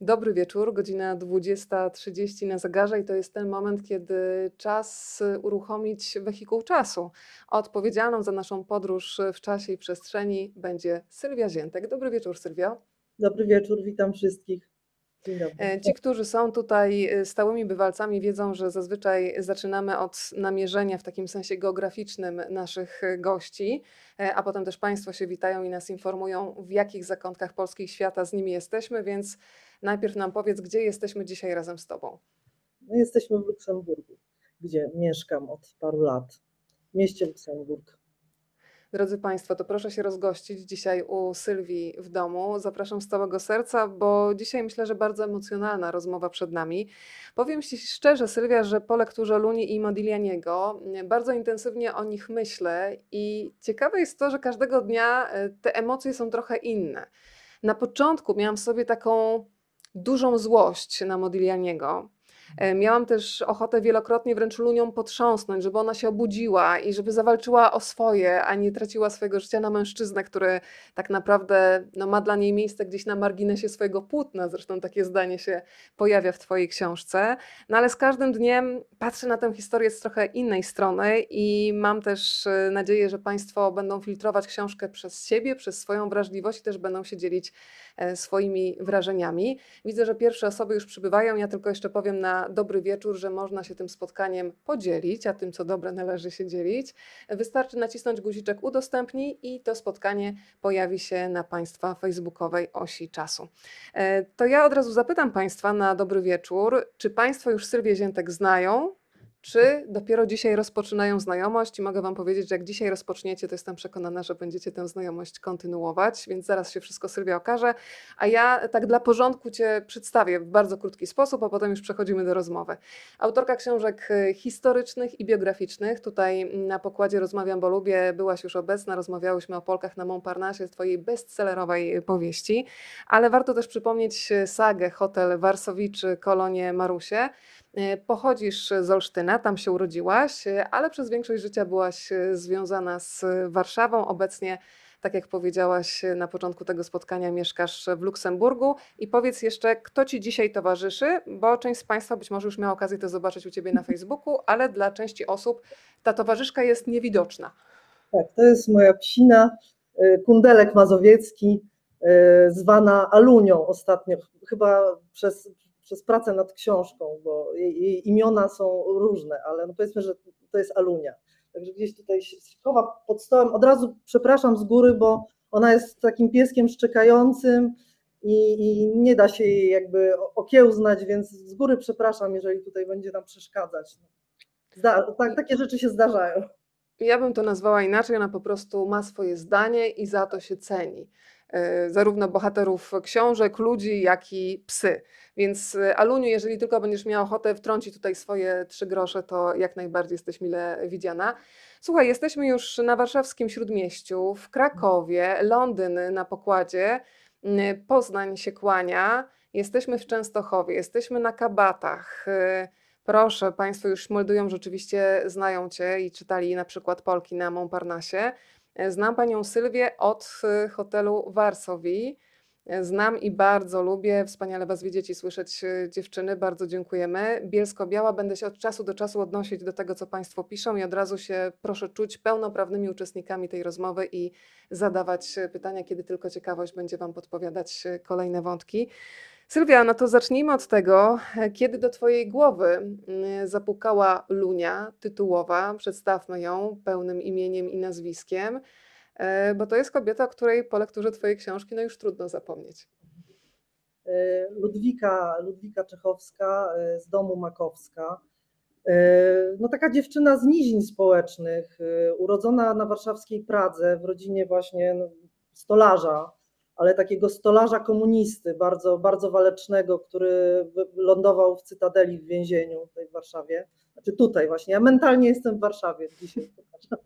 Dobry wieczór, godzina 20.30 na zegarze i to jest ten moment, kiedy czas uruchomić wehikuł czasu. Odpowiedzialną za naszą podróż w czasie i przestrzeni będzie Sylwia Ziętek. Dobry wieczór, Sylwio. Dobry wieczór, witam wszystkich. E, Ci, którzy są tutaj e, stałymi bywalcami, wiedzą, że zazwyczaj zaczynamy od namierzenia w takim sensie geograficznym naszych gości, e, a potem też Państwo się witają i nas informują, w jakich zakątkach Polski i świata z nimi jesteśmy, więc najpierw nam powiedz, gdzie jesteśmy dzisiaj razem z Tobą. My jesteśmy w Luksemburgu, gdzie mieszkam od paru lat. W mieście Luksemburg. Drodzy Państwo, to proszę się rozgościć dzisiaj u Sylwii w domu. Zapraszam z całego serca, bo dzisiaj myślę, że bardzo emocjonalna rozmowa przed nami. Powiem Ci szczerze, Sylwia, że po lekturze Luni i Modiglianiego bardzo intensywnie o nich myślę i ciekawe jest to, że każdego dnia e, te emocje są trochę inne. Na początku miałam w sobie taką dużą złość na Modiglianiego. E, Miałam też ochotę wielokrotnie wręcz Lunią potrząsnąć, żeby ona się obudziła i żeby zawalczyła o swoje, a nie traciła swojego życia na mężczyznę, który tak naprawdę no, ma dla niej miejsce gdzieś na marginesie swojego płótna. Zresztą takie zdanie się pojawia w Twojej książce. No ale z każdym dniem patrzę na tę historię z trochę innej strony i mam też e, nadzieję, że Państwo będą filtrować książkę przez siebie, przez swoją wrażliwość i też będą się dzielić e, swoimi wrażeniami. Widzę, że pierwsze osoby już przybywają. Ja tylko jeszcze powiem na dobry wieczór, że można się tym spotkaniem podzielić, a tym, co dobre, należy się dzielić. Wystarczy nacisnąć guziczek udostępnij i to spotkanie pojawi się na Państwa facebookowej osi czasu. E, To ja od razu zapytam Państwa na dobry wieczór, czy Państwo już Sylwię Ziętek znają? Czy dopiero dzisiaj rozpoczynają znajomość? I mogę Wam powiedzieć, że jak dzisiaj rozpoczniecie, to jestem przekonana, że będziecie tę znajomość kontynuować, więc zaraz się wszystko Sylwia okaże. A ja tak dla porządku Cię przedstawię w bardzo krótki sposób, a potem już przechodzimy do rozmowy. Autorka książek y, historycznych i biograficznych. Tutaj na pokładzie Rozmawiam, bo lubię. Byłaś już obecna, rozmawiałyśmy o Polkach na Montparnasse, Twojej bestsellerowej powieści. Ale warto też przypomnieć y, sagę Hotel Warsowiczy, Kolonie Marusie. Y, Pochodzisz z Olsztyna, tam się urodziłaś, y, ale przez większość życia byłaś y, związana z Warszawą. Obecnie, tak jak powiedziałaś na początku tego spotkania, mieszkasz w Luksemburgu. I powiedz jeszcze, kto ci dzisiaj towarzyszy, bo część z Państwa być może już miała okazję to zobaczyć u Ciebie na Facebooku, ale dla części osób ta towarzyszka jest niewidoczna. Tak, to jest moja psina, kundelek mazowiecki, zwana Alunią ostatnio, chyba przez, przez pracę nad książką, bo jej, imiona są różne, ale no powiedzmy, że to jest Alunia. Także gdzieś tutaj się chowa pod stołem. Od razu przepraszam z góry, bo ona jest takim pieskiem szczekającym i, i nie da się jej jakby okiełznać, więc z góry przepraszam, jeżeli tutaj będzie nam przeszkadzać. Zda, tak, takie rzeczy się zdarzają. Ja bym to nazwała inaczej, ona po prostu ma swoje zdanie i za to się ceni. E, Zarówno bohaterów książek, ludzi, jak i psy. Więc e, Aluniu, jeżeli tylko będziesz miała ochotę wtrącić tutaj swoje trzy grosze, to jak najbardziej jesteś mile widziana. Słuchaj, jesteśmy już na warszawskim Śródmieściu, w Krakowie, Londyn na pokładzie, Poznań się kłania, jesteśmy w Częstochowie, jesteśmy na Kabatach. E, Proszę, Państwo już meldują, rzeczywiście znają Cię i czytali na przykład Polki na Montparnasse. Znam Panią Sylwię od e, hotelu Warsowi. E, Znam i bardzo lubię. Wspaniale Was widzieć i słyszeć, e, dziewczyny. Bardzo dziękujemy. Bielsko-Biała. Będę się od czasu do czasu odnosić do tego, co Państwo piszą i od razu się proszę czuć pełnoprawnymi uczestnikami tej rozmowy i zadawać e, pytania, kiedy tylko ciekawość będzie Wam podpowiadać kolejne wątki. Sylwia, no to zacznijmy od tego, kiedy do Twojej głowy mm, zapukała Lunia tytułowa. Przedstawmy ją pełnym imieniem i nazwiskiem, e, bo to jest kobieta, o której po lekturze Twojej książki no już trudno zapomnieć. Y, Ludwika, Ludwika Czechowska y, z domu Makowska. Y, No taka dziewczyna z nizin społecznych, y, urodzona na warszawskiej Pradze w rodzinie właśnie no, stolarza, ale takiego stolarza komunisty, bardzo, bardzo walecznego, który lądował w Cytadeli w więzieniu tutaj w Warszawie. Znaczy tutaj właśnie, ja mentalnie jestem w Warszawie dzisiaj.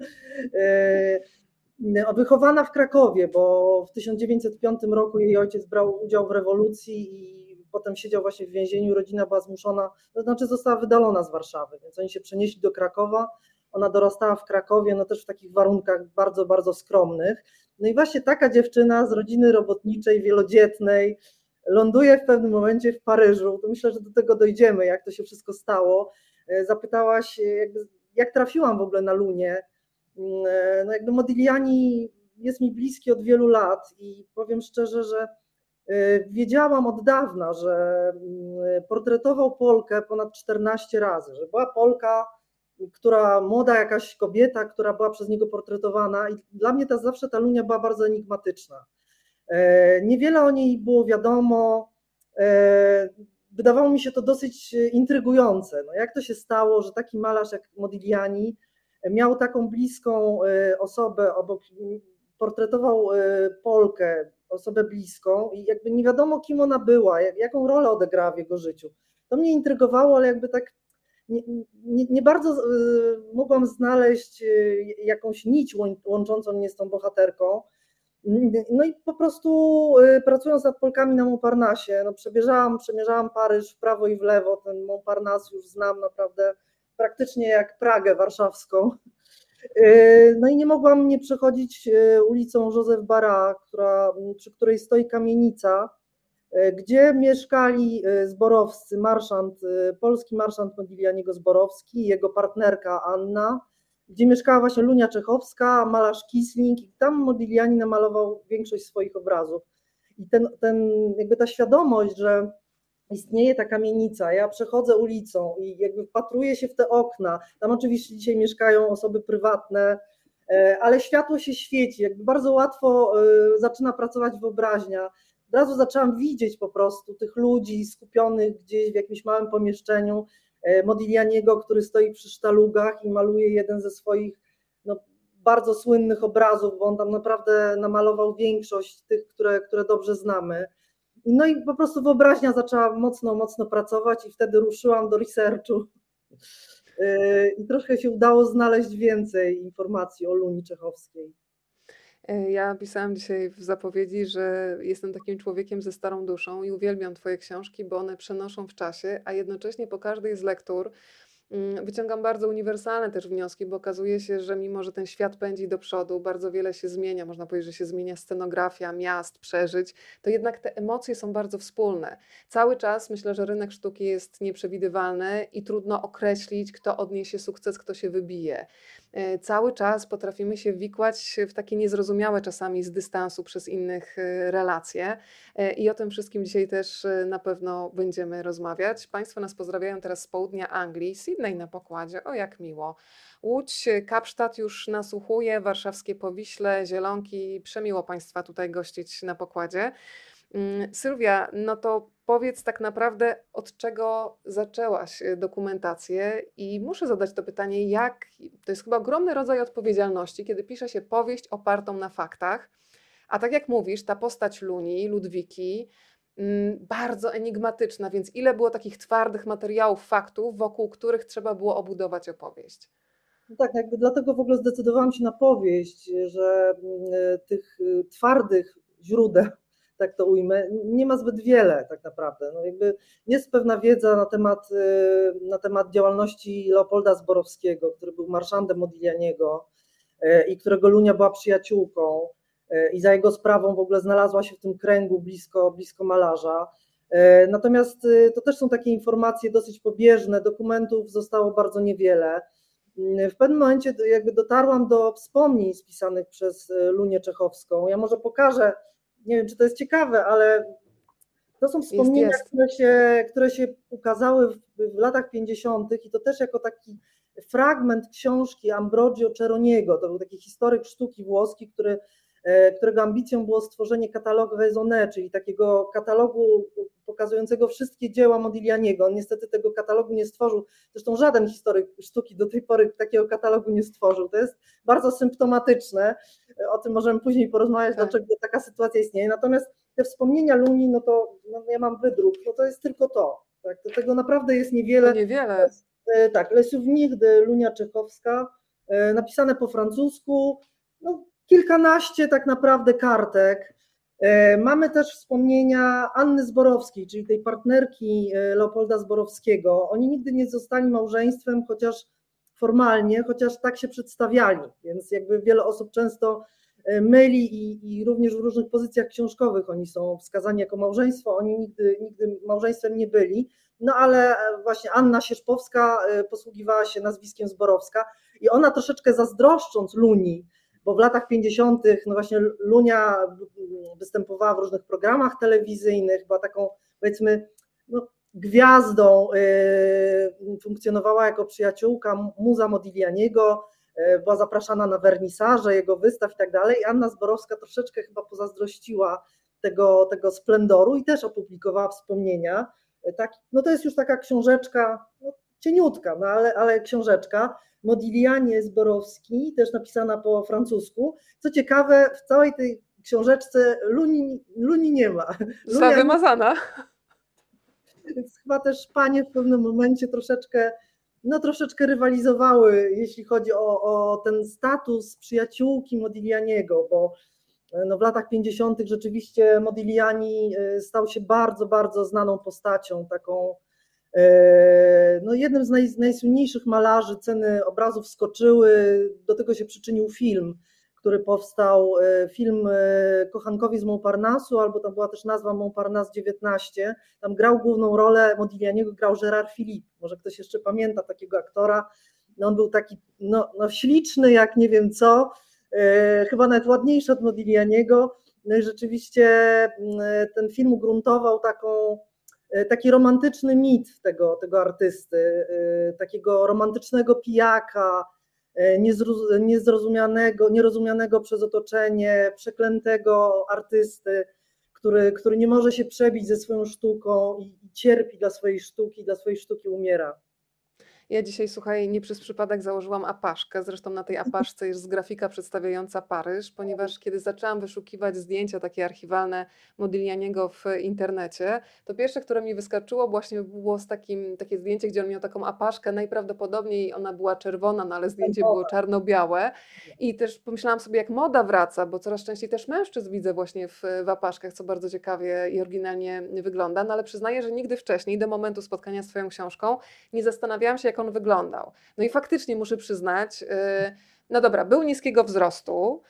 no, Wychowana w Krakowie, bo w 1905 roku jej ojciec brał udział w rewolucji i potem siedział właśnie w więzieniu. Rodzina była zmuszona, to znaczy została wydalona z Warszawy, więc oni się przenieśli do Krakowa. Ona dorastała w Krakowie, no też w takich warunkach bardzo, bardzo skromnych. No i właśnie taka dziewczyna z rodziny robotniczej, wielodzietnej, ląduje w pewnym momencie w Paryżu. To myślę, że do tego dojdziemy, jak to się wszystko stało. Zapytałaś, jakby, jak trafiłam w ogóle na Lunię. No jakby Modigliani jest mi bliski od wielu lat i powiem szczerze, że wiedziałam od dawna, że portretował Polkę ponad 14 razy, że była Polka która młoda jakaś kobieta, która była przez niego portretowana i dla mnie ta zawsze ta Lunia była bardzo enigmatyczna. E, niewiele o niej było wiadomo. E, wydawało mi się to dosyć intrygujące. No jak to się stało, że taki malarz jak Modigliani miał taką bliską e, osobę obok, portretował Polkę, osobę bliską i jakby nie wiadomo kim ona była, jaką rolę odegrała w jego życiu. To mnie intrygowało, ale jakby tak nie, nie, bardzo y, mogłam znaleźć y, jakąś nić łączącą mnie z tą bohaterką. No i po prostu y, pracując nad Polkami na Montparnasse, no przebierzałam, przemierzałam Paryż w prawo i w lewo, ten Montparnasse już znam naprawdę praktycznie jak Pragę warszawską. No i nie mogłam nie przechodzić ulicą Józef Bara, która, przy której stoi kamienica, gdzie mieszkali e, zborowscy, marszant, e, polski marszant Modiglianiego Zborowski jego partnerka Anna, gdzie mieszkała właśnie Lunia Czechowska, malarz Kisling i tam Modigliani namalował większość swoich obrazów. I ten, ten, jakby ta świadomość, że istnieje ta kamienica, ja przechodzę ulicą i jakby wpatruję się w te okna, tam oczywiście dzisiaj mieszkają osoby prywatne, ale światło się świeci, jakby bardzo łatwo zaczyna pracować wyobraźnia od razu zaczęłam widzieć po prostu tych ludzi skupionych gdzieś w jakimś małym pomieszczeniu, e, Modiglianiego, który stoi przy sztalugach i maluje jeden ze swoich no, bardzo słynnych obrazów, bo on tam naprawdę namalował większość tych, które, które dobrze znamy. No i po prostu wyobraźnia zaczęła mocno, mocno pracować i wtedy ruszyłam do researchu e, i troszkę się udało znaleźć więcej informacji o Luni Czechowskiej. E, ja pisałam dzisiaj w zapowiedzi, że jestem takim człowiekiem ze starą duszą i uwielbiam Twoje książki, bo one przenoszą w czasie, a jednocześnie po każdej z lektur mm, wyciągam bardzo uniwersalne też wnioski, bo okazuje się, że mimo, że ten świat pędzi do przodu, bardzo wiele się zmienia, można powiedzieć, że się zmienia scenografia, miast, przeżyć, to jednak te emocje są bardzo wspólne. Cały czas myślę, że rynek sztuki jest nieprzewidywalny i trudno określić, kto odniesie sukces, kto się wybije. E, cały czas potrafimy się wikłać w takie niezrozumiałe czasami z dystansu przez innych e, relacje. E, I o tym wszystkim dzisiaj też na pewno będziemy rozmawiać. Państwo nas pozdrawiają teraz z południa Anglii, Sydney na pokładzie, o jak miło. Łódź, Kapsztad już nasłuchuje, warszawskie Powiśle, Zielonki. Przemiło Państwa tutaj gościć na pokładzie. Mm, Sylwia, no to powiedz tak naprawdę, od czego zaczęłaś y, dokumentację i muszę zadać to pytanie, jak, to jest chyba ogromny rodzaj odpowiedzialności, kiedy pisze się powieść opartą na faktach, a tak jak mówisz, ta postać Luni, Ludwiki, mm, bardzo enigmatyczna, więc ile było takich twardych materiałów, faktów, wokół których trzeba było obudować opowieść? No tak, jakby dlatego w ogóle zdecydowałam się na powieść, że mm, tych y, twardych źródeł tak to ujmę, nie ma zbyt wiele tak naprawdę. No jakby jest pewna wiedza na temat, y, na temat działalności Leopolda Zborowskiego, który był marszandem Modiglianiego y, i którego Lunia była przyjaciółką y, i za jego sprawą w ogóle znalazła się w tym kręgu blisko, blisko malarza. Natomiast to też są takie informacje dosyć pobieżne, dokumentów zostało bardzo niewiele. W pewnym momencie jakby dotarłam do wspomnień spisanych przez Lunię Czechowską. Ja może pokażę nie wiem, czy to jest ciekawe, ale to są wspomnienia, jest, jest. Które, się, które się ukazały w, w latach 50. i to też jako taki fragment książki Ambrogio Ceroniego. To był taki historyk sztuki włoski, który którego ambicją było stworzenie katalogu Raisonné, czyli takiego katalogu pokazującego wszystkie dzieła Modiglianiego. On niestety tego katalogu nie stworzył, zresztą żaden historyk sztuki do tej pory takiego katalogu nie stworzył. To jest bardzo symptomatyczne, o tym możemy później porozmawiać, tak. dlaczego taka sytuacja istnieje. Natomiast te wspomnienia Luni, no to no ja mam wydruk, no to jest tylko to. Tak, do tego naprawdę jest niewiele. To niewiele. E, tak, Le Souvenir de Lunia Czechowska, e, napisane po francusku, no, kilkanaście tak naprawdę kartek. E, mamy też wspomnienia Anny Zborowskiej, czyli tej partnerki e, Leopolda Zborowskiego. Oni nigdy nie zostali małżeństwem, chociaż formalnie, chociaż tak się przedstawiali, więc jakby wiele osób często myli i, i również w różnych pozycjach książkowych oni są wskazani jako małżeństwo, oni nigdy, nigdy małżeństwem nie byli, no ale właśnie Anna Sierzpowska posługiwała się nazwiskiem Zborowska i ona troszeczkę zazdroszcząc Luni, bo w latach 50. no właśnie Lunia występowała w różnych programach telewizyjnych, była taką powiedzmy no, gwiazdą, yy, funkcjonowała jako przyjaciółka muza Modiglianiego, yy, była zapraszana na wernisaże jego wystaw i tak dalej. Anna Zborowska troszeczkę chyba pozazdrościła tego, tego splendoru i też opublikowała wspomnienia. Tak, no to jest już taka książeczka, no, cieniutka, no ale, ale książeczka. Modiglianie Zborowski, też napisana po francusku. Co ciekawe, w całej tej książeczce Luni, Luni nie ma. Została wymazana. Więc chyba też panie w pewnym momencie troszeczkę, no troszeczkę rywalizowały, jeśli chodzi o, o ten status przyjaciółki Modiglianiego, bo no w latach 50. rzeczywiście Modigliani y, stał się bardzo, bardzo znaną postacią, taką e, no jednym z naj, najsłynniejszych malarzy, ceny obrazów skoczyły, do tego się przyczynił film który powstał, e, film e, Kochankowi z Montparnasu, albo tam była też nazwa Montparnasse 19. Tam grał główną rolę Modiglianiego, grał Gerard Philippe. Może ktoś jeszcze pamięta takiego aktora. No on był taki no, no śliczny, jak nie wiem co, e, chyba nawet ładniejszy od Modiglianiego. No i rzeczywiście mm, ten film ugruntował taką, taki romantyczny mit tego, tego artysty, takiego romantycznego pijaka, E, niezrozumianego, nierozumianego przez otoczenie, przeklętego artysty, który, który nie może się przebić ze swoją sztuką i cierpi dla swojej sztuki, dla swojej sztuki umiera. Ja dzisiaj, słuchaj, nie przez przypadek założyłam apaszkę. Zresztą na tej apaszce jest grafika przedstawiająca Paryż, ponieważ kiedy zaczęłam wyszukiwać zdjęcia takie archiwalne Modiglianiego w internecie, to pierwsze, które mi wyskoczyło, właśnie było z takim, takie zdjęcie, gdzie on miał taką apaszkę. Najprawdopodobniej ona była czerwona, no ale zdjęcie było czarno-białe. I też pomyślałam sobie, jak moda wraca, bo coraz częściej też mężczyzn widzę właśnie w, w apaszkach, co bardzo ciekawie i oryginalnie wygląda. No ale przyznaję, że nigdy wcześniej, do momentu spotkania z Twoją książką, nie zastanawiałam się, jak on wyglądał. No i faktycznie muszę przyznać, y, no dobra, był niskiego wzrostu,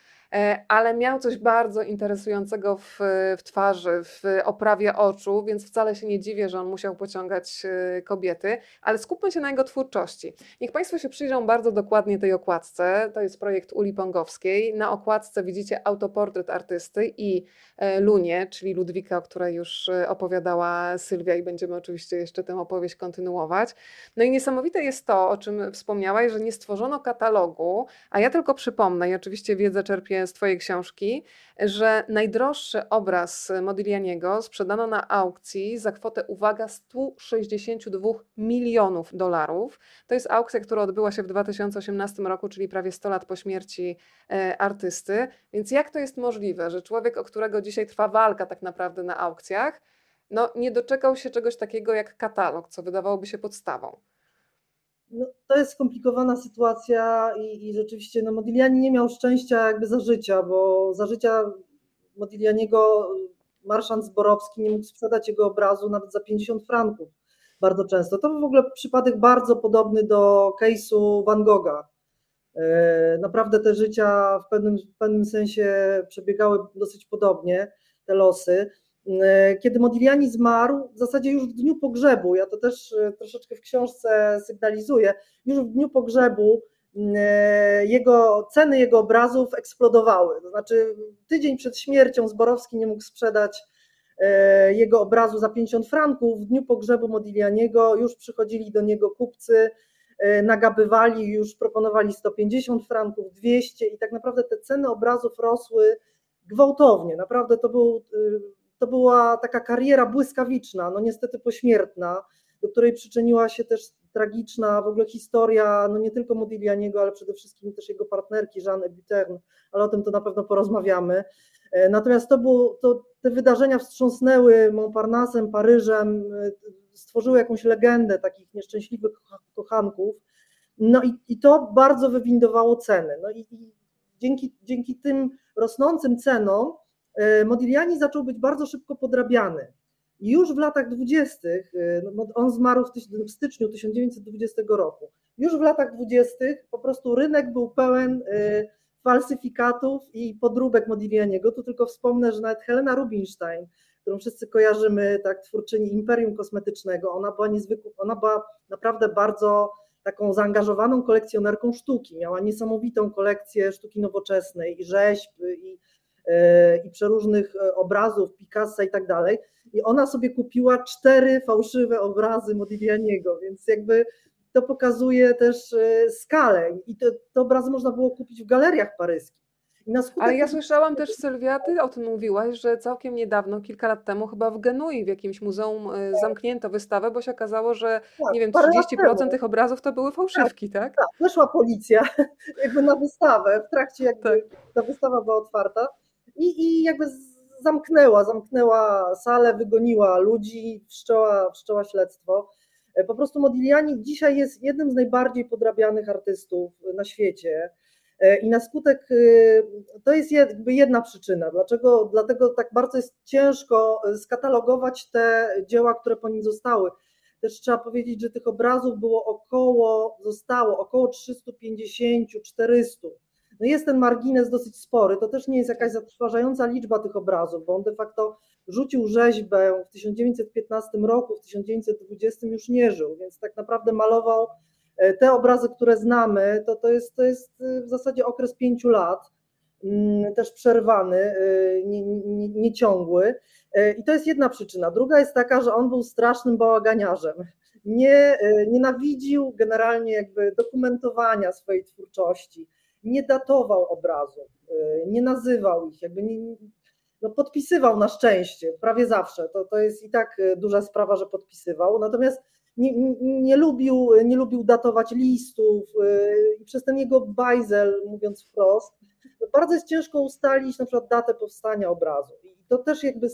ale miał coś bardzo interesującego w, w twarzy, w oprawie oczu, więc wcale się nie dziwię, że on musiał pociągać e, kobiety, ale skupmy się na jego twórczości. Niech Państwo się przyjrzą bardzo dokładnie tej okładce. To jest projekt Uli Pongowskiej. Na okładce widzicie autoportret artysty i e, Lunię, czyli Ludwika, o której już opowiadała Sylwia i będziemy oczywiście jeszcze tę opowieść kontynuować. No i niesamowite jest to, o czym wspomniałaś, że nie stworzono katalogu, a ja tylko przypomnę i oczywiście wiedzę czerpię z Twojej książki, że najdroższy obraz Modiglianiego sprzedano na aukcji za kwotę, uwaga, 162 milionów dolarów. To jest aukcja, która odbyła się w 2018 roku, czyli prawie 100 lat po śmierci e, artysty. Więc jak to jest możliwe, że człowiek, o którego dzisiaj trwa walka tak naprawdę na aukcjach, no, nie doczekał się czegoś takiego jak katalog, co wydawałoby się podstawą? No, to jest skomplikowana sytuacja i, i rzeczywiście no, Modigliani nie miał szczęścia jakby za życia, bo za życia Modiglianiego marszant Zborowski nie mógł sprzedać jego obrazu nawet za 50 franków bardzo często. To był w ogóle przypadek bardzo podobny do case'u Van Gogha. E, naprawdę te życia w pewnym, w pewnym sensie przebiegały dosyć podobnie, te losy. E, kiedy Modigliani zmarł, w zasadzie już w dniu pogrzebu, ja to też e, troszeczkę w książce sygnalizuję, już w dniu pogrzebu e, jego ceny jego obrazów eksplodowały. To znaczy, tydzień przed śmiercią Zborowski nie mógł sprzedać jego obrazu za 50 franków. W dniu pogrzebu Modiglianiego już przychodzili do niego kupcy, nagabywali, już proponowali 150 franków, 200 i tak naprawdę te ceny obrazów rosły gwałtownie. Naprawdę to był to była taka kariera błyskawiczna, no niestety pośmiertna, do której przyczyniła się też tragiczna w ogóle historia, no nie tylko Modiglianiego, ale przede wszystkim też jego partnerki Jeanne Butern, ale o tym to na pewno porozmawiamy. E, natomiast to, było, to te wydarzenia wstrząsnęły Montparnassem, Paryżem, e, stworzyły jakąś legendę takich nieszczęśliwych kochanków. No i, i to bardzo wywindowało ceny. No i, i dzięki, dzięki tym rosnącym cenom Modigliani zaczął być bardzo szybko podrabiany. Już w latach dwudziestych, e, no, on zmarł w styczniu 1920 roku, już w latach dwudziestych po prostu rynek był pełen e, falsyfikatów i podróbek Modiglianiego. Tu tylko wspomnę, że nawet Helena Rubinstein, którą wszyscy kojarzymy, tak, twórczyni Imperium Kosmetycznego, ona była niezwykła, ona była naprawdę bardzo taką zaangażowaną kolekcjonerką sztuki. Miała niesamowitą kolekcję sztuki nowoczesnej i rzeźb, i, e, i przeróżnych e, obrazów, Picassa i tak dalej. I ona sobie kupiła cztery fałszywe obrazy Modiglianiego, więc jakby to pokazuje też e, skalę. I te, te obrazy można było kupić w galeriach paryskich. Ale ja słyszałam też, Sylwia, ty o tym mówiłaś, że całkiem niedawno, kilka lat temu, chyba w Genui w jakimś muzeum e, tak. zamknięto wystawę, bo się okazało, że tak, nie wiem, 30% tych obrazów to były fałszywki, tak? Tak, tak. weszła policja jakby na wystawę, w trakcie jakby tak. ta wystawa była otwarta i, i jakby zamknęła, zamknęła salę, wygoniła ludzi, wszczęła, wszczęła śledztwo. E, po prostu Modigliani dzisiaj jest jednym z najbardziej podrabianych artystów na świecie. E, I na skutek y, to jest jakby jedna przyczyna. Dlaczego? Dlatego tak bardzo jest ciężko y, skatalogować te dzieła, które po nim zostały. Też trzeba powiedzieć, że tych obrazów było około, zostało około 350-400. No jest ten margines dosyć spory, to też nie jest jakaś zatrważająca liczba tych obrazów, bo on de facto rzucił rzeźbę w 1915 roku, w 1920 już nie żył, więc tak naprawdę malował E, te obrazy, które znamy, to, to, jest, to jest y, w zasadzie okres pięciu lat, mm, też przerwany, nieciągły. Nie, nie e, I to jest jedna przyczyna. Druga jest taka, że on był strasznym bałaganiarzem. Nie, e, nienawidził generalnie jakby dokumentowania swojej twórczości, nie datował obrazów, nie nazywał ich, jakby nie, no podpisywał na szczęście, prawie zawsze. To, to jest i tak duża sprawa, że podpisywał. Natomiast nie, nie, lubił, nie lubił datować listów y, i przez ten jego bajzel, mówiąc wprost, bardzo jest ciężko ustalić na przykład datę powstania obrazu. I to też jakby y,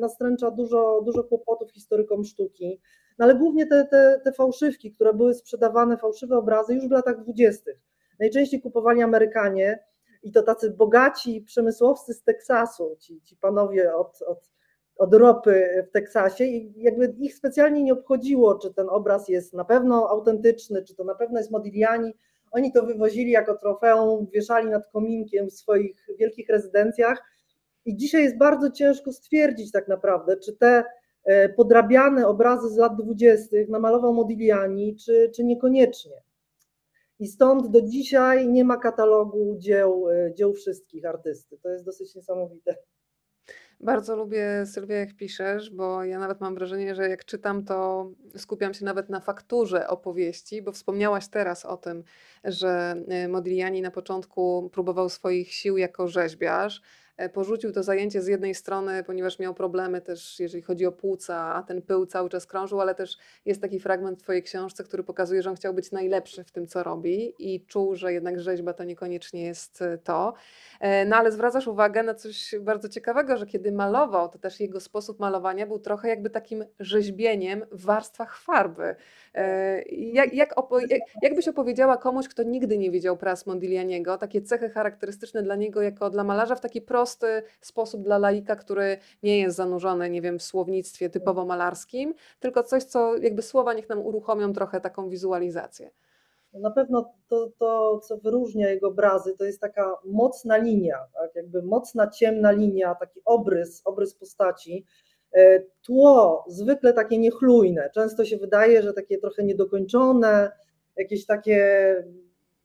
nastręcza dużo, dużo kłopotów historykom sztuki, no ale głównie te, te, te fałszywki, które były sprzedawane, fałszywe obrazy już w latach dwudziestych. Najczęściej kupowali Amerykanie i to tacy bogaci przemysłowcy z Teksasu, ci, ci panowie od, od od ropy w Teksasie i jakby ich specjalnie nie obchodziło, czy ten obraz jest na pewno autentyczny, czy to na pewno jest Modigliani. Oni to wywozili jako trofeum, wieszali nad kominkiem w swoich wielkich rezydencjach i dzisiaj jest bardzo ciężko stwierdzić tak naprawdę, czy te e, podrabiane obrazy z lat dwudziestych namalował Modigliani, czy, czy niekoniecznie. I stąd do dzisiaj nie ma katalogu dzieł, e, dzieł wszystkich artysty. To jest dosyć niesamowite. Bardzo lubię, Sylwia, jak piszesz, bo ja nawet mam wrażenie, że jak czytam, to skupiam się nawet na fakturze opowieści, bo wspomniałaś teraz o tym, że y, Modigliani na początku próbował swoich sił jako rzeźbiarz, porzucił to zajęcie z jednej strony, ponieważ miał problemy też, jeżeli chodzi o płuca, a ten pył cały czas krążył, ale też jest taki fragment w Twojej książce, który pokazuje, że on chciał być najlepszy w tym, co robi i czuł, że jednak rzeźba to niekoniecznie jest e, to. E, no ale zwracasz uwagę na coś bardzo ciekawego, że kiedy malował, to też jego sposób malowania był trochę jakby takim rzeźbieniem w warstwach farby. Jak, jak, jak, jak byś opowiedziała komuś, kto nigdy nie widział pras Mondiglianiego, takie cechy charakterystyczne dla niego jako dla malarza w taki prosty prosty sposób dla laika, który nie jest zanurzony, nie wiem, w słownictwie typowo malarskim, tylko coś, co jakby słowa niech nam uruchomią trochę taką wizualizację. Na pewno to, to, co wyróżnia jego obrazy, to jest taka mocna linia, tak? jakby mocna, ciemna linia, taki obrys, obrys postaci. E, tło zwykle takie niechlujne. Często się wydaje, że takie trochę niedokończone, jakieś takie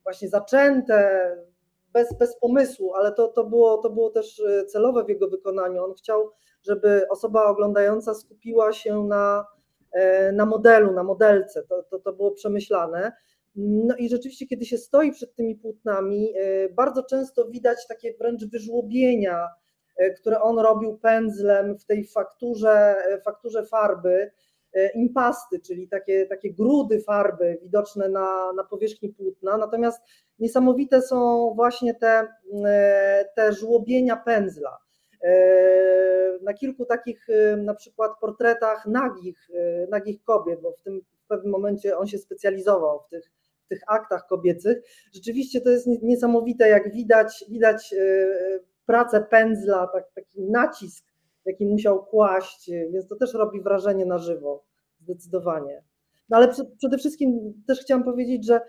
właśnie zaczęte, bez, bez pomysłu, ale to, to, było, to było też e, celowe w jego wykonaniu. On chciał, żeby osoba oglądająca skupiła się na, e, na modelu, na modelce. To, to, to było przemyślane. No i rzeczywiście, kiedy się stoi przed tymi płótnami, e, bardzo często widać takie wręcz wyżłobienia, które on robił pędzlem w tej fakturze, fakturze farby, impasty, czyli takie, takie grudy farby widoczne na, na powierzchni płótna. Natomiast niesamowite są właśnie te, e, te żłobienia pędzla. E, na kilku takich e, na przykład portretach nagich, nagich kobiet, bo w tym w pewnym momencie on się specjalizował w tych, w tych aktach kobiecych. Rzeczywiście to jest niesamowite, jak widać, widać pracę pędzla, tak, taki nacisk, jaki musiał kłaść, więc to też robi wrażenie na żywo, zdecydowanie. No ale przede wszystkim też chciałam powiedzieć, że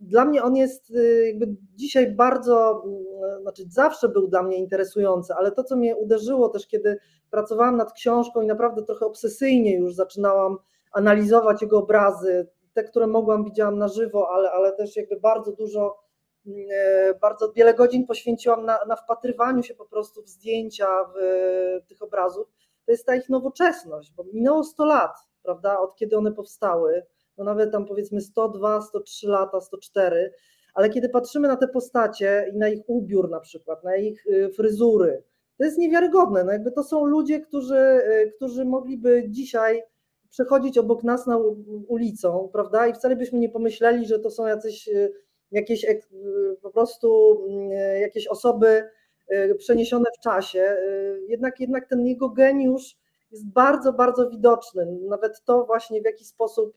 Dla mnie on jest jakby dzisiaj bardzo, znaczy zawsze był dla mnie interesujący, ale to, co mnie uderzyło też, kiedy pracowałam nad książką i naprawdę trochę obsesyjnie już zaczynałam analizować jego obrazy, te, które mogłam, widziałam na żywo, ale, ale też jakby bardzo dużo, bardzo wiele godzin poświęciłam na, na wpatrywaniu się po prostu w zdjęcia, w tych obrazów, to jest ta ich nowoczesność, bo minęło 100 lat, prawda, od kiedy one powstały, no nawet tam powiedzmy 102, 103 lata, 104, ale kiedy patrzymy na te postacie i na ich ubiór na przykład, na ich y, fryzury, to jest niewiarygodne. No jakby to są ludzie, którzy, y, którzy mogliby dzisiaj przechodzić obok nas na ulicą, prawda? I wcale byśmy nie pomyśleli, że to są jacyś, y, jakieś po prostu jakieś osoby przeniesione w czasie. Jednak, jednak ten jego geniusz jest bardzo, bardzo widoczny. Nawet to właśnie w jaki sposób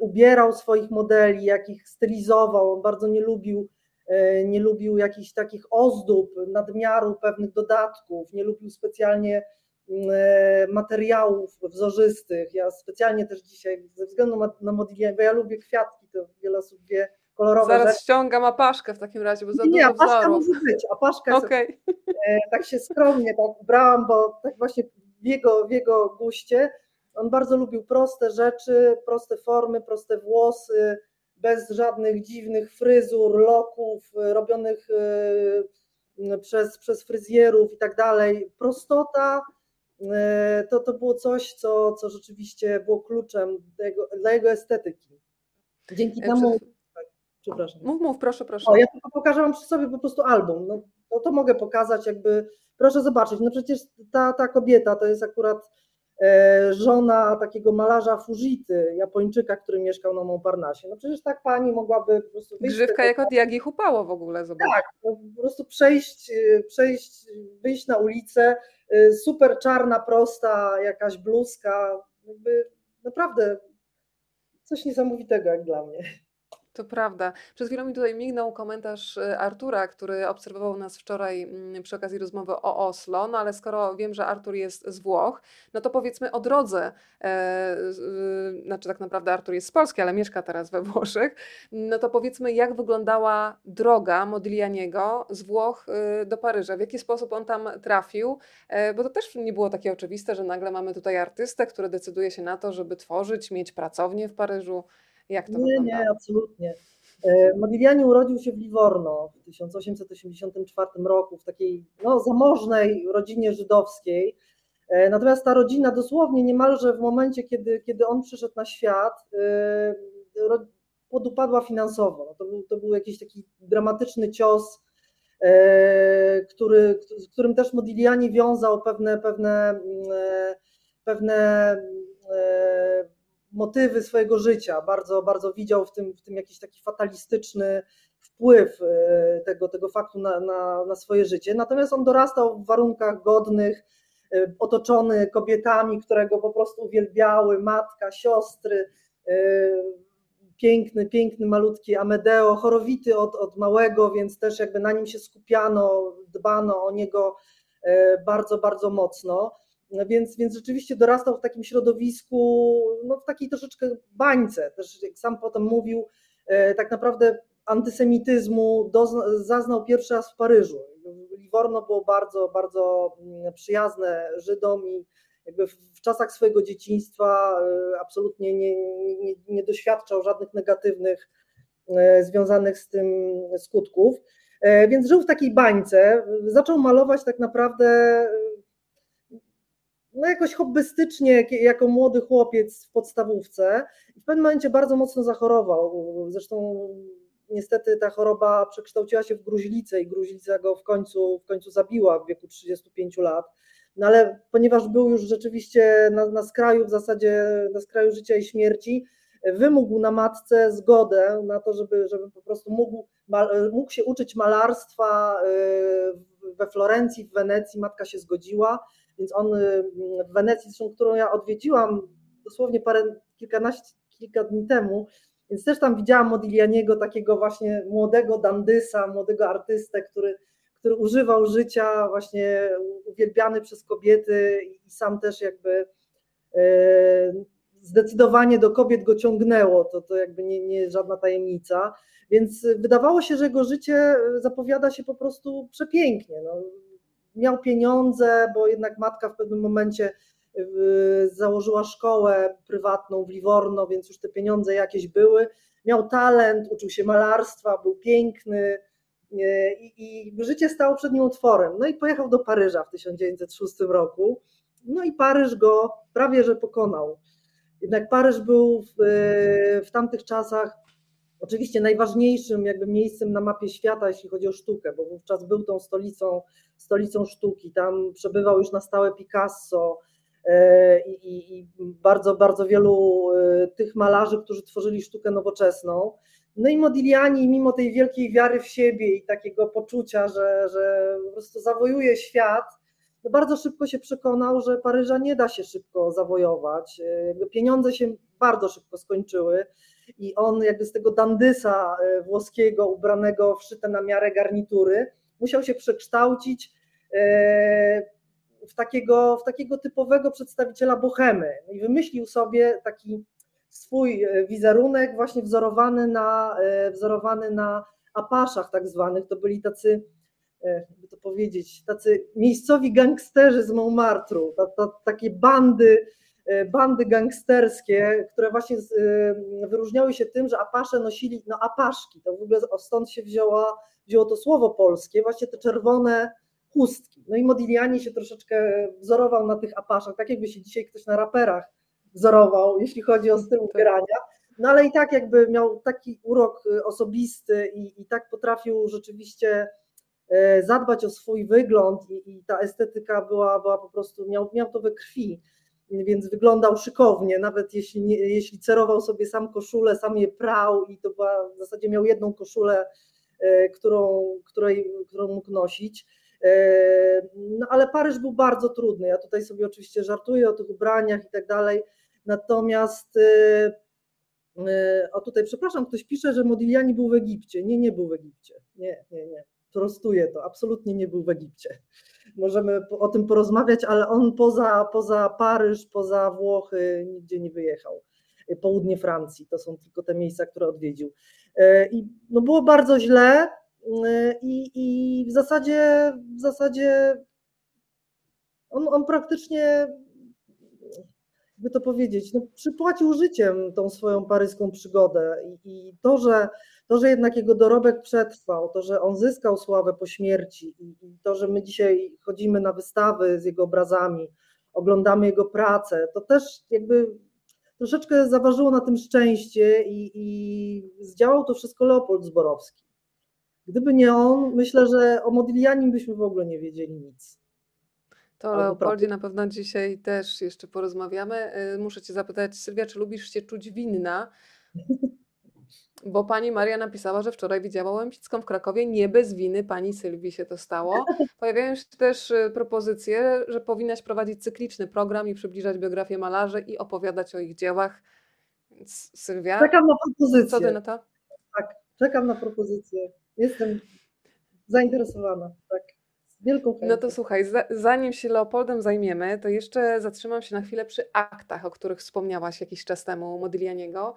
ubierał swoich modeli, jakich stylizował. On bardzo nie lubił, nie lubił jakichś takich ozdób, nadmiaru pewnych dodatków, nie lubił specjalnie y, materiałów wzorzystych. Ja specjalnie też dzisiaj, ze względu na Modigliani, bo ja lubię kwiatki, to wiele osób wie, kolorowe. Zaraz rzeczy. ściągam apaszkę w takim razie, bo za nie, dużo apaszka wzorów. może być, apaszka okay. tak się skromnie tak brałam, bo tak właśnie w jego, w jego guście, on bardzo lubił proste rzeczy, proste formy, proste włosy, bez żadnych dziwnych fryzur, loków robionych y, przez, przez fryzjerów i tak dalej. Prostota to, to było coś, co, co rzeczywiście było kluczem dla jego, dla jego estetyki. Dzięki e, temu. Przepraszam. Mów, mów, proszę, proszę. O, ja tylko pokażę Wam przy sobie po prostu album. No, to, to mogę pokazać, jakby. Proszę zobaczyć. No przecież ta, ta kobieta to jest akurat E, żona takiego malarza Fujity, Japończyka, który mieszkał na Montparnasse. No przecież tak pani mogłaby po prostu wyjść... Grzywka jak od Jagi Hupało w ogóle, zobacz. Tak, no, po prostu przejść, e, przejść, wyjść na ulicę, e, super czarna, prosta jakaś bluzka, jakby naprawdę coś niesamowitego jak dla mnie. To prawda. Przed chwilą mi tutaj mignął komentarz y, Artura, który obserwował nas wczoraj mm, przy okazji rozmowy o Oslo, no ale skoro wiem, że Artur jest z Włoch, no to powiedzmy o drodze, e, y, znaczy tak naprawdę Artur jest z Polski, ale mieszka teraz we Włoszech, no to powiedzmy jak wyglądała droga Modiglianiego z Włoch y, do Paryża, w jaki sposób on tam trafił, e, bo to też nie było takie oczywiste, że nagle mamy tutaj artystę, który decyduje się na to, żeby tworzyć, mieć pracownię w Paryżu. Jak to nie, wygląda? Nie, absolutnie. E, Modigliani urodził się w Livorno w 1884 roku w takiej no, zamożnej rodzinie żydowskiej. E, natomiast ta rodzina dosłownie niemalże w momencie, kiedy, kiedy on przyszedł na świat, e, podupadła finansowo. No, to był, to był jakiś taki dramatyczny cios, który, z którym też Modigliani wiązał pewne, pewne, pewne motywy swojego życia. Bardzo, bardzo widział w tym, w tym jakiś taki fatalistyczny wpływ e, tego, tego faktu na, na, na swoje życie. Natomiast on dorastał w warunkach godnych, e, otoczony kobietami, które go po prostu uwielbiały, matka, siostry, e, piękny, piękny, malutki Amedeo, chorowity od, od małego, więc też jakby na nim się skupiano, dbano o niego bardzo, bardzo mocno. Więc, więc rzeczywiście dorastał w takim środowisku, no w takiej troszeczkę bańce, też jak sam potem mówił, e, tak naprawdę antysemityzmu zaznał pierwszy raz w Paryżu. Livorno było bardzo, bardzo mm, przyjazne Żydom i jakby w czasach swojego dzieciństwa e, absolutnie nie, nie, nie doświadczał żadnych negatywnych e, związanych z tym skutków. Więc żył w takiej bańce, zaczął malować tak naprawdę no jakoś hobbystycznie, jako młody chłopiec w podstawówce. W pewnym momencie bardzo mocno zachorował. Zresztą niestety ta choroba przekształciła się w gruźlicę i gruźlica go w końcu, w końcu zabiła w wieku 35 lat. No ale ponieważ był już rzeczywiście na, na skraju, w zasadzie na skraju życia i śmierci, wymógł na matce zgodę na to, żeby, żeby po prostu mógł, mógł się uczyć malarstwa y, we Florencji, w Wenecji. Matka się zgodziła więc on y, w Wenecji, zresztą, którą ja odwiedziłam dosłownie parę, kilkanaście, kilka dni temu, więc też tam widziałam Modiglianiego, takiego właśnie młodego dandysa, młodego artystę, który, który używał życia właśnie uwielbiany przez kobiety i sam też jakby y, zdecydowanie do kobiet go ciągnęło, to, to jakby nie, nie żadna tajemnica, więc wydawało się, że jego życie zapowiada się po prostu przepięknie. No, miał pieniądze, bo jednak matka w pewnym momencie założyła szkołę prywatną w Livorno, więc już te pieniądze jakieś były. Miał talent, uczył się malarstwa, był piękny i, i życie stało przed nim otworem. No i pojechał do Paryża w 1906 roku. No i Paryż go prawie że pokonał. Jednak Paryż był w, w tamtych czasach oczywiście najważniejszym jakby miejscem na mapie świata, jeśli chodzi o sztukę, bo wówczas był tą stolicą, stolicą sztuki. Tam przebywał już na stałe Picasso, E, i, i bardzo, bardzo wielu e, tych malarzy, którzy tworzyli sztukę nowoczesną. No i Modigliani, mimo tej wielkiej wiary w siebie i takiego poczucia, że, że po prostu zawojuje świat, no bardzo szybko się przekonał, że Paryża nie da się szybko zawojować. E, pieniądze się bardzo szybko skończyły. I on jakby z tego dandysa włoskiego, ubranego wszyte na miarę garnitury, musiał się przekształcić w takiego, w takiego typowego przedstawiciela bohemy. No i wymyślił sobie taki swój e, wizerunek właśnie wzorowany na, e, wzorowany na apaszach tak zwanych, to byli tacy e, jakby to powiedzieć, tacy miejscowi gangsterzy z Montmartru, ta, ta, takie bandy, bandy gangsterskie, które właśnie wyróżniały się tym, że apasze nosili no apaszki, to w ogóle stąd się wzięło, wzięło to słowo polskie, właśnie te czerwone chustki. No i Modigliani się troszeczkę wzorował na tych apaszach, tak jakby się dzisiaj ktoś na raperach wzorował, jeśli chodzi o styl tak. ubierania. No ale i tak jakby miał taki urok y, osobisty i, i tak potrafił rzeczywiście zadbać o swój wygląd i, i ta estetyka była, była po prostu, miał, miał to we krwi, więc wyglądał szykownie, nawet jeśli, nie, jeśli cerował sobie sam koszulę, sam je prał i to była, w zasadzie miał jedną koszulę, e, którą, której, którą mógł nosić. No ale Paryż był bardzo trudny. Ja tutaj sobie oczywiście żartuję o tych ubraniach i tak dalej. Natomiast y, o tutaj, przepraszam, ktoś pisze, że Modigliani był w Egipcie. Nie, nie był w Egipcie. Nie, nie, nie. Prostuję to. Absolutnie nie był w Egipcie. Możemy o tym porozmawiać, ale on poza, poza Paryż, poza Włochy nigdzie nie wyjechał. Południe Francji to są tylko te miejsca, które odwiedził. I no było bardzo źle. I, i w zasadzie, w zasadzie on, on praktycznie, jakby to powiedzieć, no, przypłacił życiem tą swoją paryską przygodę. I, i to, że, to, że jednak jego dorobek przetrwał, to, że on zyskał sławę po śmierci i, to, że my dzisiaj chodzimy na wystawy z jego obrazami, oglądamy jego pracę, to też jakby troszeczkę zaważyło na tym szczęście i, i zdziałał to wszystko Leopold Zborowski. Gdyby nie on, myślę, że o Modiglianim byśmy w ogóle nie wiedzieli nic. To o Leopoldzie na pewno dzisiaj też jeszcze porozmawiamy. Y, muszę Cię zapytać, Sylwia, czy lubisz się czuć winna? Bo pani Maria napisała, że wczoraj widziała Łępicką w Krakowie. Nie bez winy pani Sylwii się to stało. Pojawiają się też y, propozycje, że powinnaś prowadzić cykliczny program i przybliżać biografię malarzy i opowiadać o ich dziełach. Więc Sylwia, Czekam na propozycję. co ty na to? Tak, czekam na propozycję. Jestem zainteresowana, tak. Z wielką chęcią. No to słuchaj, zanim się Leopoldem zajmiemy, to jeszcze zatrzymam się na chwilę przy aktach, o których wspomniałaś jakiś czas temu Modiglianiego,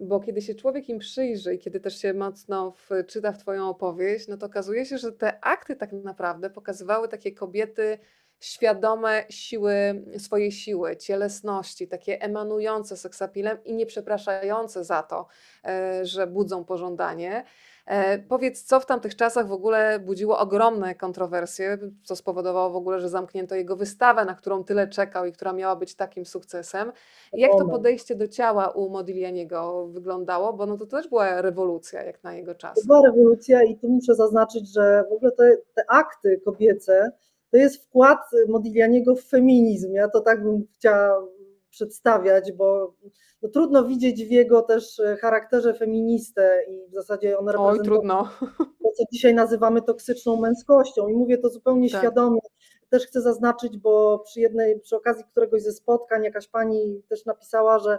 bo kiedy się człowiek im przyjrzy i kiedy też się mocno wczyta w Twoją opowieść, no to okazuje się, że te akty tak naprawdę pokazywały takie kobiety świadome siły, swojej siły, cielesności, takie emanujące seksapilem i nie przepraszające za to, e, że budzą pożądanie. E, powiedz, co w tamtych czasach w ogóle budziło ogromne kontrowersje, co spowodowało w ogóle, że zamknięto jego wystawę, na którą tyle czekał i która miała być takim sukcesem. Jak to podejście do ciała u Modiglianiego wyglądało? Bo no to też była rewolucja jak na jego czas. To była rewolucja i tu muszę zaznaczyć, że w ogóle te, te akty kobiece to jest wkład Modiglianiego w feminizm. Ja to tak bym chciała przedstawiać, bo no, trudno widzieć w jego też e, charakterze feministę i w zasadzie on reprezentuje Oj, trudno. to, co dzisiaj nazywamy toksyczną męskością i mówię to zupełnie tak. świadomie. Też chcę zaznaczyć, bo przy jednej, przy okazji któregoś ze spotkań jakaś pani też napisała, że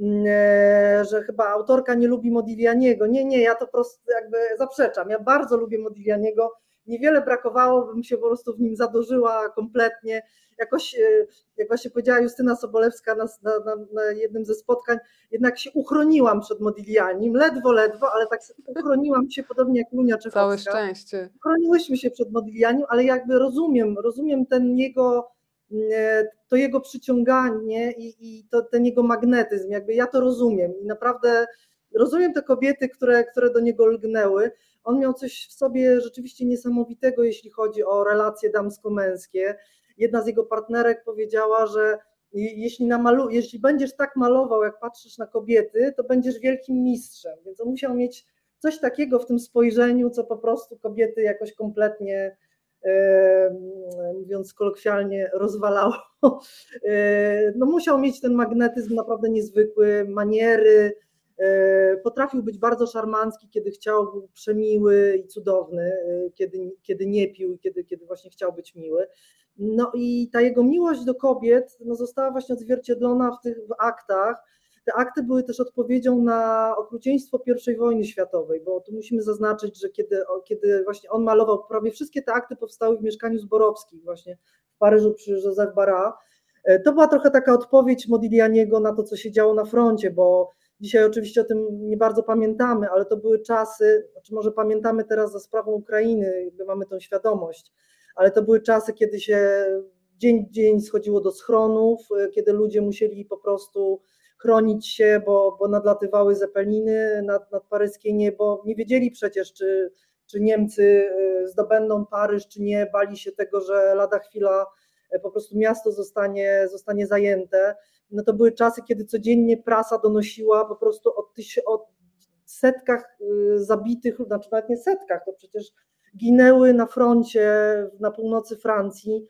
mm, e, że chyba autorka nie lubi Modiglianiego. Nie, nie, ja to po prostu jakby zaprzeczam. Ja bardzo lubię Modiglianiego niewiele brakowało, bym się po prostu w nim zadłużyła kompletnie. Jakoś, e, jak właśnie powiedziała Justyna Sobolewska na, na, na jednym ze spotkań, jednak się uchroniłam przed Modiglianim, ledwo, ledwo, ale tak uchroniłam się, podobnie jak Lunia Czechowska. Całe szczęście. Uchroniłyśmy się przed Modiglianim, ale jakby rozumiem, rozumiem ten jego E, to jego przyciąganie i, i to, ten jego magnetyzm, jakby ja to rozumiem i naprawdę rozumiem te kobiety, które, które do niego lgnęły. On miał coś w sobie rzeczywiście niesamowitego, jeśli chodzi o relacje damsko-męskie. Jedna z jego partnerek powiedziała, że jeśli, namalu, jeśli będziesz tak malował, jak patrzysz na kobiety, to będziesz wielkim mistrzem. Więc on musiał mieć coś takiego w tym spojrzeniu, co po prostu kobiety jakoś kompletnie mówiąc kolokwialnie, rozwalało. No musiał mieć ten magnetyzm naprawdę niezwykły, maniery, potrafił być bardzo szarmancki, kiedy chciał, był przemiły i cudowny, kiedy, kiedy nie pił, kiedy, kiedy właśnie chciał być miły. No i ta jego miłość do kobiet no, została właśnie odzwierciedlona w tych w aktach, te akty były też odpowiedzią na okrucieństwo I wojny światowej, bo tu musimy zaznaczyć, że kiedy, kiedy właśnie on malował, prawie wszystkie te akty powstały w mieszkaniu Zborowskich właśnie w Paryżu przy Joseph. E, to była trochę taka odpowiedź Modiglianiego na to, co się działo na froncie, bo dzisiaj oczywiście o tym nie bardzo pamiętamy, ale to były czasy, znaczy może pamiętamy teraz za sprawą Ukrainy, jakby mamy tą świadomość, ale to były czasy, kiedy się dzień w dzień schodziło do schronów, kiedy ludzie musieli po prostu chronić się, bo, bo nadlatywały zepeliny nad, nad paryskie niebo. Nie wiedzieli przecież, czy, czy Niemcy y, zdobędą Paryż, czy nie. Bali się tego, że lada chwila po prostu miasto zostanie, zostanie zajęte. No to były czasy, kiedy codziennie prasa donosiła po prostu o, tyś, o setkach y, zabitych, znaczy nawet nie setkach, to przecież ginęły na froncie na północy Francji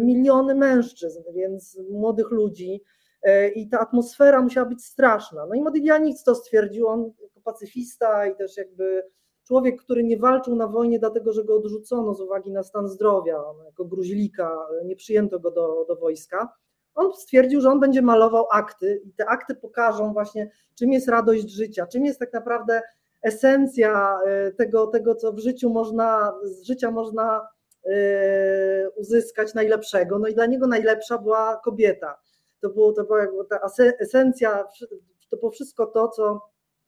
miliony mężczyzn, więc młodych ludzi. E, i ta atmosfera musiała być straszna. No i Modigliani to stwierdził, on jako pacyfista i też jakby człowiek, który nie walczył na wojnie dlatego, że go odrzucono z uwagi na stan zdrowia, jako gruźlika, nie przyjęto go do, do wojska. On stwierdził, że on będzie malował akty i te akty pokażą właśnie, czym jest radość życia, czym jest tak naprawdę esencja e, tego, tego co w życiu można, z życia można e, uzyskać najlepszego. No i dla niego najlepsza była kobieta to, było, to była ta esencja, to było wszystko to, co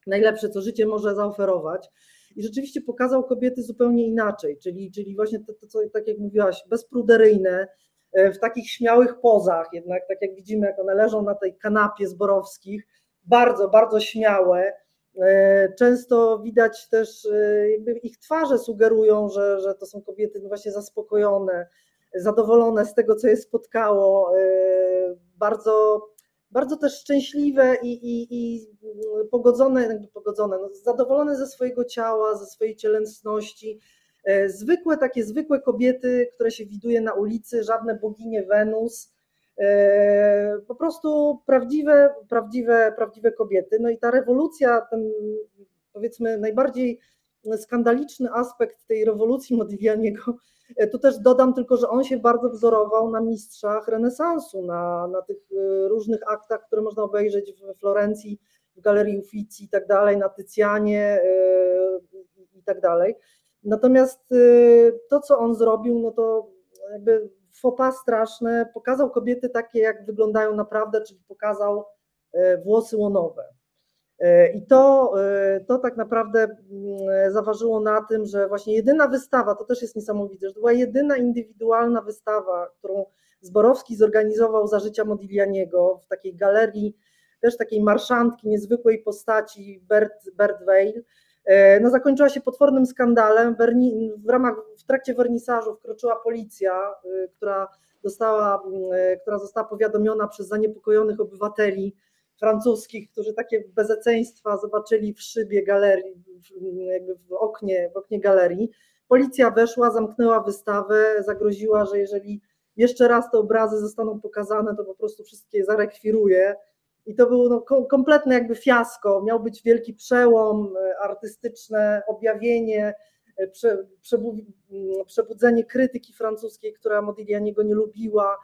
najlepsze, co życie może zaoferować. I rzeczywiście pokazał kobiety zupełnie inaczej, czyli, czyli właśnie to, to, co, tak jak mówiłaś, bezpruderyjne, e, w takich śmiałych pozach, jednak tak jak widzimy, jak one leżą na tej kanapie zborowskich, bardzo, bardzo śmiałe. E, często widać też, e, jakby ich twarze sugerują, że, że to są kobiety no właśnie zaspokojone, zadowolone z tego, co je spotkało, bardzo, bardzo też szczęśliwe i, i, i pogodzone, jakby pogodzone, no, zadowolone ze swojego ciała, ze swojej cielęsności. E, zwykłe, takie zwykłe kobiety, które się widuje na ulicy, żadne boginie Wenus, e, po prostu prawdziwe, prawdziwe, prawdziwe kobiety. No i ta rewolucja, ten powiedzmy najbardziej skandaliczny aspekt tej rewolucji Modiglianiego E, tu też dodam tylko, że on się bardzo wzorował na mistrzach renesansu, na, na tych e, różnych aktach, które można obejrzeć w Florencji, w Galerii Uffizi i tak dalej, na Tycjanie e, i tak dalej. Natomiast to, co on zrobił, no to jakby fopa straszne, pokazał kobiety takie, jak wyglądają naprawdę, czyli pokazał włosy łonowe. E, I to, e, to tak naprawdę mm, zaważyło na tym, że właśnie jedyna wystawa, to też jest niesamowite, że to była jedyna indywidualna wystawa, którą Zborowski zorganizował za życia Modiglianiego w takiej galerii, też takiej marszantki, niezwykłej postaci Bert, Bert Weil. E, no, zakończyła się potwornym skandalem. W ramach, w trakcie wernisażu wkroczyła policja, która, dostała, która została powiadomiona przez zaniepokojonych obywateli, francuskich, którzy takie bezeceństwa zobaczyli w szybie galerii, jakby w oknie, w oknie galerii. Policja weszła, zamknęła wystawę, zagroziła, że jeżeli jeszcze raz te obrazy zostaną pokazane, to po prostu wszystkie zarekwiruje. I to było no, kompletne jakby fiasko. Miał być wielki przełom, e, artystyczne objawienie, e, prze, przebudzenie krytyki francuskiej, która Modiglianiego nie lubiła.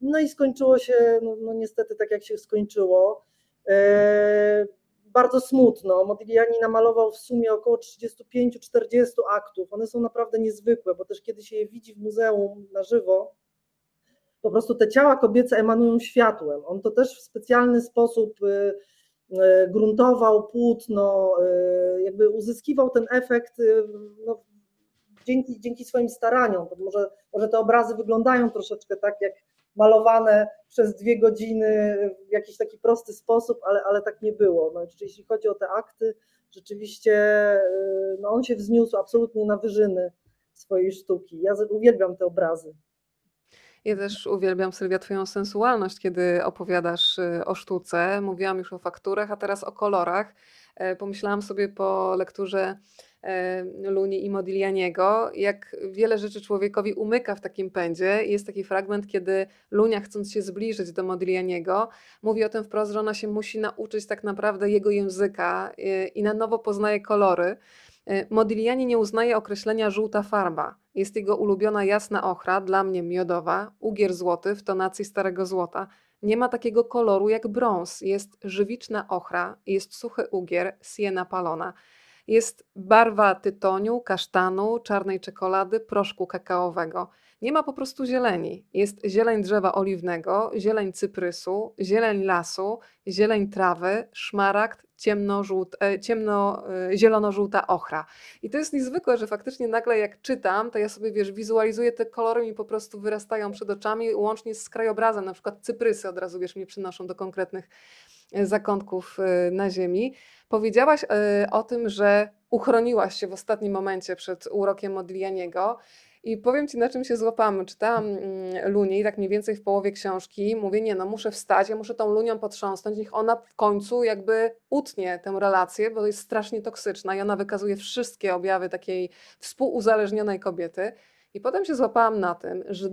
No i skończyło się, no, no niestety tak jak się skończyło. E, bardzo smutno. Modigliani namalował w sumie około 35-40 aktów. One są naprawdę niezwykłe, bo też kiedy się je widzi w muzeum na żywo, po prostu te ciała kobiece emanują światłem. On to też w specjalny sposób y, y, gruntował płótno, y, jakby uzyskiwał ten efekt no, dzięki, dzięki swoim staraniom. Może, może te obrazy wyglądają troszeczkę tak jak malowane przez dwie godziny w jakiś taki prosty sposób, ale, ale tak nie było. No, jeśli chodzi o te akty, rzeczywiście no, on się wzniósł absolutnie na wyżyny swojej sztuki. Ja uwielbiam te obrazy. Ja też uwielbiam, Sylwia, Twoją sensualność, kiedy opowiadasz y, o sztuce. Mówiłam już o fakturach, a teraz o kolorach. E, pomyślałam sobie po lekturze Luni i Modiglianiego, jak wiele rzeczy człowiekowi umyka w takim pędzie. Jest taki fragment, kiedy Lunia, chcąc się zbliżyć do Modiglianiego, mówi o tym wprost, że ona się musi nauczyć tak naprawdę jego języka y, i na nowo poznaje kolory. E, Modigliani nie uznaje określenia żółta farba. Jest jego ulubiona jasna ochra, dla mnie miodowa, ugier złoty w tonacji starego złota. Nie ma takiego koloru jak brąz. Jest żywiczna ochra, jest suchy ugier, siena palona. Jest barwa tytoniu, kasztanu, czarnej czekolady, proszku kakaowego. Nie ma po prostu zieleni. Jest zieleń drzewa oliwnego, zieleń cyprysu, zieleń lasu, zieleń trawy, szmaragd, ciemno, e, e, ochra. I to jest niezwykłe, że faktycznie nagle jak czytam, to ja sobie wiesz, wizualizuję te kolory mi po prostu wyrastają przed oczami, łącznie z krajobrazem, na przykład cyprysy od razu wiesz, mnie przynoszą do konkretnych zakątków na ziemi. Powiedziałaś o tym, że uchroniłaś się w ostatnim momencie przed urokiem Modiglianiego. I powiem Ci, na czym się złapałam. Czytałam mm, Lunię i tak mniej więcej w połowie książki mówię, nie no, muszę wstać, ja muszę tą Lunią potrząsnąć, niech ona w końcu jakby utnie tę relację, bo jest strasznie toksyczna i ona wykazuje wszystkie objawy takiej współuzależnionej kobiety. I potem się złapałam na tym, że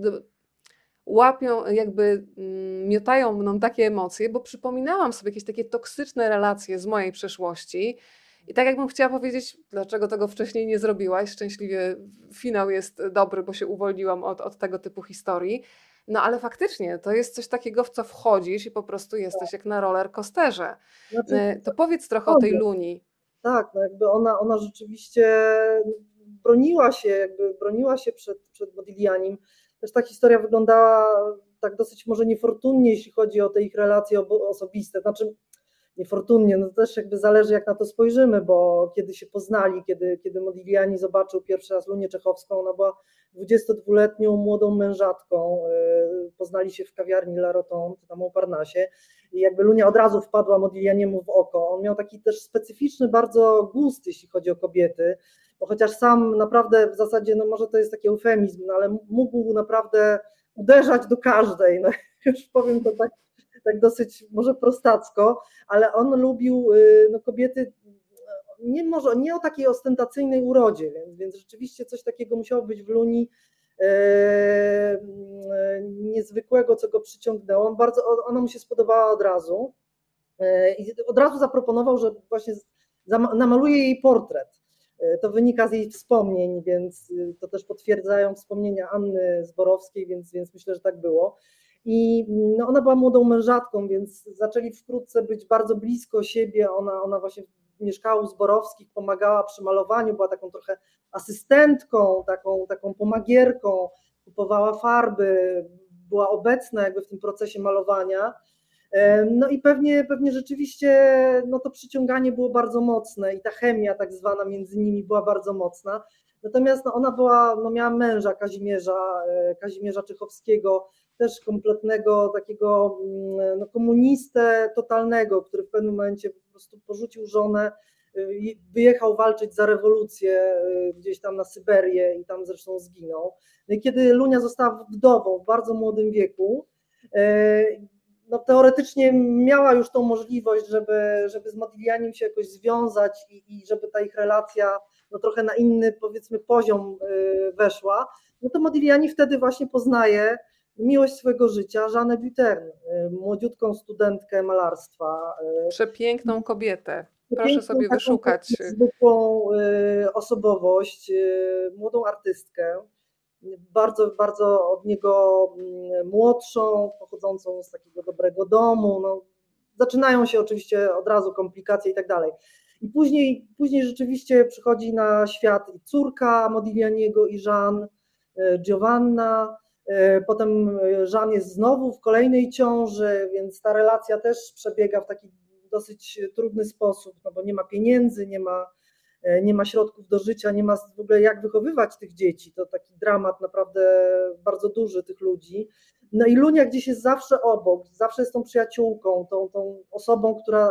łapią, jakby mm, miotają mną takie emocje, bo przypominałam sobie jakieś takie toksyczne relacje z mojej przeszłości, i tak jakbym chciała powiedzieć, dlaczego tego wcześniej nie zrobiłaś, szczęśliwie finał jest dobry, bo się uwolniłam od, od tego typu historii. No ale faktycznie to jest coś takiego, w co wchodzisz i po prostu jesteś jak na roller coasterze. Znaczy, e, to powiedz trochę o tej Luni. Tak, no jakby ona, ona rzeczywiście broniła się, jakby broniła się przed, przed Modiglianim. Też ta historia wyglądała tak dosyć może niefortunnie, jeśli chodzi o te ich relacje osobiste. Znaczy, niefortunnie, no to też jakby zależy jak na to spojrzymy, bo kiedy się poznali, kiedy, kiedy Modigliani zobaczył pierwszy raz Lunię Czechowską, ona była 22-letnią młodą mężatką, y, poznali się w kawiarni La Rotonde, tam o Parnasie i jakby Lunia od razu wpadła Modiglianiemu w oko. On miał taki też specyficzny bardzo gust, jeśli chodzi o kobiety, bo chociaż sam naprawdę w zasadzie, no może to jest taki eufemizm, no ale mógł naprawdę uderzać do każdej, no już powiem to tak tak dosyć może prostacko, ale on lubił y, no, kobiety nie, może, nie o takiej ostentacyjnej urodzie, więc, więc rzeczywiście coś takiego musiało być w Luni e, niezwykłego, co go przyciągnęło. On bardzo, ona mu się spodobała od razu e, i od razu zaproponował, że właśnie namaluje jej portret. To wynika z jej wspomnień, więc to też potwierdzają wspomnienia Anny Zborowskiej, więc, więc myślę, że tak było. I no, ona była młodą mężatką, więc zaczęli wkrótce być bardzo blisko siebie. Ona, ona właśnie mieszkała u Zborowskich, pomagała przy malowaniu, była taką trochę asystentką, taką, taką pomagierką, kupowała farby, była obecna jakby w tym procesie malowania. No i pewnie, pewnie rzeczywiście no to przyciąganie było bardzo mocne i ta chemia tak zwana między nimi była bardzo mocna. Natomiast no ona była, no miała męża Kazimierza, e, Kazimierza Czychowskiego, też kompletnego takiego mm, no, komunistę totalnego, który w pewnym momencie po prostu porzucił żonę, y, wyjechał walczyć za rewolucję y, gdzieś tam na Syberię i tam zresztą zginął. No i kiedy Lunia została wdową w bardzo młodym wieku, y, no teoretycznie miała już tą możliwość, żeby, żeby z Modiglianim się jakoś związać i, i żeby ta ich relacja no trochę na inny powiedzmy poziom weszła, no to Modigliani wtedy właśnie poznaje miłość swojego życia, Żanę Butern, y, młodziutką studentkę malarstwa. Y, Przepiękną kobietę. Proszę sobie wyszukać. Zwykłą y, osobowość, młodą artystkę, bardzo, bardzo od niego mm, młodszą, pochodzącą z takiego dobrego domu. No, zaczynają się oczywiście od razu komplikacje i tak dalej. I później, później rzeczywiście przychodzi na świat córka Modiglianiego i Jean, Giovanna, potem Jean jest znowu w kolejnej ciąży, więc ta relacja też przebiega w taki dosyć trudny sposób, no bo nie ma pieniędzy, nie ma E, nie ma środków do życia, nie ma w ogóle jak wychowywać tych dzieci. To taki dramat naprawdę bardzo duży tych ludzi. No i Lunia gdzieś jest zawsze obok, zawsze jest tą przyjaciółką, tą, tą osobą, która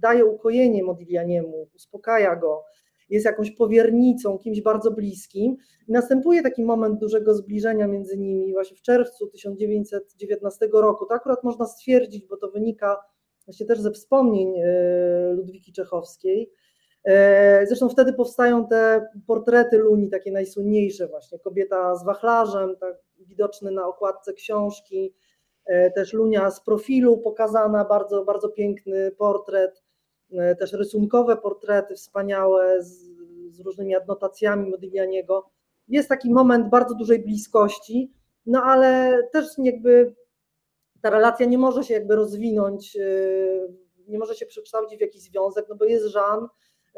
daje ukojenie Modiglianiemu, uspokaja go, jest jakąś powiernicą, kimś bardzo bliskim. I następuje taki moment dużego zbliżenia między nimi właśnie w czerwcu 1919 roku. To akurat można stwierdzić, bo to wynika właśnie też ze wspomnień e, Ludwiki Czechowskiej, E, zresztą wtedy powstają te portrety Luni, takie najsłynniejsze właśnie, kobieta z wachlarzem, tak widoczny na okładce książki, e, też Lunia z profilu pokazana, bardzo, bardzo piękny portret, też rysunkowe portrety wspaniałe z, z różnymi adnotacjami Modiglianiego. Jest taki moment bardzo dużej bliskości, no ale też jakby ta relacja nie może się jakby rozwinąć, nie może się przekształcić w jakiś związek, no bo jest Jean,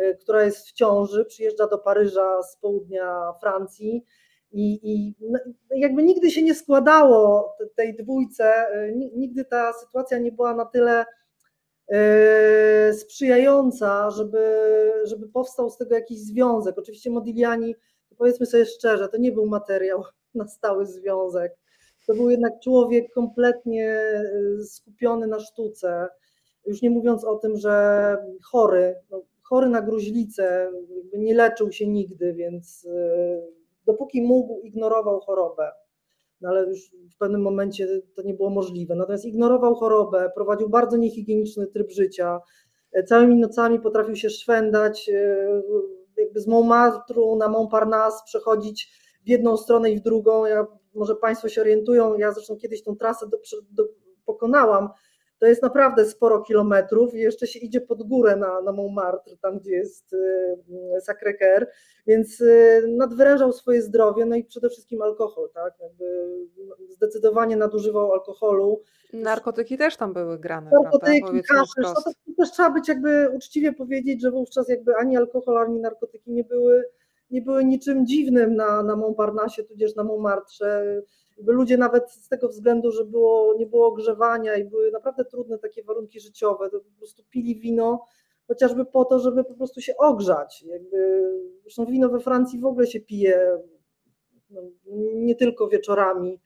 Y, która jest w ciąży, przyjeżdża do Paryża z południa Francji. I, i no, jakby nigdy się nie składało tej dwójce, nigdy ta sytuacja nie była na tyle sprzyjająca, żeby, żeby powstał z tego jakiś związek. Oczywiście Modigliani, powiedzmy sobie szczerze, to nie był materiał na stały związek. To był jednak człowiek kompletnie skupiony na sztuce. Już nie mówiąc o tym, że chory, no, chory na gruźlicę, nie leczył się nigdy, więc e, dopóki mógł, ignorował chorobę. No ale już w pewnym momencie to nie było możliwe. Natomiast ignorował chorobę, prowadził bardzo niehigieniczny tryb życia. Całymi nocami potrafił się szwendać, e, jakby z Montmartre na Montparnasse przechodzić w jedną stronę i w drugą. Ja, może Państwo się orientują, ja zresztą kiedyś tą trasę do, do, pokonałam to jest naprawdę sporo kilometrów i jeszcze się idzie pod górę na, na Montmartre, tam gdzie jest y, Sacré-Cœur, więc y, nadwyrężał swoje zdrowie, no i przede wszystkim alkohol, tak, Jakby no, zdecydowanie nadużywał alkoholu. Narkotyki też tam były grane, Narkotyki, kaszysz, no to też trzeba być jakby uczciwie powiedzieć, że wówczas jakby ani alkohol, ani narkotyki nie były, nie były niczym dziwnym na, na Montparnasse, tudzież na Montmartre, ludzie nawet z tego względu, że było, nie było ogrzewania i były naprawdę trudne takie warunki życiowe, to po prostu pili wino chociażby po to, żeby po prostu się ogrzać. Jakby, zresztą wino we Francji w ogóle się pije no, nie tylko wieczorami,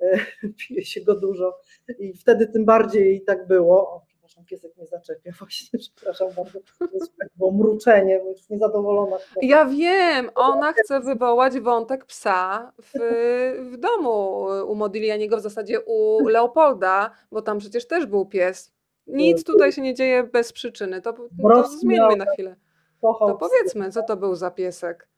pije się go dużo i wtedy tym bardziej tak było przepraszam, piesek mnie zaczepia właśnie, przepraszam bardzo, było mruczenie, bo jest niezadowolona. Ja wiem, ona chce wywołać wątek psa w, w domu u Modiglianiego, w zasadzie u Leopolda, bo tam przecież też był pies. Nic tutaj się nie dzieje bez przyczyny, to, to zmieńmy na chwilę. To powiedzmy, co to był za piesek?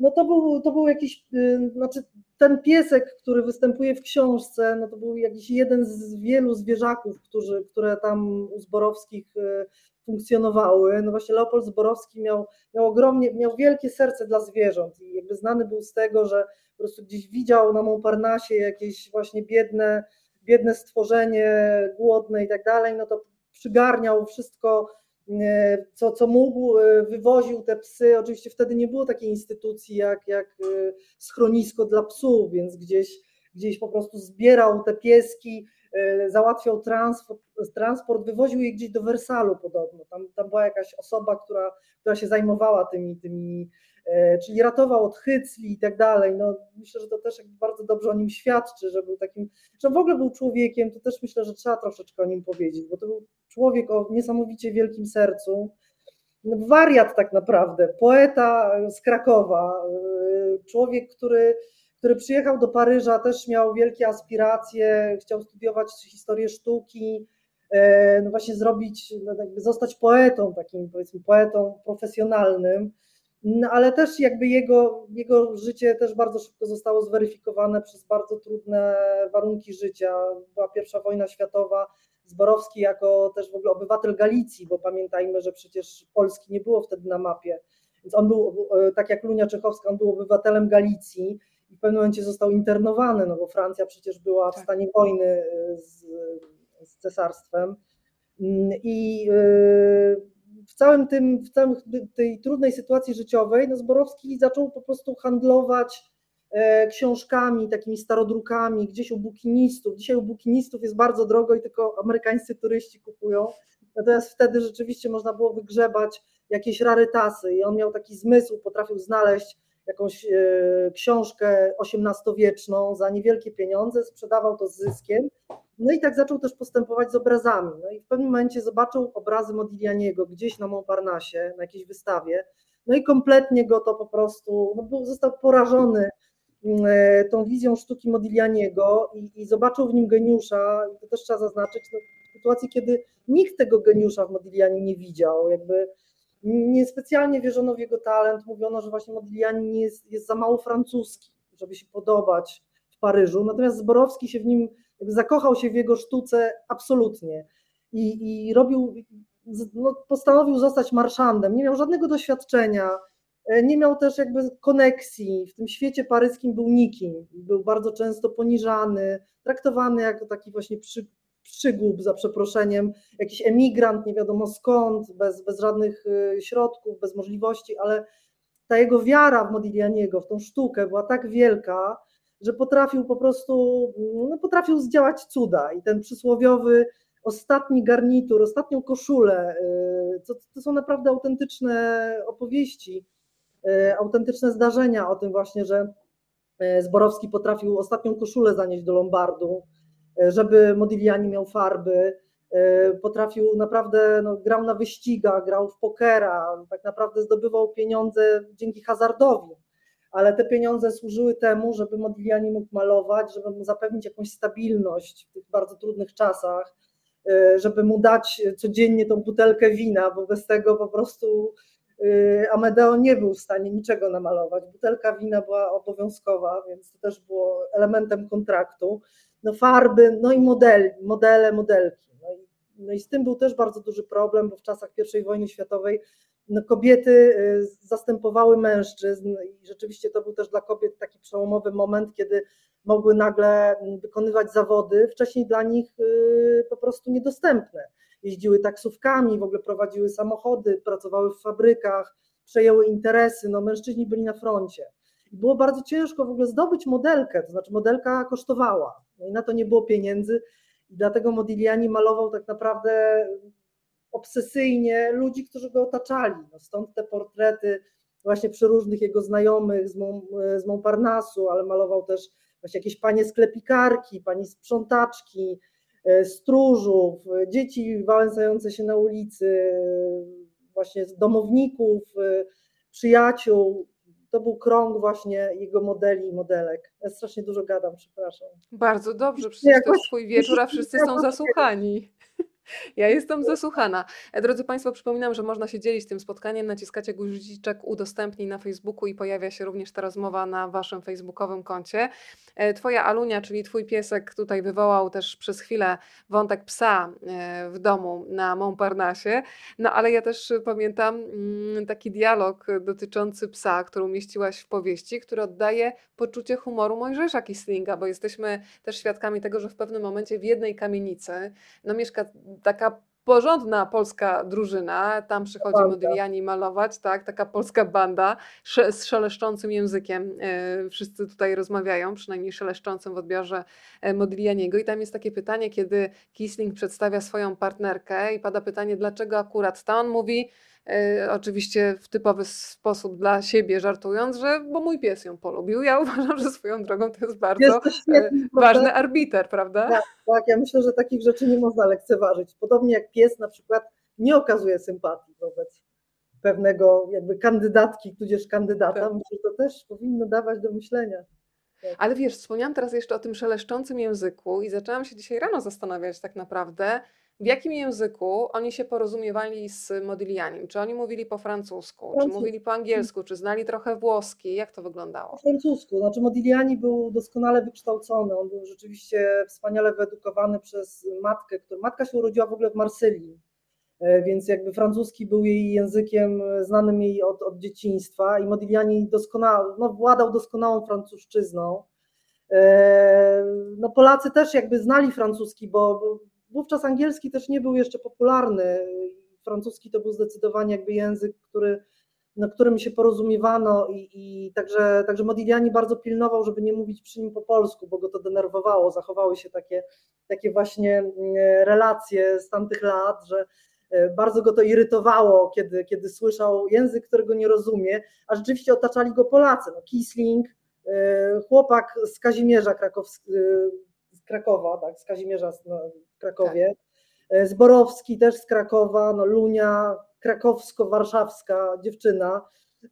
no to był, to był jakiś, y, znaczy ten piesek, który występuje w książce, no to był jakiś jeden z wielu zwierzaków, którzy, które tam u Zborowskich y, funkcjonowały. No właśnie Leopold Zborowski miał, miał ogromnie, miał wielkie serce dla zwierząt i jakby znany był z tego, że po prostu gdzieś widział na Montparnasse jakieś właśnie biedne, biedne stworzenie, głodne i tak dalej, no to przygarniał wszystko co, co mógł, e, wywoził te psy. Oczywiście wtedy nie było takiej instytucji jak, jak e, schronisko dla psów, więc gdzieś, gdzieś po prostu zbierał te pieski, załatwiał transport, transport wywoził je gdzieś do Wersalu podobno. Tam, tam była jakaś osoba, która, która się zajmowała tymi, tymi E, czyli ratował od hycli i tak dalej. No, myślę, że to też bardzo dobrze o nim świadczy, że był takim, że w ogóle był człowiekiem, to też myślę, że trzeba troszeczkę o nim powiedzieć, bo to był człowiek o niesamowicie wielkim sercu, no, wariat tak naprawdę, poeta z Krakowa, e, człowiek, który, który przyjechał do Paryża, też miał wielkie aspiracje, chciał studiować historię sztuki, e, no właśnie zrobić, no jakby zostać poetą, takim powiedzmy poetą profesjonalnym. No, ale też jakby jego, jego życie też bardzo szybko zostało zweryfikowane przez bardzo trudne warunki życia. Była pierwsza wojna światowa, Zborowski jako też w ogóle obywatel Galicji, bo pamiętajmy, że przecież Polski nie było wtedy na mapie. Więc on był, tak jak Lunia Czechowska, on był obywatelem Galicji i w pewnym momencie został internowany, no bo Francja przecież była w tak. stanie wojny z, z cesarstwem Mm, I w całym tym, w całej tej trudnej sytuacji życiowej, no Zborowski zaczął po prostu handlować e, książkami, takimi starodrukami, gdzieś u bukinistów. Dzisiaj u bukinistów jest bardzo drogo i tylko amerykańscy turyści kupują. Natomiast wtedy rzeczywiście można było wygrzebać jakieś rarytasy i on miał taki zmysł, potrafił znaleźć jakąś e, książkę XVIII-wieczną za niewielkie pieniądze, sprzedawał to z zyskiem. No i tak zaczął też postępować z obrazami. No i w pewnym momencie zobaczył obrazy Modiglianiego gdzieś na Montparnasse, na jakiejś wystawie. No i kompletnie go to po prostu, no był, został porażony mm, e, tą wizją sztuki Modiglianiego i, i zobaczył w nim geniusza, i to też trzeba zaznaczyć, no, w sytuacji, kiedy nikt tego geniusza w Modigliani nie widział, jakby niespecjalnie wierzono w jego talent, mówiono, że właśnie Modigliani jest, jest za mało francuski, żeby się podobać w Paryżu, natomiast Zborowski się w nim, zakochał się w jego sztuce absolutnie i, i robił, no, postanowił zostać marszandem, nie miał żadnego doświadczenia, e, nie miał też jakby koneksji, w tym świecie paryskim był nikim, był bardzo często poniżany, traktowany jako taki właśnie przy, przygłup za przeproszeniem, jakiś emigrant, nie wiadomo skąd, bez, bez żadnych y, środków, bez możliwości, ale ta jego wiara w Modiglianiego, w tą sztukę była tak wielka, że potrafił po prostu, no, potrafił zdziałać cuda. I ten przysłowiowy ostatni garnitur, ostatnią koszulę, y, to, to są naprawdę autentyczne opowieści, y, autentyczne zdarzenia o tym właśnie, że Zborowski potrafił ostatnią koszulę zanieść do Lombardu, żeby Modigliani miał farby, e, potrafił naprawdę, no, grał na wyścigach, grał w pokera, tak naprawdę zdobywał pieniądze dzięki hazardowi, ale te pieniądze służyły temu, żeby Modigliani mógł malować, żeby mu zapewnić jakąś stabilność w tych bardzo trudnych czasach, e, żeby mu dać codziennie tą butelkę wina, bo bez tego po prostu e, Amedeo nie był w stanie niczego namalować. Butelka wina była obowiązkowa, więc to też było elementem kontraktu no farby, no i modele, modelki. No i, no i z tym był też bardzo duży problem, bo w czasach I wojny światowej no kobiety y, zastępowały mężczyzn i rzeczywiście to był też dla kobiet taki przełomowy moment, kiedy mogły nagle mm, wykonywać zawody, wcześniej dla nich y, po prostu niedostępne. Jeździły taksówkami, w ogóle prowadziły samochody, pracowały w fabrykach, przejęły interesy, no mężczyźni byli na froncie. I było bardzo ciężko w ogóle zdobyć modelkę, to znaczy modelka kosztowała. No i na to nie było pieniędzy dlatego Modigliani malował tak naprawdę obsesyjnie ludzi, którzy go otaczali. No stąd te portrety właśnie przeróżnych jego znajomych z, Mont, z ale malował też właśnie jakieś panie sklepikarki, pani sprzątaczki, stróżów, dzieci wałęsające się na ulicy, właśnie domowników, e, przyjaciół to był krąg właśnie jego modeli i modelek. Ja strasznie dużo gadam, przepraszam. Bardzo dobrze, przecież to jest twój wieczór, a wszyscy są zasłuchani. Ja jestem zasłuchana. Drodzy Państwo, przypominam, że można się dzielić tym spotkaniem. Naciskacie guziczek udostępnij na Facebooku i pojawia się również ta rozmowa na Waszym facebookowym koncie. E, twoja Alunia, czyli Twój piesek, tutaj wywołał też przez chwilę wątek psa e, w domu na Montparnasse. No ale ja też pamiętam mm, taki dialog dotyczący psa, który umieściłaś w powieści, który oddaje poczucie humoru Mojżesza Kislinga, bo jesteśmy też świadkami tego, że w pewnym momencie w jednej kamienicy no, mieszka taka porządna polska drużyna, tam przychodzi banda. Modigliani malować, tak, taka polska banda z szeleszczącym językiem, e, wszyscy tutaj rozmawiają, przynajmniej szeleszczącym w odbiorze e, Modiglianiego i tam jest takie pytanie, kiedy Kisling przedstawia swoją partnerkę i pada pytanie, dlaczego akurat ta, on mówi, oczywiście w typowy sposób dla siebie żartując, że bo mój pies ją polubił. Ja uważam, że swoją drogą to jest bardzo jest e, świetny, ważny arbiter, prawda? Tak, tak, ja myślę, że takich rzeczy nie można lekceważyć. Podobnie jak pies na przykład nie okazuje sympatii wobec pewnego jakby kandydatki, tudzież kandydata. Tak. Myślę, że to też powinno dawać do myślenia. Tak. Ale wiesz, wspomniałam teraz jeszcze o tym szeleszczącym języku i zaczęłam się dzisiaj rano zastanawiać tak naprawdę, w jakim języku oni się porozumiewali z Modiglianim? Czy oni mówili po francusku, czy mówili po angielsku, czy znali trochę włoski? Jak to wyglądało? Po francusku. Znaczy Modigliani był doskonale wykształcony. On był rzeczywiście wspaniale wyedukowany przez matkę, która matka się urodziła w ogóle w Marsylii. E, więc jakby francuski był jej językiem znanym jej od, od dzieciństwa i Modigliani doskonale, no, władał doskonałą francuszczyzną. E, no Polacy też jakby znali francuski, bo wówczas angielski też nie był jeszcze popularny. Francuski to był zdecydowanie jakby język, który, na którym się porozumiewano i, i także, także Modigliani bardzo pilnował, żeby nie mówić przy nim po polsku, bo go to denerwowało. Zachowały się takie, takie właśnie mm, relacje z tamtych lat, że e, bardzo go to irytowało, kiedy, kiedy słyszał język, którego nie rozumie, a rzeczywiście otaczali go Polacy. No, Kisling, e, chłopak z Kazimierza Krakowskiego, z Krakowa, tak, z Kazimierza w Krakowie, tak. Zborowski też z Krakowa, no Lunia, krakowsko-warszawska dziewczyna,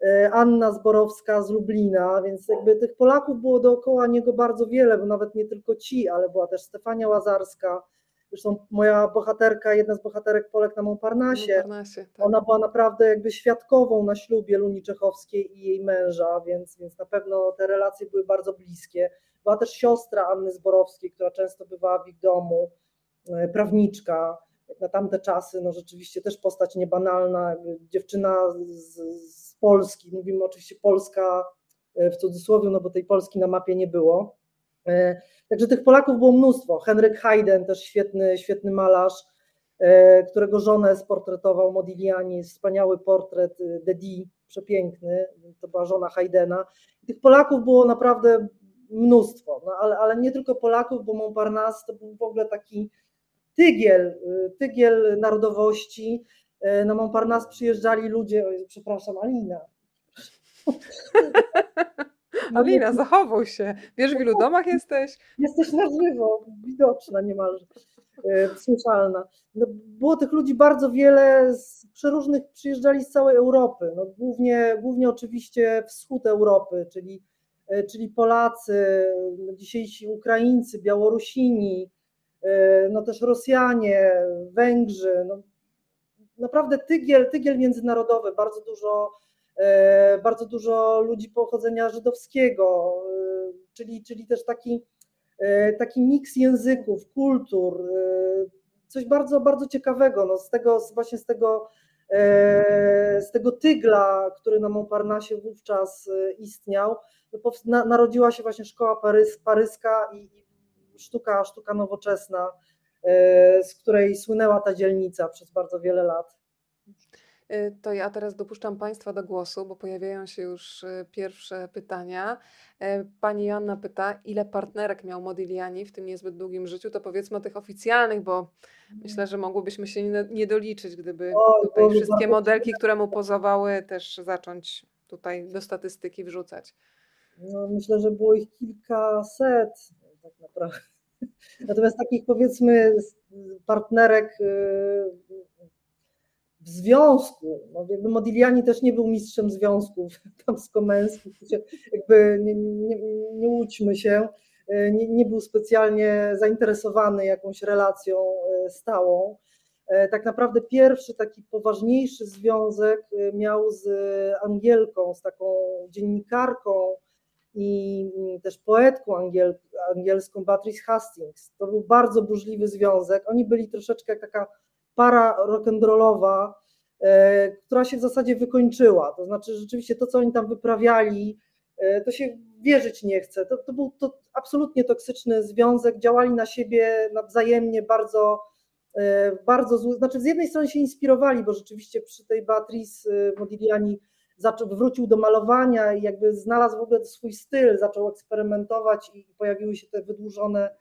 e, Anna Zborowska z Lublina, więc jakby tych Polaków było dookoła niego bardzo wiele, bo nawet nie tylko ci, ale była też Stefania Łazarska, zresztą moja bohaterka, jedna z bohaterek Polek na Montparnasse, Montparnasse tak. ona była naprawdę jakby świadkową na ślubie Luni Czechowskiej i jej męża, więc, więc na pewno te relacje były bardzo bliskie. Była też siostra Anny Zborowskiej, która często bywała w ich domu, e, prawniczka, na tamte czasy, no rzeczywiście też postać niebanalna, dziewczyna z, z Polski, mówimy oczywiście Polska e, w cudzysłowie, no bo tej Polski na mapie nie było. E, także tych Polaków było mnóstwo. Henryk Hayden, też świetny, świetny malarz, którego żonę sportretował Modigliani, wspaniały portret Dedi, przepiękny, to była żona Haydena. Tych Polaków było naprawdę mnóstwo, no ale, ale nie tylko Polaków, bo Montparnasse to był w ogóle taki tygiel, y, tygiel narodowości. Y, na Montparnasse przyjeżdżali ludzie, oj, przepraszam, Alina. Alina, zachowuj się. Wiesz, w ilu domach jesteś? Jesteś na żywo, widoczna niemalże, y, słyszalna. No, było tych ludzi bardzo wiele, z przeróżnych przyjeżdżali z całej Europy. No, głównie, głównie oczywiście wschód Europy, czyli, czyli Polacy, dzisiejsi Ukraińcy, Białorusini, no też Rosjanie, Węgrzy, no naprawdę tygiel, tygiel międzynarodowy, bardzo dużo, e, bardzo dużo ludzi pochodzenia żydowskiego, e, czyli, czyli też taki, taki miks języków, kultur, coś bardzo, bardzo ciekawego, no z tego, właśnie z tego, z tego tygla, który na Montparnasse wówczas istniał, no, narodziła się właśnie szkoła parys, paryska i sztuka, sztuka nowoczesna, e, z której słynęła ta dzielnica przez bardzo wiele lat. E, to ja teraz dopuszczam Państwa do głosu, bo pojawiają się już e, pierwsze pytania. Pani Joanna pyta, ile partnerek miał Modigliani w tym niezbyt długim życiu? To powiedzmy o tych oficjalnych, bo myślę, że mogłybyśmy się nie doliczyć, gdyby o, tutaj wszystkie modelki, które mu pozowały, też zacząć tutaj do statystyki wrzucać. No, myślę, że było ich kilkaset tak naprawdę. Natomiast takich powiedzmy partnerek y, w związku, no jakby Modigliani też nie był mistrzem związków damsko-męskich, jakby nie, nie, nie łudźmy się, y, nie, nie był specjalnie zainteresowany jakąś relacją y, stałą. Tak naprawdę pierwszy taki poważniejszy związek miał z Angielką, z taką dziennikarką, i mm, też poetką angiel, angielską Beatrice Hastings. To był bardzo burzliwy związek. Oni byli troszeczkę jak taka para rock'n'rollowa, e, która się w zasadzie wykończyła. To znaczy rzeczywiście to, co oni tam wyprawiali, e, to się wierzyć nie chce. To, to był to absolutnie toksyczny związek, działali na siebie nawzajemnie bardzo, e, bardzo zły. Znaczy z jednej strony się inspirowali, bo rzeczywiście przy tej Beatrice Modigliani zaczął, wrócił do malowania i jakby znalazł w ogóle swój styl, zaczął eksperymentować i pojawiły się te wydłużone,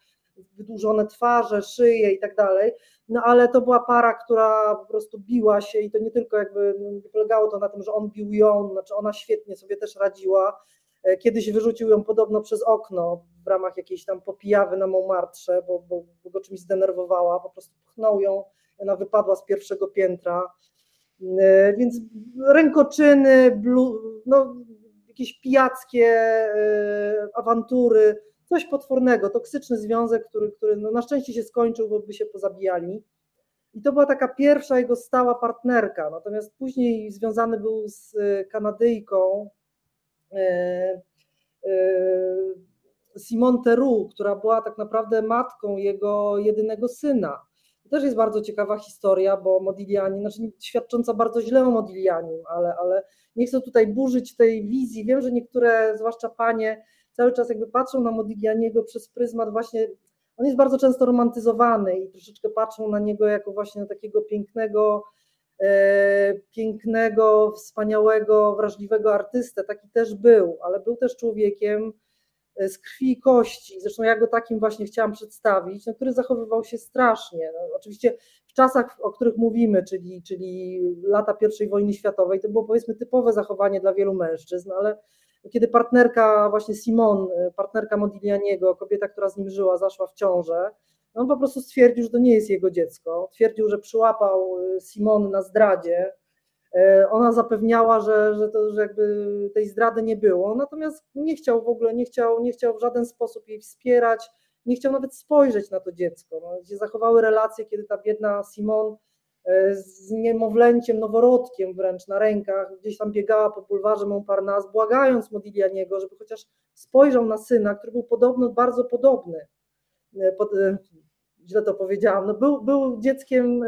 wydłużone twarze, szyje i tak dalej. No ale to była para, która po prostu biła się i to nie tylko jakby nie polegało to na tym, że on bił ją, znaczy ona świetnie sobie też radziła. E, kiedyś wyrzucił ją podobno przez okno w ramach jakiejś tam popijawy na Montmartre, bo, bo, bo go czymś zdenerwowała, po prostu pchnął ją, ona wypadła z pierwszego piętra więc rękoczyny, blu, no, jakieś pijackie e, awantury, coś potwornego, toksyczny związek, który, który no, na szczęście się skończył, bo by się pozabijali. I to była taka pierwsza jego stała partnerka. Natomiast później związany był z Kanadyjką Simone Theroux, która była tak naprawdę matką jego jedynego syna. To też jest bardzo ciekawa historia, bo Modigliani, znaczy świadcząca bardzo źle o Modiglianim, ale, ale nie chcę tutaj burzyć tej wizji. Wiem, że niektóre, zwłaszcza panie, cały czas jakby patrzą na Modiglianiego przez pryzmat właśnie on jest bardzo często romantyzowany i troszeczkę patrzą na niego jako właśnie takiego pięknego, e, pięknego, wspaniałego, wrażliwego artystę. Taki też był, ale był też człowiekiem z krwi i kości. Zresztą ja go takim właśnie chciałam przedstawić, no, który zachowywał się strasznie. No, oczywiście w czasach, o których mówimy, czyli, czyli lata I wojny światowej, to było powiedzmy typowe zachowanie dla wielu mężczyzn, ale kiedy partnerka właśnie Simon, partnerka Modiglianiego, kobieta, która z nim żyła, zaszła w ciążę, on po prostu stwierdził, że to nie jest jego dziecko. Twierdził, że przyłapał y, Simon na zdradzie. E, ona zapewniała, że, że, to, że jakby tej zdrady nie było, natomiast nie chciał w ogóle, nie chciał, nie chciał w żaden sposób jej wspierać, nie chciał nawet spojrzeć na to dziecko. No, gdzie zachowały relacje, kiedy ta biedna Simon E, z niemowlęciem, noworodkiem wręcz na rękach, gdzieś tam biegała po bulwarze Montparnasse, błagając Modiglianiego, żeby chociaż spojrzał na syna, który był podobno bardzo podobny. E, pod, źle to powiedziałam, no był, był dzieckiem,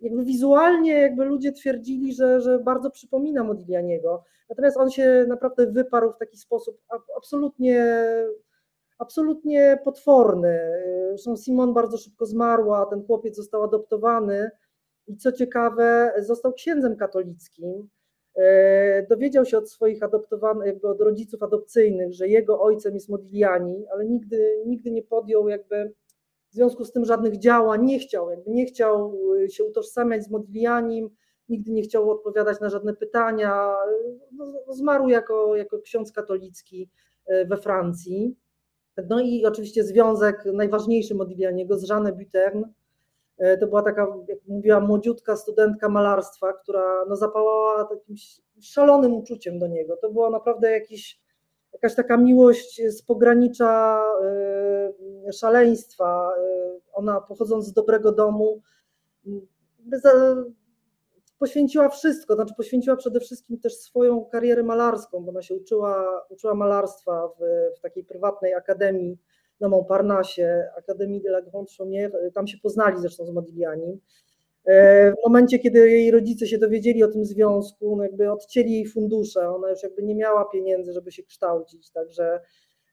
jakby wizualnie jakby ludzie twierdzili, że, że bardzo przypomina Modiglianiego, natomiast on się naprawdę wyparł w taki sposób absolutnie absolutnie potworny. Zresztą Simon bardzo szybko zmarła, ten chłopiec został adoptowany, i co ciekawe, został księdzem katolickim. E, dowiedział się od swoich adoptowanych, jakby od rodziców adopcyjnych, że jego ojcem jest Modigliani, ale nigdy, nigdy nie podjął jakby w związku z tym żadnych działań, nie chciał, jakby nie chciał się utożsamiać z Modiglianim, nigdy nie chciał odpowiadać na żadne pytania. No, zmarł jako, jako ksiądz katolicki e, we Francji. No i oczywiście związek najważniejszy Modiglianiego z Jeanne Buterne, E, to była taka, jak mówiła, młodziutka studentka malarstwa, która no, zapałała takim szalonym uczuciem do niego. To była naprawdę jakiś, jakaś taka miłość z pogranicza y, szaleństwa. Y, ona pochodząc z dobrego domu, za, poświęciła wszystko, znaczy poświęciła przede wszystkim też swoją karierę malarską, bo ona się uczyła, uczyła malarstwa w, w takiej prywatnej akademii na Montparnasse, Akademii de la Grande Chaumière, tam się poznali zresztą z Modigliani. E, w momencie, kiedy jej rodzice się dowiedzieli o tym związku, no jakby odcięli jej fundusze, ona już jakby nie miała pieniędzy, żeby się kształcić, także,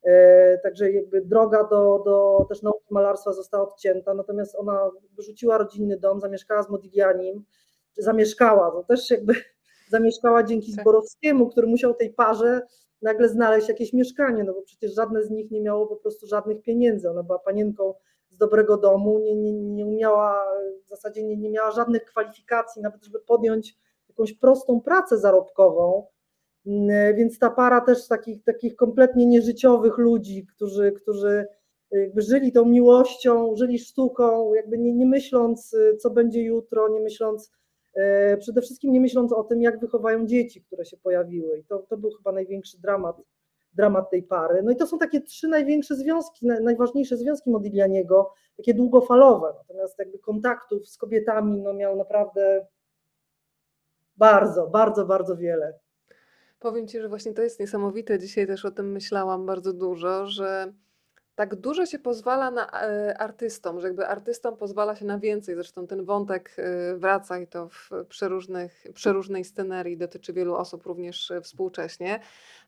e, także jakby droga do, do też nauki malarstwa została odcięta, natomiast ona wyrzuciła rodzinny dom, zamieszkała z Modiglianim, zamieszkała, to też jakby zamieszkała dzięki tak. Zborowskiemu, który musiał tej parze nagle znaleźć jakieś mieszkanie, no bo przecież żadne z nich nie miało po prostu żadnych pieniędzy. Ona była panienką z dobrego domu, nie, nie, nie umiała, w zasadzie nie, nie miała żadnych kwalifikacji, nawet żeby podjąć jakąś prostą pracę zarobkową. Mm, więc ta para też takich, takich kompletnie nieżyciowych ludzi, którzy, którzy jakby żyli tą miłością, żyli sztuką, jakby nie, nie myśląc, co będzie jutro, nie myśląc, E, przede wszystkim nie myśląc o tym, jak wychowają dzieci, które się pojawiły. I to, to był chyba największy dramat, dramat tej pary. No i to są takie trzy największe związki, najważniejsze związki Modiglianiego, takie długofalowe. Natomiast jakby kontaktów z kobietami no miał naprawdę bardzo, bardzo, bardzo wiele. Powiem Ci, że właśnie to jest niesamowite. Dzisiaj też o tym myślałam bardzo dużo, że tak dużo się pozwala na e, artystom, że jakby artystom pozwala się na więcej. Zresztą ten wątek e, wraca i to w przeróżnych, przeróżnej scenerii dotyczy wielu osób również e, współcześnie,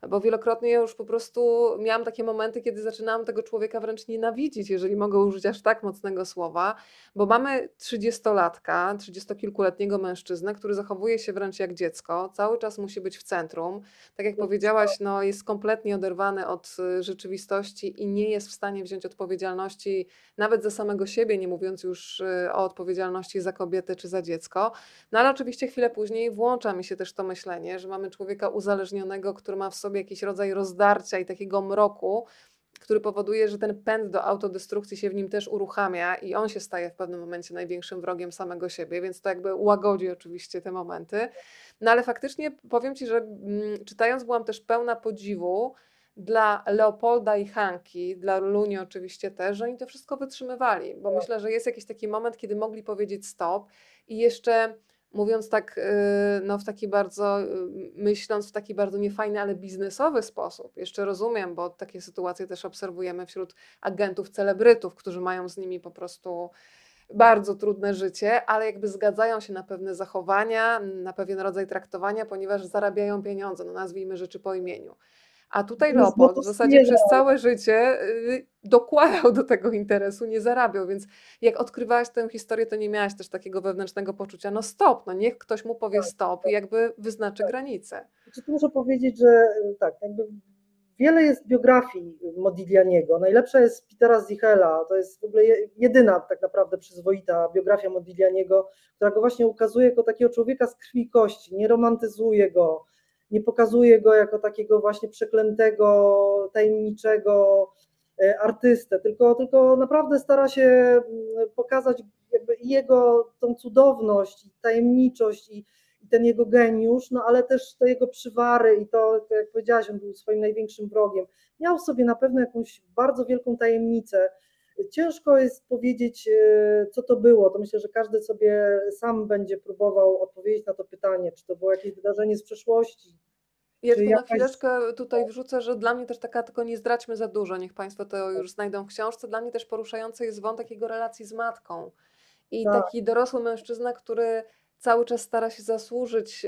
bo wielokrotnie ja już po prostu miałam takie momenty, kiedy zaczynałam tego człowieka wręcz nienawidzić, jeżeli mogę użyć aż tak mocnego słowa, bo mamy trzydziestolatka, trzydziestokilkuletniego mężczyznę, który zachowuje się wręcz jak dziecko, cały czas musi być w centrum. Tak jak powiedziałaś, no jest kompletnie oderwany od rzeczywistości i nie jest w stanie wziąć odpowiedzialności nawet za samego siebie, nie mówiąc już y, o odpowiedzialności za kobietę czy za dziecko. No ale oczywiście chwilę później włącza mi się też to myślenie, że mamy człowieka uzależnionego, który ma w sobie jakiś rodzaj rozdarcia i takiego mroku, który powoduje, że ten pęd do autodestrukcji się w nim też uruchamia i on się staje w pewnym momencie największym wrogiem samego siebie, więc to jakby łagodzi oczywiście te momenty. No ale faktycznie powiem Ci, że mm, czytając byłam też pełna podziwu dla Leopolda i Hanki, dla Luni oczywiście też, że oni to wszystko wytrzymywali, bo tak. myślę, że jest jakiś taki moment, kiedy mogli powiedzieć stop i jeszcze mówiąc tak, y, no w taki bardzo, y, myśląc w taki bardzo niefajny, ale biznesowy sposób, jeszcze rozumiem, bo takie sytuacje też obserwujemy wśród agentów, celebrytów, którzy mają z nimi po prostu bardzo trudne życie, ale jakby zgadzają się na pewne zachowania, na pewien rodzaj traktowania, ponieważ zarabiają pieniądze, no nazwijmy rzeczy po imieniu A tutaj Natomiast Leopold w zasadzie przez całe życie y, dokładał do tego interesu, nie zarabiał, więc jak odkrywałaś tę historię, to nie miałaś też takiego wewnętrznego poczucia, no stop, no niech ktoś mu powie stop i jakby wyznaczy granice. Znaczy, tu muszę powiedzieć, że y, tak, jakby wiele jest biografii Modiglianiego. Najlepsza jest Petera Zichela, to jest w ogóle je- jedyna tak naprawdę przyzwoita biografia Modiglianiego, która go właśnie ukazuje jako takiego człowieka z krwi i kości, nie romantyzuje go, nie pokazuje go jako takiego właśnie przeklętego, tajemniczego e, artystę, tylko, tylko naprawdę stara się mm, pokazać jakby jego tą cudowność, tajemniczość i, i ten jego geniusz, no ale też te jego przywary i to, to, jak powiedziałaś, on był swoim największym wrogiem. Miał w sobie na pewno jakąś bardzo wielką tajemnicę. Ciężko jest powiedzieć, e, co to było. To myślę, że każdy sobie sam będzie próbował odpowiedzieć na to pytanie, czy to było jakieś wydarzenie z przeszłości. Ja tylko na chwileczkę tutaj wrzucę, że dla mnie też taka, tylko nie zdradźmy za dużo, niech Państwo to już znajdą w książce. Dla mnie też poruszający jest wątek jego relacji z matką. I Tak. taki dorosły mężczyzna, który cały czas stara się zasłużyć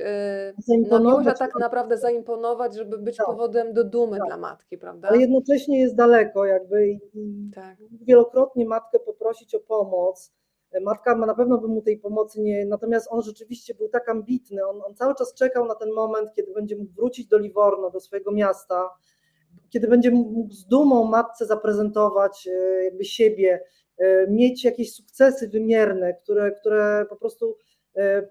na miłość, a tak naprawdę zaimponować, żeby być Tak. powodem do dumy Tak. dla matki, prawda? Ale jednocześnie jest daleko jakby i, Tak. wielokrotnie matkę poprosić o pomoc. Matka ma na pewno by mu tej pomocy nie, natomiast on rzeczywiście był tak ambitny, on, on cały czas czekał na ten moment, kiedy będzie mógł wrócić do Livorno, do swojego miasta, kiedy będzie mógł z dumą matce zaprezentować e, jakby siebie, e, mieć jakieś sukcesy wymierne, które, które po prostu e,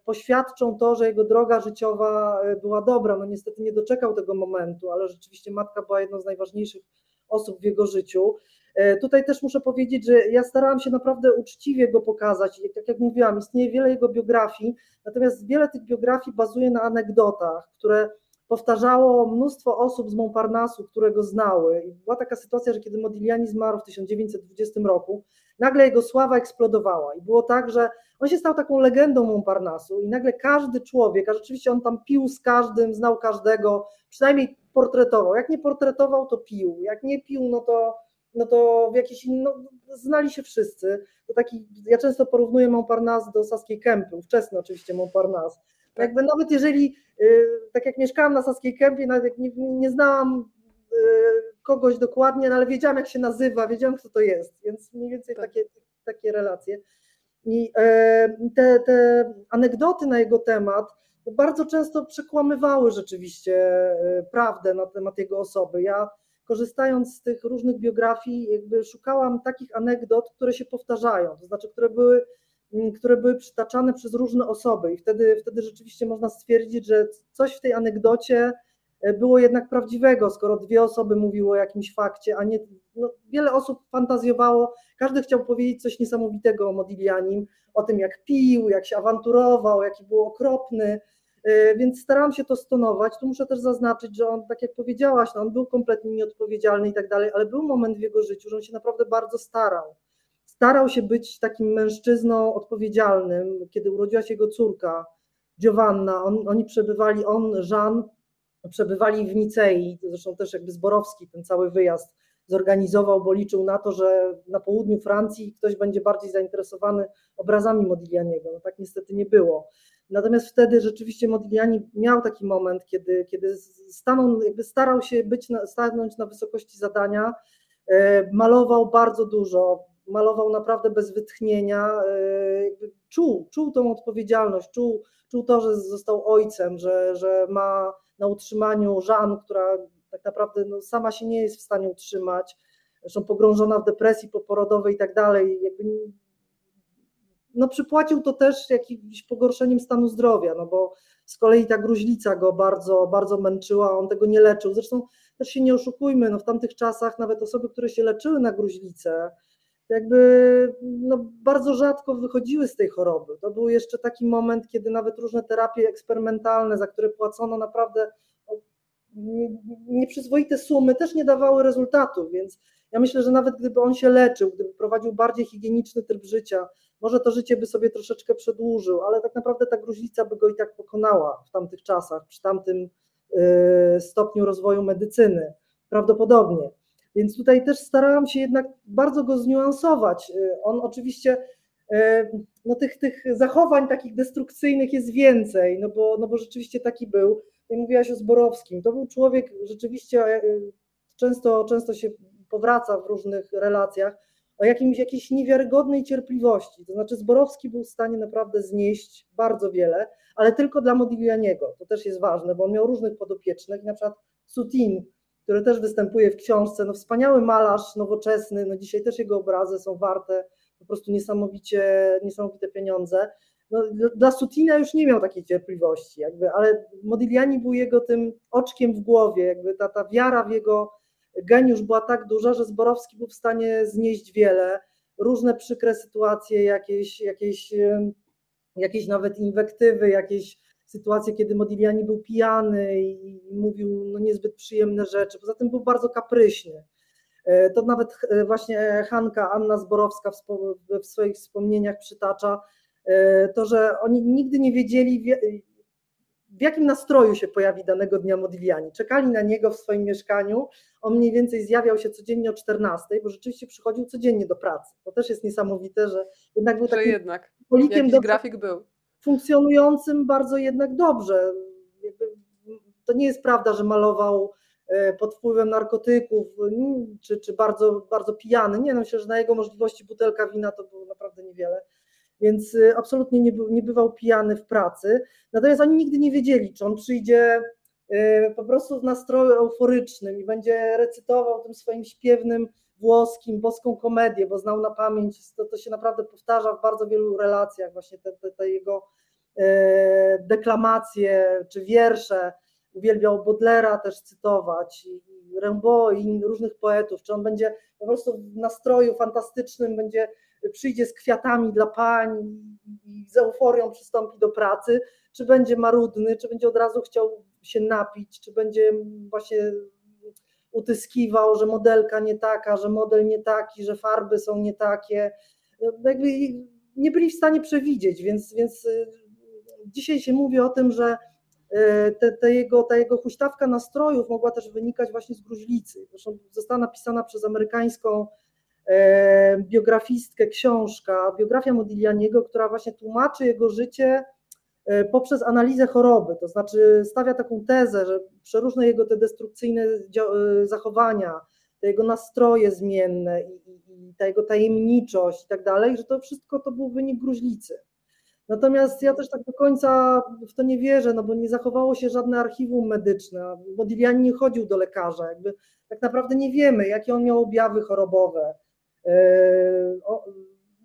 poświadczą to, że jego droga życiowa e, była dobra. No niestety nie doczekał tego momentu, ale rzeczywiście matka była jedną z najważniejszych osób w jego życiu. E, Tutaj też muszę powiedzieć, że ja starałam się naprawdę uczciwie go pokazać. Tak jak mówiłam, istnieje wiele jego biografii, natomiast wiele tych biografii bazuje na anegdotach, które powtarzało mnóstwo osób z Montparnasu, które go znały. I była taka sytuacja, że kiedy Modigliani zmarł w 1920 roku, nagle jego sława eksplodowała. I było tak, że on się stał taką legendą Montparnasu i nagle każdy człowiek, a rzeczywiście on tam pił z każdym, znał każdego, przynajmniej portretował. Jak nie portretował, to pił. Jak nie pił, no to, no to w jakiś no, znali się wszyscy. To taki, ja często porównuję Montparnasse do Saskiej Kępy, ówczesny oczywiście Montparnasse. Tak. Jakby nawet jeżeli, y, tak jak mieszkałam na Saskiej Kępie, nawet jak nie, nie znałam y, kogoś dokładnie, no ale wiedziałam jak się nazywa, wiedziałam kto to jest, więc mniej więcej Tak. takie, takie relacje. I e, te, te anegdoty na jego temat bardzo często przekłamywały rzeczywiście e, prawdę na temat jego osoby. Ja korzystając z tych różnych biografii, jakby szukałam takich anegdot, które się powtarzają, to znaczy, które były, które były przytaczane przez różne osoby i wtedy, wtedy rzeczywiście można stwierdzić, że coś w tej anegdocie było jednak prawdziwego, skoro dwie osoby mówiły o jakimś fakcie, a nie, no, wiele osób fantazjowało, każdy chciał powiedzieć coś niesamowitego o Modiglianim, o tym jak pił, jak się awanturował, jaki był okropny, E, więc starałam się to stonować. Tu muszę też zaznaczyć, że on, tak jak powiedziałaś, no on był kompletnie nieodpowiedzialny i tak dalej, ale był moment w jego życiu, że on się naprawdę bardzo starał. Starał się być takim mężczyzną odpowiedzialnym. Kiedy urodziła się jego córka Giovanna, on, oni przebywali, on, Jean, przebywali w Nicei, zresztą też jakby Zborowski ten cały wyjazd zorganizował, bo liczył na to, że na południu Francji ktoś będzie bardziej zainteresowany obrazami Modiglianiego. No tak niestety nie było. Natomiast wtedy rzeczywiście Modigliani miał taki moment, kiedy, kiedy stanął, jakby starał się być na, stanąć na wysokości zadania, e, malował bardzo dużo, malował naprawdę bez wytchnienia, e, czuł, czuł tą odpowiedzialność, czuł, czuł to, że został ojcem, że, że ma na utrzymaniu Żan, która tak naprawdę no, sama się nie jest w stanie utrzymać, zresztą pogrążona w depresji poporodowej i tak dalej, jakby no przypłacił to też jakimś pogorszeniem stanu zdrowia, no bo z kolei ta gruźlica go bardzo, bardzo męczyła, on tego nie leczył. Zresztą też się nie oszukujmy, no w tamtych czasach nawet osoby, które się leczyły na gruźlicę, jakby no bardzo rzadko wychodziły z tej choroby. To był jeszcze taki moment, kiedy nawet różne terapie eksperymentalne, za które płacono naprawdę nieprzyzwoite sumy, też nie dawały rezultatu, więc ja myślę, że nawet gdyby on się leczył, gdyby prowadził bardziej higieniczny tryb życia, może to życie by sobie troszeczkę przedłużył, ale tak naprawdę ta gruźlica by go i tak pokonała w tamtych czasach, przy tamtym y, stopniu rozwoju medycyny, prawdopodobnie. Więc tutaj też starałam się jednak bardzo go zniuansować. Y, on oczywiście, y, no tych, tych zachowań takich destrukcyjnych jest więcej, no bo, no bo rzeczywiście taki był. tutaj mówiłaś o Zborowskim, to był człowiek rzeczywiście, e, często, często się powraca w różnych relacjach, o jakimś, jakiejś niewiarygodnej cierpliwości. To znaczy Zborowski był w stanie naprawdę znieść bardzo wiele, ale tylko dla Modiglianiego. To też jest ważne, bo on miał różnych podopiecznych, na przykład Sutin, który też występuje w książce. No wspaniały malarz, nowoczesny, no dzisiaj też jego obrazy są warte po prostu niesamowicie, niesamowite pieniądze. No, dla Sutina już nie miał takiej cierpliwości, jakby, ale Modigliani był jego tym oczkiem w głowie, jakby ta, ta wiara w jego geniusz była tak duża, że Zborowski był w stanie znieść wiele, różne przykre sytuacje, jakieś, jakieś, jakieś nawet inwektywy, jakieś sytuacje, kiedy Modigliani był pijany i mówił no, niezbyt przyjemne rzeczy. Poza tym był bardzo kapryśny. E, to nawet e, właśnie Hanka Anna Zborowska w swoich wspomnieniach przytacza, e, to, że oni nigdy nie wiedzieli, w jakim nastroju się pojawi danego dnia Modigliani. Czekali na niego w swoim mieszkaniu. On mniej więcej zjawiał się codziennie o 14, bo rzeczywiście przychodził codziennie do pracy. To też jest niesamowite, że jednak był takim jednak polikiem do grafik był. Funkcjonującym bardzo jednak dobrze. To nie jest prawda, że malował e, pod wpływem narkotyków, czy, czy bardzo, bardzo pijany. Nie, no myślę, że na jego możliwości butelka wina to było naprawdę niewiele więc y, absolutnie nie, nie bywał pijany w pracy. Natomiast oni nigdy nie wiedzieli, czy on przyjdzie y, po prostu w nastroju euforycznym i będzie recytował tym swoim śpiewnym włoskim, boską komedię, bo znał na pamięć, to, to się naprawdę powtarza w bardzo wielu relacjach, właśnie te, te, te jego e, deklamacje czy wiersze. Uwielbiał Baudelaire też cytować, i Rimbaud i różnych poetów. Czy on będzie po prostu w nastroju fantastycznym, będzie przyjdzie z kwiatami dla pań i z euforią przystąpi do pracy, czy będzie marudny, czy będzie od razu chciał się napić, czy będzie właśnie utyskiwał, że modelka nie taka, że model nie taki, że farby są nie takie. No, jakby nie byli w stanie przewidzieć, więc, więc y, dzisiaj się mówi o tym, że y, te, te jego, ta jego huśtawka nastrojów mogła też wynikać właśnie z gruźlicy. Zresztą została napisana przez amerykańską E, biografistkę, książka, biografia Modiglianiego, która właśnie tłumaczy jego życie poprzez analizę choroby, to znaczy stawia taką tezę, że przeróżne jego te destrukcyjne e, zachowania, te jego nastroje zmienne i, i ta jego tajemniczość i tak dalej, że to wszystko to był wynik gruźlicy. Natomiast ja też tak do końca w to nie wierzę, no bo nie zachowało się żadne archiwum medyczne. Modigliani nie chodził do lekarza, jakby tak naprawdę nie wiemy, jakie on miał objawy chorobowe E,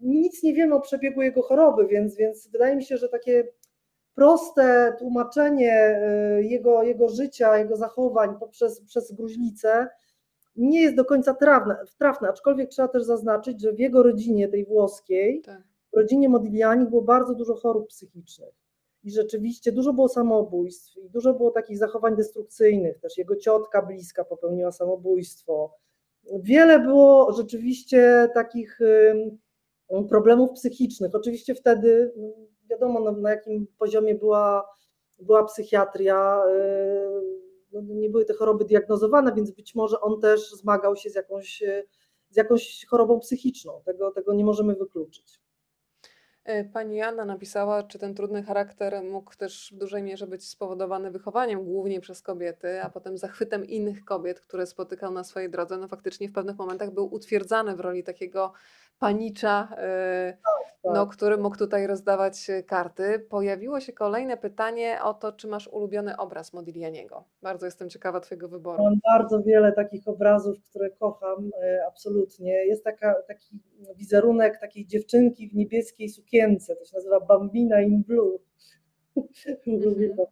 nic nie wiemy o przebiegu jego choroby, więc, więc wydaje mi się, że takie proste tłumaczenie e, jego, jego życia, jego zachowań poprzez przez gruźlicę nie jest do końca trafne, trafne, aczkolwiek trzeba też zaznaczyć, że w jego rodzinie, tej włoskiej, tak. w rodzinie Modigliani było bardzo dużo chorób psychicznych i rzeczywiście dużo było samobójstw i dużo było takich zachowań destrukcyjnych, też jego ciotka bliska popełniła samobójstwo, Wiele było rzeczywiście takich problemów psychicznych. Oczywiście wtedy wiadomo na, na jakim poziomie była, była psychiatria, no, nie były te choroby diagnozowane, więc być może on też zmagał się z jakąś, z jakąś chorobą psychiczną. Tego, tego nie możemy wykluczyć. E, pani Anna napisała, czy ten trudny charakter mógł też w dużej mierze być spowodowany wychowaniem głównie przez kobiety, a potem zachwytem innych kobiet, które spotykał na swojej drodze. No faktycznie w pewnych momentach był utwierdzany w roli takiego panicza, e, no, tak. który mógł tutaj rozdawać e, karty. Pojawiło się kolejne pytanie o to, czy masz ulubiony obraz Modiglianiego. Bardzo jestem ciekawa Twojego wyboru. Mam bardzo wiele takich obrazów, które kocham, e, absolutnie. Jest taka, taki wizerunek takiej dziewczynki w niebieskiej sukience, to się nazywa Bambina in Blue. Mhm.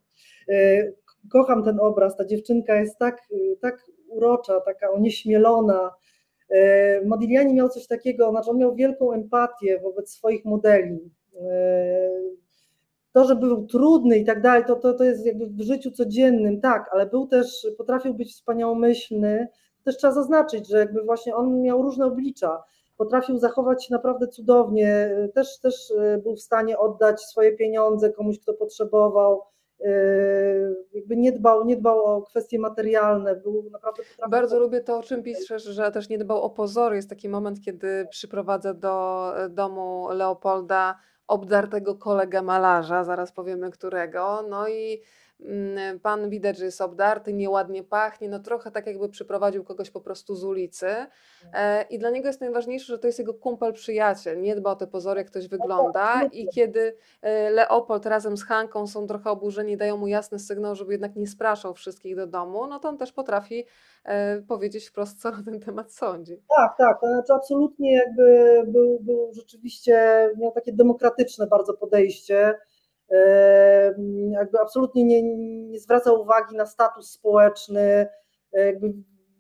Kocham ten obraz, ta dziewczynka jest tak, tak urocza, taka onieśmielona, Modigliani miał coś takiego, znaczy on miał wielką empatię wobec swoich modeli. E, to, że był trudny i tak dalej, to, to, to jest jakby w życiu codziennym, tak, ale był też, potrafił być wspaniałomyślny. Też trzeba zaznaczyć, że jakby właśnie on miał różne oblicza. Potrafił zachować się naprawdę cudownie, też, też e, był w stanie oddać swoje pieniądze komuś, kto potrzebował jakby nie dbał, nie dbał o kwestie materialne, był naprawdę Bardzo lubię to, o czym piszesz, że też nie dbał o pozory. Jest taki moment, kiedy przyprowadza do e, domu Leopolda obdartego kolegę malarza, zaraz powiemy którego. No i pan widać, że jest obdarty, nieładnie pachnie, no trochę tak jakby przyprowadził kogoś po prostu z ulicy. E, I dla niego jest najważniejsze, że to jest jego kumpel, przyjaciel. Nie dba o te pozory, jak ktoś wygląda. I kiedy e, Leopold razem z Hanką są trochę oburzeni, dają mu jasny sygnał, żeby jednak nie spraszał wszystkich do domu, no to on też potrafi e, powiedzieć wprost, co na ten temat sądzi. Tak, tak, to znaczy absolutnie jakby był, był rzeczywiście, miał takie demokratyczne bardzo podejście, jakby absolutnie nie, nie zwracał uwagi na status społeczny, jakby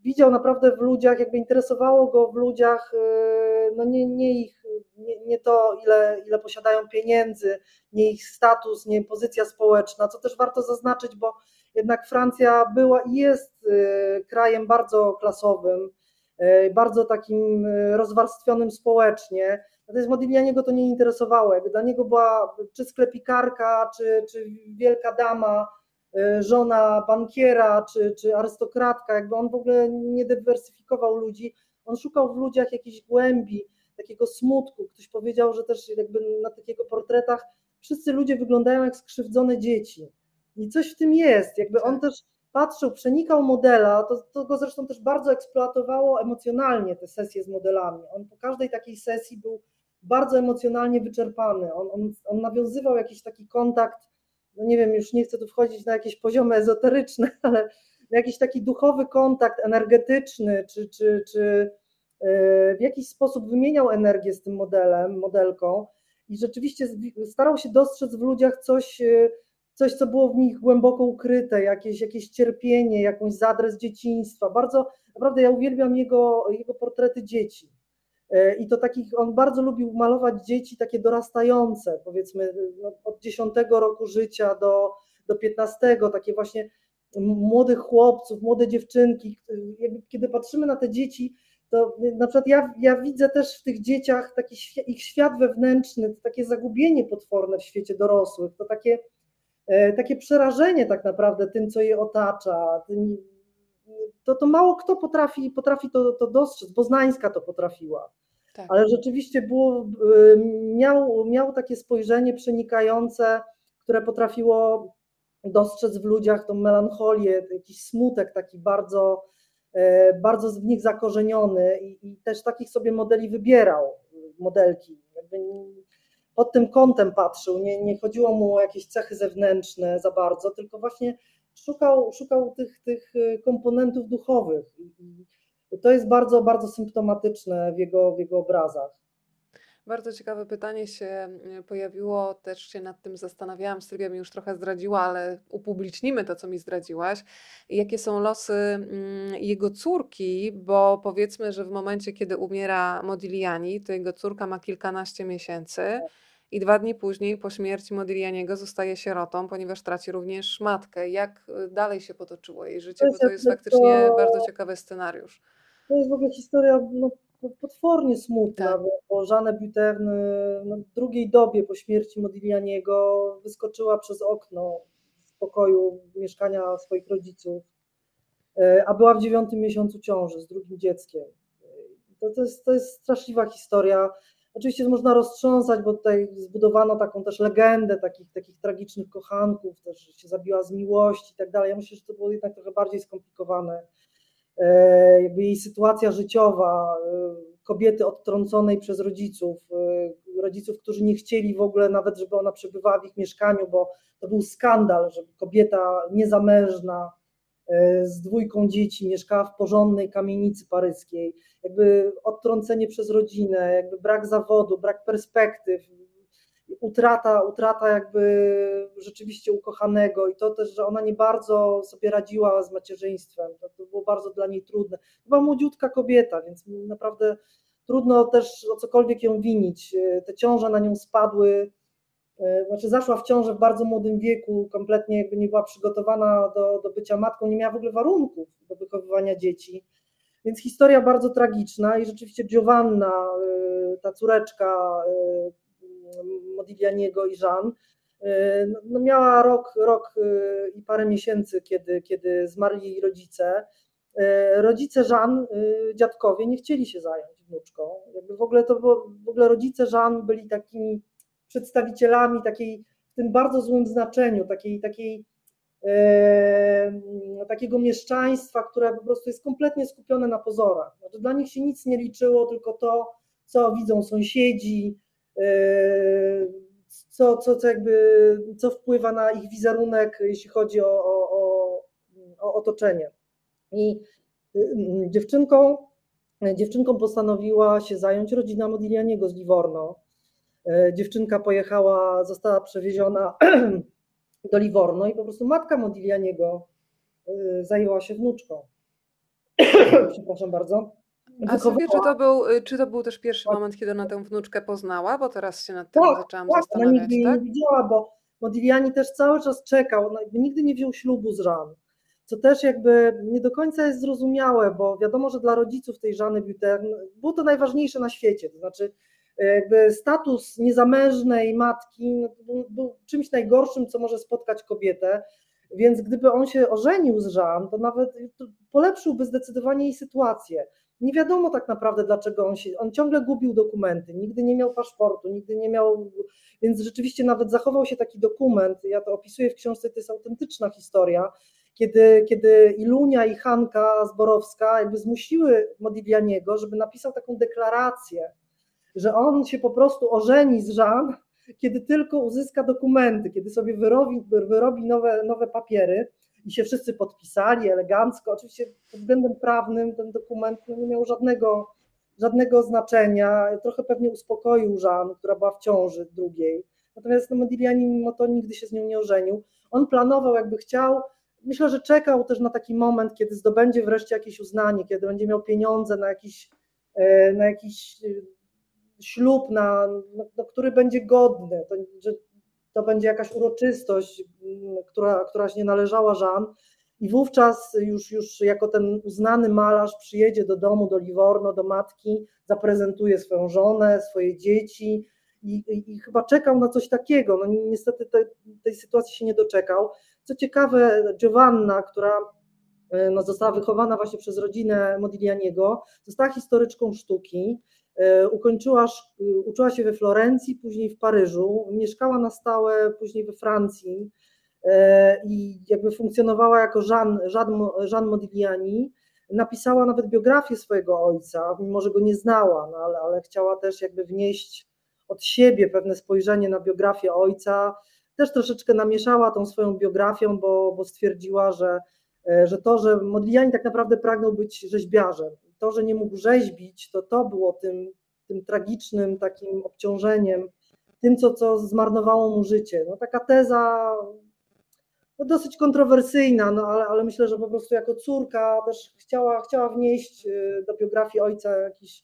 widział naprawdę w ludziach, jakby interesowało go w ludziach e, no nie, nie ich, nie, nie to ile, ile posiadają pieniędzy, nie ich status, nie pozycja społeczna, co też warto zaznaczyć, bo jednak Francja była i jest e, krajem bardzo klasowym, bardzo takim e, rozwarstwionym społecznie. Natomiast Modiglianiego to nie interesowało. Jakby dla niego była czy sklepikarka, czy, czy wielka dama, e, żona bankiera, czy, czy arystokratka. Jakby on w ogóle nie dywersyfikował ludzi. On szukał w ludziach jakiejś głębi, takiego smutku. Ktoś powiedział, że też jakby na takich jego portretach wszyscy ludzie wyglądają jak skrzywdzone dzieci. I coś w tym jest. Jakby on Tak. też patrzył, przenikał modela, to, to go zresztą też bardzo eksploatowało emocjonalnie te sesje z modelami. On po każdej takiej sesji był bardzo emocjonalnie wyczerpany. On, on, on nawiązywał jakiś taki kontakt, no nie wiem, już nie chcę tu wchodzić na jakieś poziomy ezoteryczne, ale jakiś taki duchowy kontakt energetyczny, czy, czy, czy e, w jakiś sposób wymieniał energię z tym modelem, modelką i rzeczywiście starał się dostrzec w ludziach coś, e, coś, co było w nich głęboko ukryte, jakieś, jakieś cierpienie, jakąś zadrę z dzieciństwa. Bardzo, naprawdę ja uwielbiam jego, jego portrety dzieci. E, I to takich, on bardzo lubił malować dzieci takie dorastające, powiedzmy no, od 10 roku życia do, do 15, takie właśnie młodych chłopców, młode dziewczynki. Kiedy patrzymy na te dzieci, to na przykład ja, ja widzę też w tych dzieciach taki ich świat wewnętrzny, takie zagubienie potworne w świecie dorosłych, to takie, takie przerażenie tak naprawdę tym, co je otacza. Tym, to, to mało kto potrafi, potrafi to, to dostrzec. Boznańska to potrafiła Tak. ale rzeczywiście było, y, miał, miał takie spojrzenie przenikające, które potrafiło dostrzec w ludziach tą melancholię, jakiś smutek taki bardzo, e, bardzo w nich zakorzeniony i, i też takich sobie modeli wybierał, modelki. Jakby pod tym kątem patrzył, nie, nie chodziło mu o jakieś cechy zewnętrzne za bardzo, tylko właśnie szukał, szukał tych, tych y, komponentów duchowych. To jest bardzo, bardzo symptomatyczne w jego, w jego obrazach. Bardzo ciekawe pytanie się mm, pojawiło, też się nad tym zastanawiałam. Sylwia mi już trochę zdradziła, ale upublicznimy to, co mi zdradziłaś. Jakie są losy mm, jego córki, bo powiedzmy, że w momencie, kiedy umiera Modigliani, to jego córka ma kilkanaście miesięcy i dwa dni później po śmierci Modiglianiego zostaje sierotą, ponieważ traci również matkę. Jak y, dalej się potoczyło jej życie? Bo to jest faktycznie bardzo ciekawy scenariusz. To jest w ogóle historia no, potwornie smutna, Tak. bo, Jeanne Buterne no, w drugiej dobie po śmierci Modiglianiego wyskoczyła przez okno z pokoju mieszkania swoich rodziców, e, a była w dziewiątym miesiącu ciąży z drugim dzieckiem. To, to, jest, to jest straszliwa historia. Oczywiście można roztrząsać, bo tutaj zbudowano taką też legendę takich, takich tragicznych kochanków, też się zabiła z miłości i tak dalej. Ja myślę, że to było jednak trochę bardziej skomplikowane. E, jakby jej sytuacja życiowa, e, kobiety odtrąconej przez rodziców, e, rodziców, którzy nie chcieli w ogóle nawet, żeby ona przebywała w ich mieszkaniu, bo to był skandal, żeby kobieta niezamężna z dwójką dzieci mieszkała w porządnej kamienicy paryskiej, jakby odtrącenie przez rodzinę, jakby brak zawodu, brak perspektyw, utrata, utrata jakby rzeczywiście ukochanego i to też, że ona nie bardzo sobie radziła z macierzyństwem, to, to było bardzo dla niej trudne. Była młodziutka kobieta, więc naprawdę trudno też o cokolwiek ją winić. Te ciąże na nią spadły, e, znaczy zaszła w ciążę w bardzo młodym wieku, kompletnie jakby nie była przygotowana do, do bycia matką, nie miała w ogóle warunków do wychowywania dzieci. Więc historia bardzo tragiczna i rzeczywiście Giovanna, e, ta córeczka e, Modiglianiego i Jean, no, no miała rok, rok y, i parę miesięcy, kiedy, kiedy zmarli jej rodzice. Y, Rodzice y, dziadkowie, nie chcieli się zająć wnuczką. Jakby w ogóle to było, w ogóle rodzice Jean byli takimi przedstawicielami takiej, w tym bardzo złym znaczeniu, takiej, takiej e, takiego mieszczaństwa, które po prostu jest kompletnie skupione na pozorach. Znaczy, dla nich się nic nie liczyło, tylko to, co widzą sąsiedzi, co, co, co, jakby, co wpływa na ich wizerunek, jeśli chodzi o, o, o, o otoczenie. I y, dziewczynką, dziewczynką postanowiła się zająć rodzina Modiglianiego z Livorno. E, dziewczynka pojechała, została przewieziona do Livorno i po prostu matka Modiglianiego y, zajęła się wnuczką. Przepraszam bardzo. A Sofie, czy to, był, y, czy to był też pierwszy moment, kiedy ona tę wnuczkę poznała? Bo teraz się nad tym Tak, zaczęłam tak, ona zastanawiać. nigdy jej Tak? nie widziała, bo Modigliani też cały czas czekał, jakby nigdy nie wziął ślubu z Żan, co też jakby nie do końca jest zrozumiałe, bo wiadomo, że dla rodziców tej Żany Butern było to najważniejsze na świecie, to znaczy e, jakby status niezamężnej matki no, był, był czymś najgorszym, co może spotkać kobietę, więc gdyby on się ożenił z Żan, to nawet to polepszyłby zdecydowanie jej sytuację. Nie wiadomo tak naprawdę, dlaczego on się. On ciągle gubił dokumenty, nigdy nie miał paszportu, nigdy nie miał. Więc rzeczywiście nawet zachował się taki dokument. Ja to opisuję w książce, to jest autentyczna historia, kiedy, kiedy Ilunia i Hanka Zborowska jakby zmusiły Modiglianiego, żeby napisał taką deklarację, że on się po prostu ożeni z Żan, kiedy tylko uzyska dokumenty, kiedy sobie wyrobi, wyrobi nowe, nowe papiery i się wszyscy podpisali elegancko. Oczywiście pod względem prawnym ten dokument no, nie miał żadnego, żadnego znaczenia. Trochę pewnie uspokoił Żan, która była w ciąży drugiej. Natomiast no, Modigliani mimo to nigdy się z nią nie ożenił. On planował, jakby chciał, myślę, że czekał też na taki moment, kiedy zdobędzie wreszcie jakieś uznanie, kiedy będzie miał pieniądze na jakiś, e, na jakiś e, ślub, na, na, na który będzie godny, to, że to będzie jakaś uroczystość, mm, która, która się nie należała Żan. I wówczas już, już jako ten uznany malarz przyjedzie do domu, do Livorno, do matki, zaprezentuje swoją żonę, swoje dzieci i, i, i chyba czekał na coś takiego. No niestety te, tej sytuacji się nie doczekał. Co ciekawe, Giovanna, która e, no, została wychowana właśnie przez rodzinę Modiglianiego, została historyczką sztuki, ukończyła, uczyła się we Florencji, później w Paryżu, mieszkała na stałe później we Francji e, i jakby funkcjonowała jako Jean, Jean, Jean Modigliani. Napisała nawet biografię swojego ojca, mimo że go nie znała, no ale, ale chciała też jakby wnieść od siebie pewne spojrzenie na biografię ojca. Też troszeczkę namieszała tą swoją biografią, bo, bo stwierdziła, że, e, że to, że Modigliani tak naprawdę pragnął być rzeźbiarzem to, że nie mógł rzeźbić, to to było tym, tym tragicznym takim obciążeniem, tym, co, co zmarnowało mu życie. No, taka teza no, dosyć kontrowersyjna, no, ale, ale myślę, że po prostu jako córka też chciała, chciała wnieść y, do biografii ojca jakieś,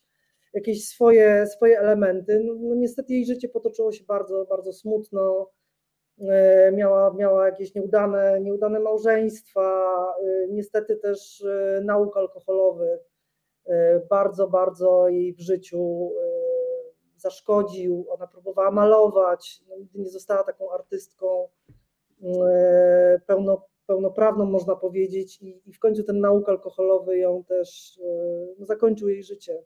jakieś swoje, swoje elementy. No, no, niestety jej życie potoczyło się bardzo, bardzo smutno. Y, miała, miała jakieś nieudane, nieudane małżeństwa, y, niestety też nauk alkoholowy bardzo, bardzo jej w życiu e, zaszkodził. Ona próbowała malować, no, nigdy nie została taką artystką e, pełno, pełnoprawną, można powiedzieć, i, i w końcu ten nauk alkoholowy ją też no, zakończył jej życie.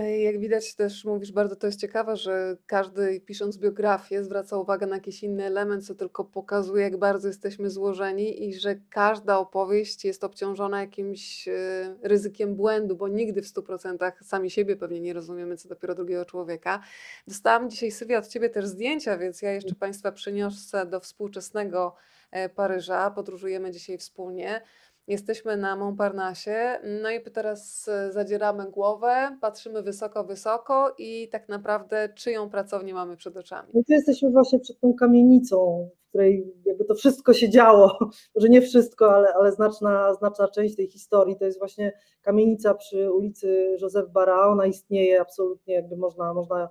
Jak widać też mówisz bardzo, to jest ciekawe, że każdy pisząc biografię zwraca uwagę na jakiś inny element, co tylko pokazuje, jak bardzo jesteśmy złożeni i że każda opowieść jest obciążona jakimś e, ryzykiem błędu, bo nigdy w 100% sami siebie pewnie nie rozumiemy, co dopiero drugiego człowieka. Dostałam dzisiaj, Sylwia, od Ciebie też zdjęcia, więc ja jeszcze Państwa przeniosę do współczesnego e, Paryża. Podróżujemy dzisiaj wspólnie. Jesteśmy na Montparnasse, no i teraz e, zadzieramy głowę, patrzymy wysoko, wysoko i tak naprawdę czyją pracownię mamy przed oczami. My tu jesteśmy właśnie przed tą kamienicą, w której jakby to wszystko się działo, może nie wszystko, ale, ale znaczna, znaczna część tej historii to jest właśnie kamienica przy ulicy Józef Bara, ona istnieje absolutnie, jakby można, można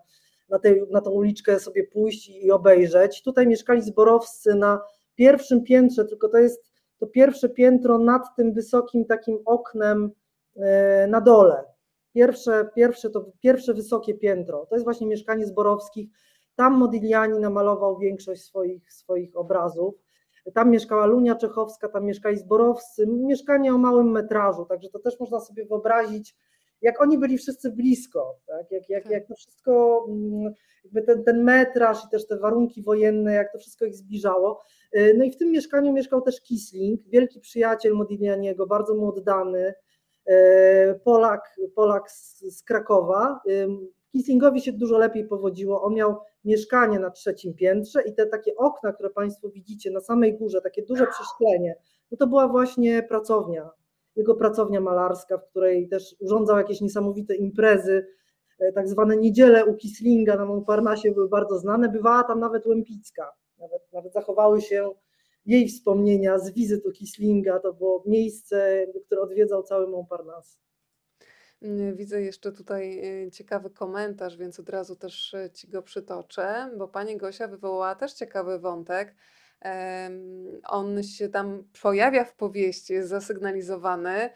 na, tej, na tą uliczkę sobie pójść i obejrzeć. Tutaj mieszkali zborowscy na pierwszym piętrze, tylko to jest to pierwsze piętro nad tym wysokim takim oknem e, na dole. Pierwsze, pierwsze, to pierwsze wysokie piętro, to jest właśnie mieszkanie Zborowskich. Tam Modigliani namalował większość swoich, swoich obrazów. Tam mieszkała Lunia Czechowska, tam mieszkali Zborowscy, mieszkanie o małym metrażu, także to też można sobie wyobrazić, jak oni byli wszyscy blisko, tak? jak, jak, Tak. jak to wszystko, mm, jakby ten, ten metraż i też te warunki wojenne, jak to wszystko ich zbliżało. Y, No i w tym mieszkaniu mieszkał też Kisling, wielki przyjaciel Modiglianiego, bardzo mu oddany, y, Polak, Polak z, z Krakowa. Ym, Kislingowi się dużo lepiej powodziło, on miał mieszkanie na trzecim piętrze i te takie okna, które Państwo widzicie na samej górze, takie duże prześlenie, no to była właśnie pracownia, jego pracownia malarska, w której też urządzał jakieś niesamowite imprezy, e, tak zwane niedziele u Kislinga na Montparnasse były bardzo znane, bywała tam nawet Łempicka, nawet, nawet zachowały się jej wspomnienia z wizyt u Kislinga, to było miejsce, które odwiedzał cały Montparnasse. Mm, Widzę jeszcze tutaj y, ciekawy komentarz, więc od razu też y, Ci go przytoczę, bo Pani Gosia wywołała też ciekawy wątek. On się tam pojawia w powieści, jest zasygnalizowany.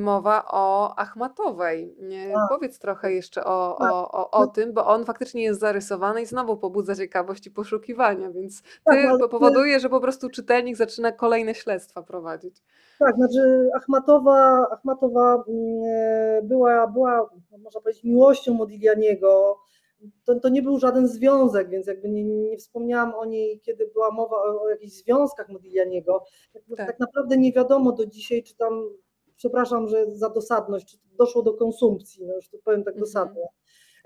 Mowa o Achmatowej. Tak. Powiedz trochę jeszcze o, Tak. o, o, o tym, bo on faktycznie jest zarysowany i znowu pobudza ciekawość i poszukiwania, więc Tak, Ty po- powoduje, że po prostu czytelnik zaczyna kolejne śledztwa prowadzić. Tak, znaczy Achmatowa, Achmatowa mm, e, była, była, można powiedzieć, miłością Modiglianiego. To, to nie był żaden związek, więc jakby nie, nie wspomniałam o niej, kiedy była mowa o, o jakichś związkach Modiglianiego. Tak, Tak. naprawdę nie wiadomo do dzisiaj, czy tam, przepraszam, że za dosadność, czy doszło do konsumpcji, no już to powiem tak Mhm. dosadnie.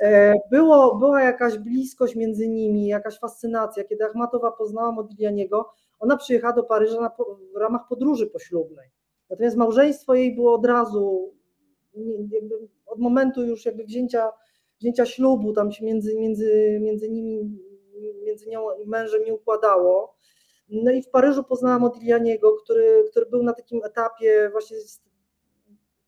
E, Było, była jakaś bliskość między nimi, jakaś fascynacja. Kiedy Achmatowa poznała Modiglianiego, ona przyjechała do Paryża na, w ramach podróży poślubnej. Natomiast małżeństwo jej było od razu, od momentu już jakby wzięcia, wzięcia ślubu, tam się między, między, między nimi, między nią i mężem nie układało. No i w Paryżu poznała Modiglianiego, który, który był na takim etapie właśnie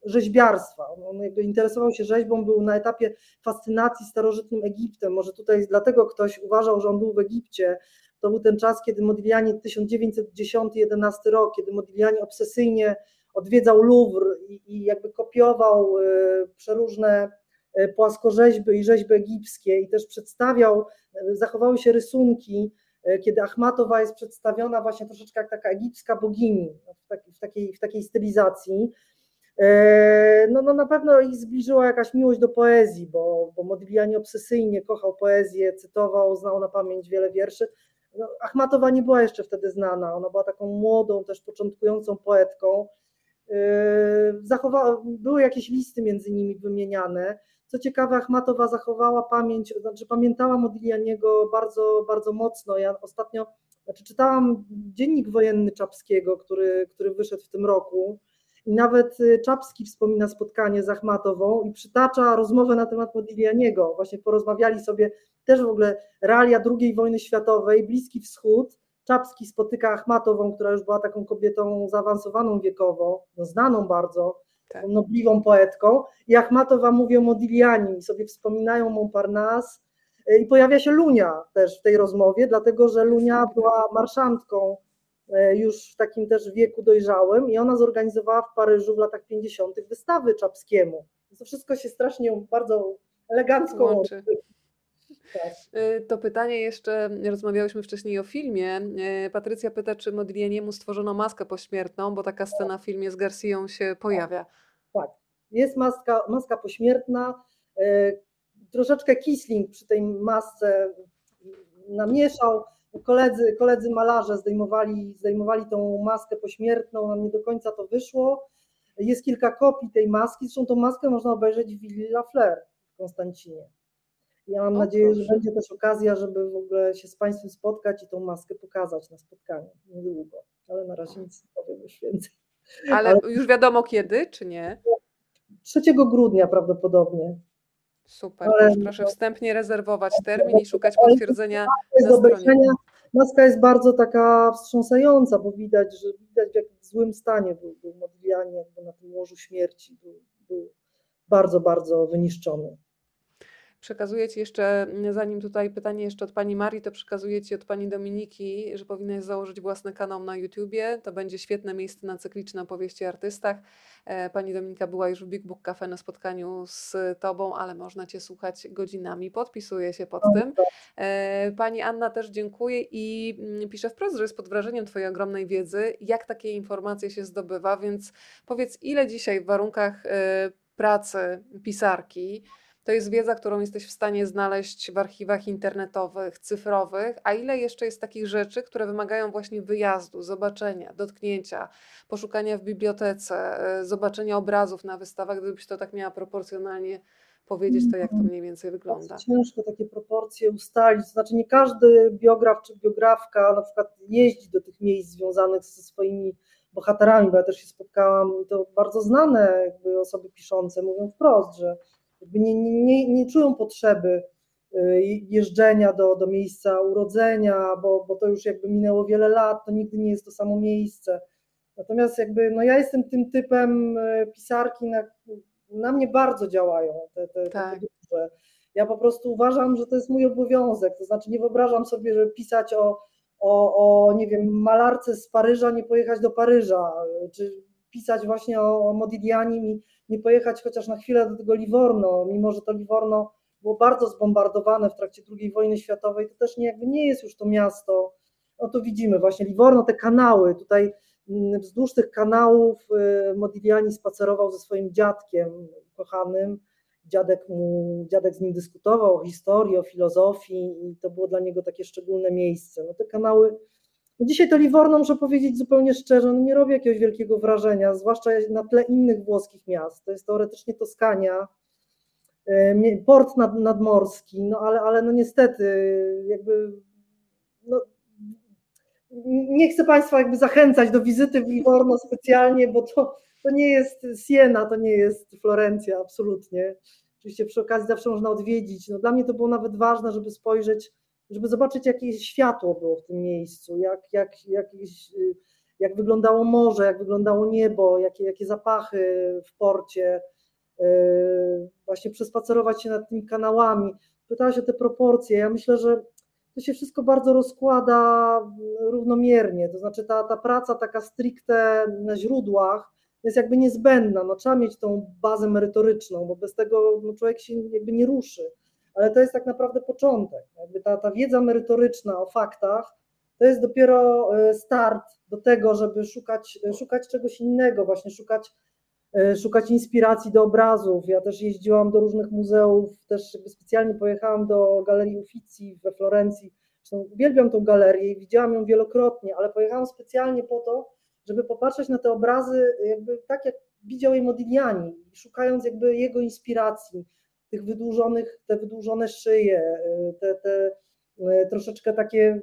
rzeźbiarstwa. On jakby interesował się rzeźbą, był na etapie fascynacji starożytnym Egiptem. Może tutaj dlatego ktoś uważał, że on był w Egipcie. To był ten czas, kiedy Modigliani 1910-11 rok, kiedy Modigliani obsesyjnie odwiedzał Louvre i, i jakby kopiował e, przeróżne płaskorzeźby i rzeźby egipskie i też przedstawiał, e, zachowały się rysunki, e, kiedy Achmatowa jest przedstawiona właśnie troszeczkę jak taka egipska bogini w, taki, w, takiej, w takiej stylizacji. E, No, no na pewno ich zbliżyła jakaś miłość do poezji, bo, bo Modigliani obsesyjnie kochał poezję, cytował, znał na pamięć wiele wierszy. No, Achmatowa nie była jeszcze wtedy znana, ona była taką młodą, też początkującą poetką. E, Zachowa, były jakieś listy między nimi wymieniane. Co ciekawe, Achmatowa zachowała pamięć, znaczy pamiętała Modiglianiego bardzo, bardzo mocno. Ja ostatnio znaczy czytałam dziennik wojenny Czapskiego, który, który wyszedł w tym roku. I nawet y, Czapski wspomina spotkanie z Achmatową i przytacza rozmowę na temat Modiglianiego. Właśnie porozmawiali sobie też w ogóle realia II wojny światowej, Bliski Wschód. Czapski spotyka Achmatową, która już była taką kobietą zaawansowaną wiekowo, no znaną bardzo, Tak. nobliwą poetką. I Achmatowa mówi o sobie wspominają Montparnasse. Y, I pojawia się Lunia też w tej rozmowie, dlatego że Lunia była marszantką e, już w takim też wieku dojrzałym i ona zorganizowała w Paryżu w latach 50. wystawy Czapskiemu. To wszystko się strasznie bardzo elegancko Łączy. łączy. Tak. Y, To pytanie jeszcze, rozmawiałyśmy wcześniej o filmie. Y, Patrycja pyta, czy Modiglianiemu stworzono maskę pośmiertną, bo taka scena w filmie z Garcją się pojawia. Tak, jest maska, maska pośmiertna. e, Troszeczkę Kisling przy tej masce namieszał. Koledzy, koledzy malarze zdejmowali, zdejmowali tą maskę pośmiertną, nam nie do końca to wyszło. Jest kilka kopii tej maski, zresztą tą maskę można obejrzeć w Villa Flair w Konstancinie. Ja mam O, nadzieję, że proszę. będzie też okazja, żeby w ogóle się z Państwem spotkać i tą maskę pokazać na spotkaniu niedługo, ale na razie nic nie powiem już więcej. Ale Ale- już wiadomo kiedy, czy nie? 3 grudnia prawdopodobnie. Super, Ale- proszę wstępnie rezerwować termin i szukać potwierdzenia na stronie. Maska jest bardzo taka wstrząsająca, bo widać, że widać w jak złym stanie był, był Modigliani, jakby na tym łożu śmierci, był, był bardzo, bardzo wyniszczony. Przekazuję Ci jeszcze, mm, zanim tutaj pytanie jeszcze od Pani Marii, to przekazuję Ci od Pani Dominiki, że powinnaś założyć własny kanał na YouTubie. To będzie świetne miejsce na cykliczne opowieści o artystach. E, Pani Dominika była już w Big Book Cafe na spotkaniu z Tobą, ale można Cię słuchać godzinami. Podpisuję się pod tym. E, Pani Anna też dziękuję i mm, pisze wprost, że jest pod wrażeniem Twojej ogromnej wiedzy, jak takie informacje się zdobywa, więc powiedz, ile dzisiaj w warunkach e, pracy pisarki to jest wiedza, którą jesteś w stanie znaleźć w archiwach internetowych, cyfrowych, a ile jeszcze jest takich rzeczy, które wymagają właśnie wyjazdu, zobaczenia, dotknięcia, poszukania w bibliotece, e, zobaczenia obrazów na wystawach, gdybyś to tak miała proporcjonalnie powiedzieć, to jak to mniej więcej wygląda? Ciężko takie proporcje ustalić, to znaczy nie każdy biograf czy biografka na przykład jeździ do tych miejsc związanych ze swoimi bohaterami, bo ja też się spotkałam, to bardzo znane jakby osoby piszące mówią wprost, że nie, nie, nie czują potrzeby y, jeżdżenia do, do miejsca urodzenia, bo, bo to już jakby minęło wiele lat, to nigdy nie jest to samo miejsce. Natomiast jakby, no ja jestem tym typem y, pisarki, na, na mnie bardzo działają te, te, tak. te duże. Ja po prostu uważam, że to jest mój obowiązek, to znaczy nie wyobrażam sobie, żeby pisać o, o, o nie wiem, malarce z Paryża, nie pojechać do Paryża, czy pisać właśnie o, o Modiglianim i nie pojechać chociaż na chwilę do tego Livorno, mimo że to Livorno było bardzo zbombardowane w trakcie II wojny światowej, to też nie, jakby nie jest już to miasto. No tu widzimy właśnie Livorno, te kanały, tutaj mm, wzdłuż tych kanałów y, Modigliani spacerował ze swoim dziadkiem kochanym, dziadek, mu, dziadek z nim dyskutował o historii, o filozofii i to było dla niego takie szczególne miejsce. No te kanały dzisiaj to Livorno, muszę powiedzieć zupełnie szczerze, no nie robi jakiegoś wielkiego wrażenia, zwłaszcza na tle innych włoskich miast. To jest teoretycznie Toskania, e, port nad, nadmorski, no ale, ale no niestety jakby no, nie chcę Państwa jakby zachęcać do wizyty w Livorno specjalnie, bo to, to nie jest Siena, to nie jest Florencja, absolutnie. Oczywiście przy okazji zawsze można odwiedzić. No dla mnie to było nawet ważne, żeby spojrzeć żeby zobaczyć, jakie światło było w tym miejscu, jak, jak, jak, jak wyglądało morze, jak wyglądało niebo, jakie, jakie zapachy w porcie, yy, właśnie przespacerować się nad tymi kanałami. Pytałaś o te proporcje. Ja myślę, że to się wszystko bardzo rozkłada równomiernie. To znaczy ta, ta praca taka stricte na źródłach jest jakby niezbędna. No, trzeba mieć tą bazę merytoryczną, bo bez tego no, człowiek się jakby nie ruszy ale to jest tak naprawdę początek. Jakby ta, ta wiedza merytoryczna o faktach to jest dopiero e, start do tego, żeby szukać, szukać czegoś innego, właśnie szukać, e, szukać inspiracji do obrazów. Ja też jeździłam do różnych muzeów, też specjalnie pojechałam do Galerii Uffizi we Florencji. Zresztą uwielbiam tą galerię i widziałam ją wielokrotnie, ale pojechałam specjalnie po to, żeby popatrzeć na te obrazy jakby tak, jak widział je Modigliani, szukając jakby jego inspiracji, tych wydłużonych, te wydłużone szyje, y, te, te y, troszeczkę takie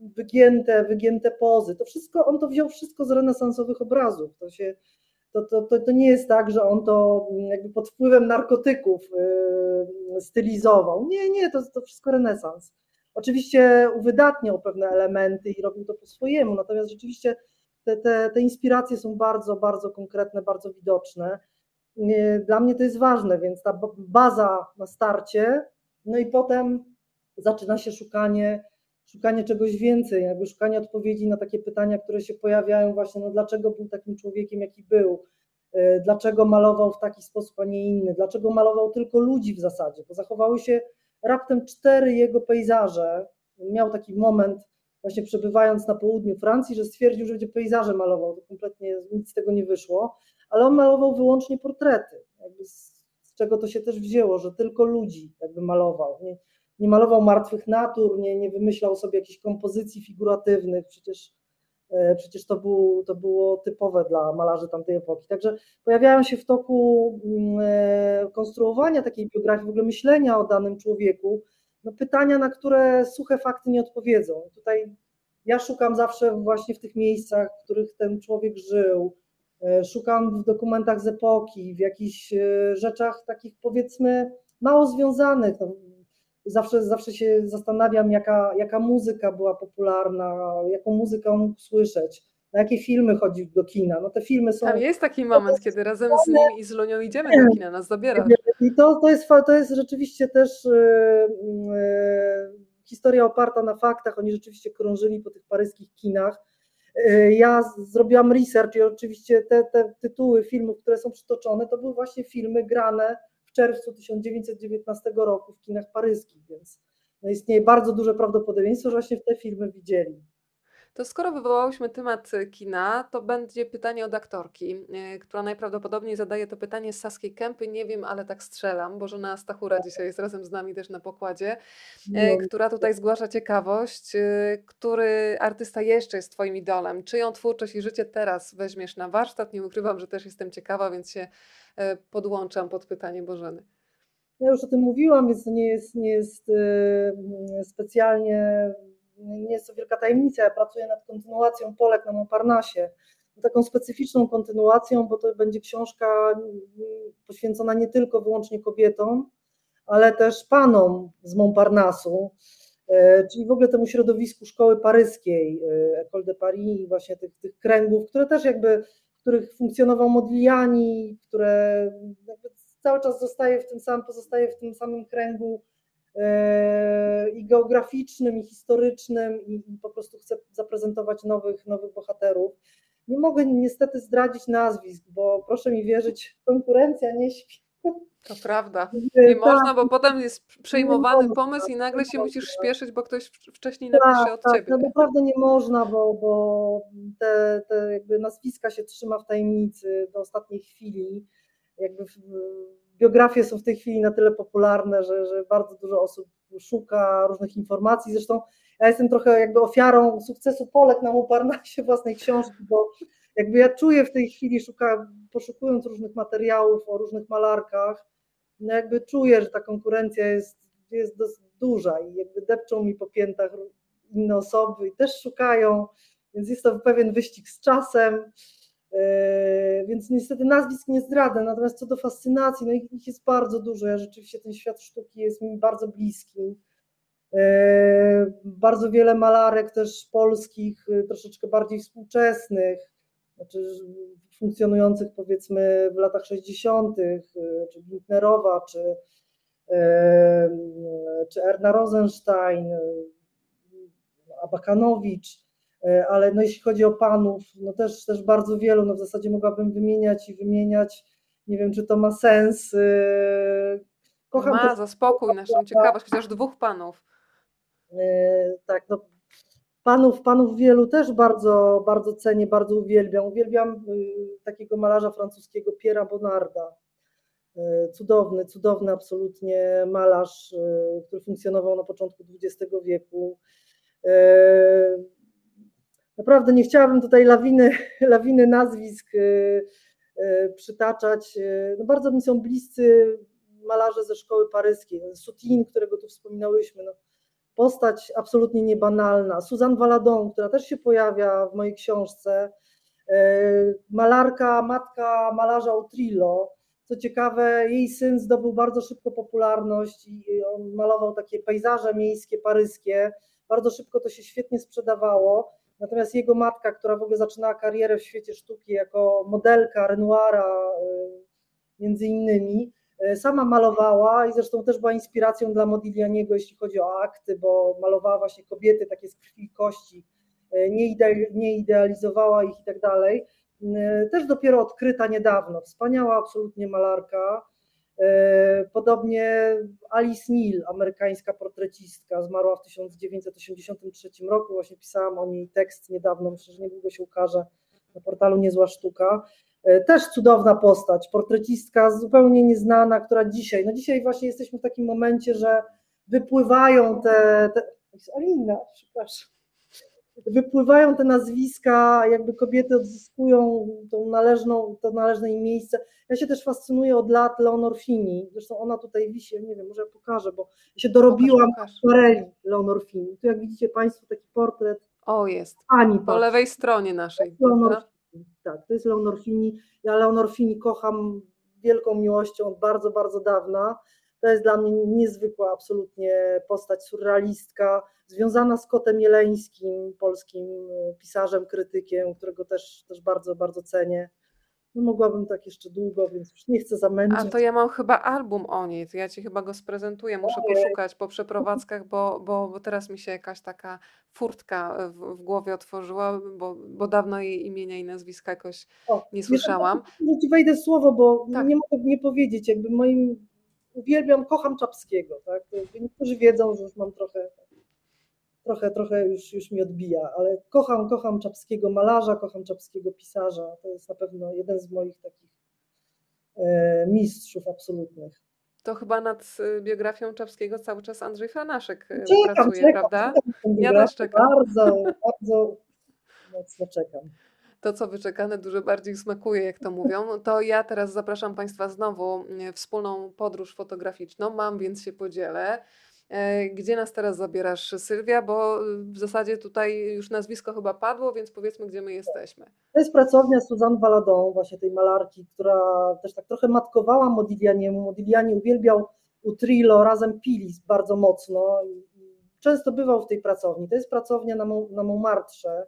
wygięte, wygięte pozy. To wszystko, on to wziął wszystko z renesansowych obrazów. To, się, to, to, to, to nie jest tak, że on to jakby pod wpływem narkotyków yy, stylizował. Nie, nie, to, to wszystko renesans. Oczywiście uwydatniał pewne elementy i robił to po swojemu, natomiast rzeczywiście te, te, te inspiracje są bardzo, bardzo konkretne, bardzo widoczne dla mnie to jest ważne, więc ta baza na starcie, no i potem zaczyna się szukanie, szukanie czegoś więcej, jakby szukanie odpowiedzi na takie pytania, które się pojawiają właśnie, no dlaczego był takim człowiekiem, jaki był, e, dlaczego malował w taki sposób, a nie inny, dlaczego malował tylko ludzi w zasadzie, bo zachowały się raptem cztery jego pejzaże, miał taki moment, właśnie przebywając na południu Francji, że stwierdził, że będzie pejzaże malował, to kompletnie nic z tego nie wyszło, ale on malował wyłącznie portrety. Z, z, czego to się też wzięło, że tylko ludzi jakby malował. Nie, nie malował martwych natur, nie, nie wymyślał sobie jakichś kompozycji figuratywnych, przecież, e, przecież to, był, to było typowe dla malarzy tamtej epoki. Także pojawiają się w toku mm, e, konstruowania takiej biografii, w ogóle myślenia o danym człowieku, no pytania, na które suche fakty nie odpowiedzą. Tutaj ja szukam zawsze właśnie w tych miejscach, w których ten człowiek żył, szukam w dokumentach z epoki, w jakichś e, rzeczach takich powiedzmy mało związanych. No, zawsze, zawsze się zastanawiam, jaka, jaka muzyka była popularna, jaką muzykę on mógł słyszeć, na jakie filmy chodził do kina. No te filmy są... Tam jest taki moment, kiedy razem z nim i z Lunią idziemy do kina, nas zabiera. I to, to, jest, to jest rzeczywiście też yy, historia oparta na faktach. Oni rzeczywiście krążyli po tych paryskich kinach E, ja zrobiłam research i oczywiście te, te tytuły filmów, które są przytoczone, to były właśnie filmy grane w czerwcu 1919 roku w kinach paryskich, więc no istnieje bardzo duże prawdopodobieństwo, że właśnie w te filmy widzieli. To skoro wywołałyśmy temat y, kina, to będzie pytanie od aktorki, y, która najprawdopodobniej zadaje to pytanie z Saskiej Kępy. Nie wiem, ale tak strzelam. Bożena Stachura dzisiaj jest razem z nami też na pokładzie, y, Miło mi. która tutaj zgłasza ciekawość, y, który artysta jeszcze jest Twoim idolem? Czyją twórczość i życie teraz weźmiesz na warsztat? Nie ukrywam, że też jestem ciekawa, więc się e, podłączam pod pytanie Bożeny. Ja już o tym mówiłam, więc to nie jest, nie jest y, specjalnie, nie jest to wielka tajemnica. Ja pracuję nad kontynuacją Polek na Montparnasse. Taką specyficzną kontynuacją, bo to będzie książka mm, poświęcona nie tylko wyłącznie kobietom, ale też panom z Montparnassu, y, czyli w ogóle temu środowisku szkoły paryskiej, École de Paris właśnie tych, tych kręgów, które też jakby, w których funkcjonował Modigliani, które cały czas zostaje w tym samym, pozostaje w tym samym kręgu e, i geograficznym, i historycznym, i, po prostu chcę zaprezentować nowych, nowych bohaterów. Nie mogę niestety zdradzić nazwisk, bo proszę mi wierzyć, konkurencja nie śpi. To prawda. E, Nie tak, można, bo potem jest przejmowany można, pomysł i nagle się nie musisz można. śpieszyć, bo ktoś wcześniej napisze od tak, ciebie. no naprawdę nie można, bo, bo te, te jakby nazwiska się trzyma w tajemnicy do ostatniej chwili. Jakby w- biografie są w tej chwili na tyle popularne, że, że bardzo dużo osób szuka różnych informacji. Zresztą ja jestem trochę jakby ofiarą sukcesu Polek na Montparnasse własnej książki, bo jakby ja czuję w tej chwili, szuka, poszukując różnych materiałów o różnych malarkach, no jakby czuję, że ta konkurencja jest, jest dosyć duża i jakby depczą mi po piętach inne osoby i też szukają, więc jest to pewien wyścig z czasem. Yy, Więc niestety nazwisk nie zdradzę, natomiast co do fascynacji, no ich jest bardzo dużo. Ja rzeczywiście ten świat sztuki jest mi bardzo bliski. Yy, Bardzo wiele malarek też polskich, yy, troszeczkę bardziej współczesnych, znaczy funkcjonujących powiedzmy w latach 60., yy, czy Wintnerowa, czy, czy Erna Rosenstein, Abakanowicz, E, ale no jeśli chodzi o panów, no też, też bardzo wielu, no w zasadzie mogłabym wymieniać i wymieniać, nie wiem czy to ma sens. e, Kocham Ma za spokój naszą ciekawość, chociaż dwóch panów. e, tak, no panów, panów wielu też bardzo, bardzo cenię, bardzo uwielbiam. Uwielbiam e, takiego malarza francuskiego Piera Bonarda. E, Cudowny, cudowny absolutnie malarz, e, który funkcjonował na początku XX wieku. Naprawdę nie chciałabym tutaj lawiny, lawiny nazwisk y, y, przytaczać. Y, No bardzo mi są bliscy malarze ze szkoły paryskiej. Sutin, którego tu wspominałyśmy, no, postać absolutnie niebanalna. Suzanne Valadon, która też się pojawia w mojej książce. Malarka, matka malarza Utrillo. Co ciekawe, jej syn zdobył bardzo szybko popularność i on malował takie pejzaże miejskie, paryskie. Bardzo szybko to się świetnie sprzedawało. Natomiast jego matka, która w ogóle zaczynała karierę w świecie sztuki jako modelka Renoira między innymi, sama malowała i zresztą też była inspiracją dla Modiglianiego, jeśli chodzi o akty, bo malowała właśnie kobiety takie z krwi i kości, nie, ide- nie idealizowała ich i tak dalej. Też dopiero odkryta niedawno, wspaniała absolutnie malarka. Podobnie Alice Neal, amerykańska portrecistka, zmarła w 1983 roku. Właśnie pisałam o niej tekst niedawno, myślę, że niedługo się ukaże na portalu Niezła Sztuka. Też cudowna postać, portrecistka zupełnie nieznana, która dzisiaj, no dzisiaj właśnie jesteśmy w takim momencie, że wypływają te, te Alina, przepraszam, wypływają te nazwiska, jakby kobiety odzyskują tą należną, to należne im miejsce. Ja się też fascynuję od lat Leonor Fini, zresztą ona tutaj wisi, nie wiem, może ja pokażę, bo ja się dorobiłam akwareli Leonor Fini. Tu jak widzicie Państwo taki portret O, jest. Ani Po lewej stronie naszej, Leonor? Fini. Tak, to jest Leonor Fini. Ja Leonor Fini kocham wielką miłością od bardzo, bardzo dawna. To jest dla mnie niezwykła absolutnie postać, surrealistka, związana z Kotem Jeleńskim, polskim pisarzem, krytykiem, którego też, też bardzo, bardzo cenię. No mogłabym tak jeszcze długo, więc już nie chcę zamęczyć. A to ja mam chyba album o niej, to ja ci chyba go sprezentuję. Muszę poszukać po przeprowadzkach, bo, bo, bo teraz mi się jakaś taka furtka w, w głowie otworzyła, bo, bo dawno jej imienia i nazwiska jakoś O, nie słyszałam. Że ci wejdę słowo, bo Tak. nie mogę nie powiedzieć, jakby moim uwielbiam, kocham Czapskiego, tak? Niektórzy wiedzą, że już mam trochę trochę, trochę już, już mi odbija, ale kocham, kocham czapskiego malarza, kocham czapskiego pisarza. To jest na pewno jeden z moich takich e, mistrzów absolutnych. To chyba nad y, biografią Czapskiego cały czas Andrzej Franaszek y, Czekam, pracuje, czekam, prawda? czekam Ja też czekam. Bardzo, bardzo mocno czekam. To, co wyczekane, dużo bardziej smakuje, jak to mówią. To ja teraz zapraszam Państwa znowu w wspólną podróż fotograficzną. Mam, więc się podzielę. E, Gdzie nas teraz zabierasz, Sylwia? Bo y, w zasadzie tutaj już nazwisko chyba padło, więc powiedzmy, gdzie my jesteśmy. To jest pracownia Suzanne Valadon, właśnie tej malarki, która też tak trochę matkowała Modiglianiemu. Modigliani uwielbiał Utrillo, razem pili bardzo mocno często bywał w tej pracowni. To jest pracownia na, Mont- na Montmartre,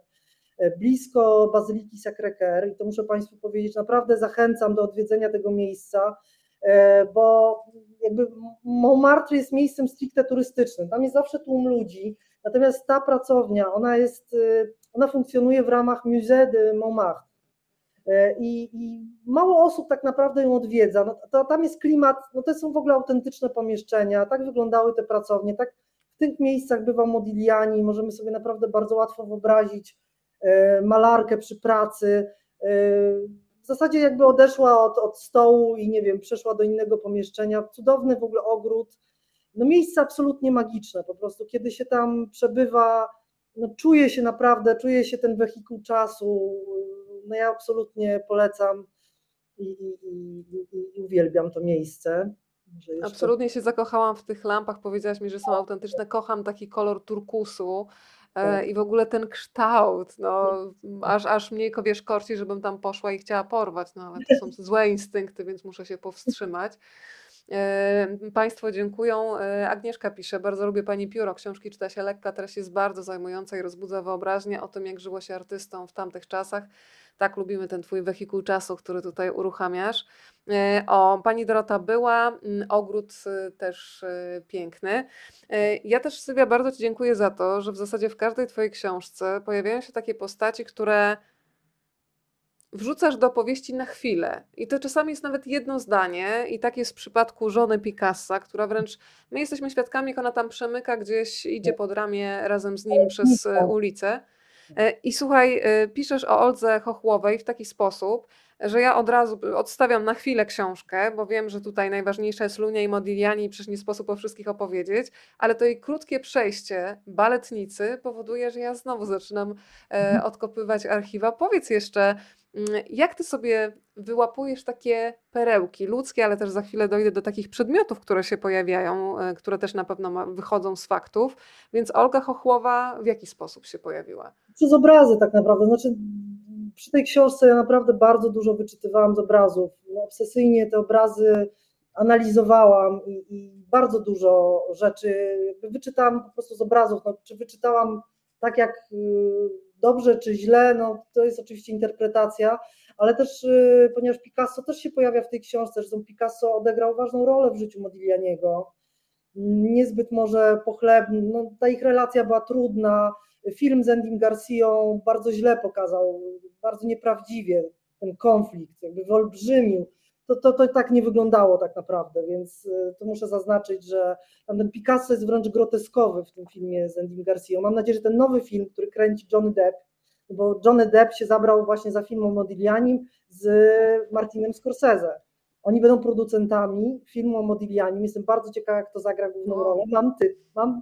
blisko Bazyliki Sacré-Cœur i to muszę Państwu powiedzieć, naprawdę zachęcam do odwiedzenia tego miejsca, e, bo jakby Montmartre jest miejscem stricte turystycznym, tam jest zawsze tłum ludzi, natomiast ta pracownia, ona jest, e, ona funkcjonuje w ramach Musée de Montmartre. E, I, I mało osób tak naprawdę ją odwiedza. No, to, tam jest klimat, no to są w ogóle autentyczne pomieszczenia, tak wyglądały te pracownie, tak w tych miejscach bywał Modigliani, możemy sobie naprawdę bardzo łatwo wyobrazić e, malarkę przy pracy. e, W zasadzie jakby odeszła od, od stołu i nie wiem, przeszła do innego pomieszczenia. Cudowny w ogóle ogród. No miejsce absolutnie magiczne, po prostu kiedy się tam przebywa, no czuje się naprawdę, czuje się ten wehikuł czasu. No ja absolutnie polecam i, i, i, i- uwielbiam to miejsce. Jeszcze- Absolutnie się zakochałam w tych lampach. Powiedziałaś mi, że są autentyczne. Kocham taki kolor turkusu. E, Tak. I w ogóle ten kształt, no, aż, aż mnie wiesz, korci, żebym tam poszła i chciała porwać, no ale to są złe instynkty, więc muszę się powstrzymać. E, Państwo dziękują. E, Agnieszka pisze, bardzo lubię Pani pióro, książki czyta się lekka, treść jest bardzo zajmująca i rozbudza wyobraźnię o tym, jak żyło się artystom w tamtych czasach. Tak lubimy ten Twój wehikuł czasu, który tutaj uruchamiasz. E, O, Pani Dorota była, mm, ogród y, też y, piękny. E, Ja też Sylwia bardzo Ci dziękuję za to, że w zasadzie w każdej Twojej książce pojawiają się takie postaci, które wrzucasz do opowieści na chwilę. I to czasami jest nawet jedno zdanie, i tak jest w przypadku żony Picassa, która wręcz, my jesteśmy świadkami, jak ona tam przemyka gdzieś, idzie pod ramię razem z nim przez e, ulicę. E, I słuchaj, e, piszesz o Oldze Chochłowej w taki sposób, że ja od razu odstawiam na chwilę książkę, bo wiem, że tutaj najważniejsza jest Lunia i Modigliani i przecież nie sposób o wszystkich opowiedzieć, ale to jej krótkie przejście baletnicy powoduje, że ja znowu zaczynam e, odkopywać archiwa. Powiedz jeszcze, mm, jak ty sobie wyłapujesz takie perełki ludzkie, ale też za chwilę dojdę do takich przedmiotów, które się pojawiają, e, które też na pewno ma, wychodzą z faktów. Więc Olga Chochłowa w jaki sposób się pojawiła? przez obrazy tak naprawdę. Znaczy, przy tej książce ja naprawdę bardzo dużo wyczytywałam z obrazów. No, obsesyjnie te obrazy analizowałam i, i bardzo dużo rzeczy wyczytałam po prostu z obrazów. No, czy wyczytałam tak jak y, dobrze, czy źle, no to jest oczywiście interpretacja, ale też y, ponieważ Picasso też się pojawia w tej książce, zresztą Picasso odegrał ważną rolę w życiu Modiglianiego. Niezbyt może pochlebny, no, ta ich relacja była trudna, film z Andim Garcją bardzo źle pokazał, bardzo nieprawdziwie ten konflikt, jakby wyolbrzymił. To, to, to tak nie wyglądało tak naprawdę, więc y, tu muszę zaznaczyć, że ten Picasso jest wręcz groteskowy w tym filmie z Andim Garcją. Mam nadzieję, że ten nowy film, który kręci Johnny Depp, bo Johnny Depp się zabrał właśnie za film o Modiglianim z Martinem Scorsese. Oni będą producentami filmu o Modiglianim. Jestem bardzo ciekawa, jak to zagra główną No. rolę. Mam ty, mam,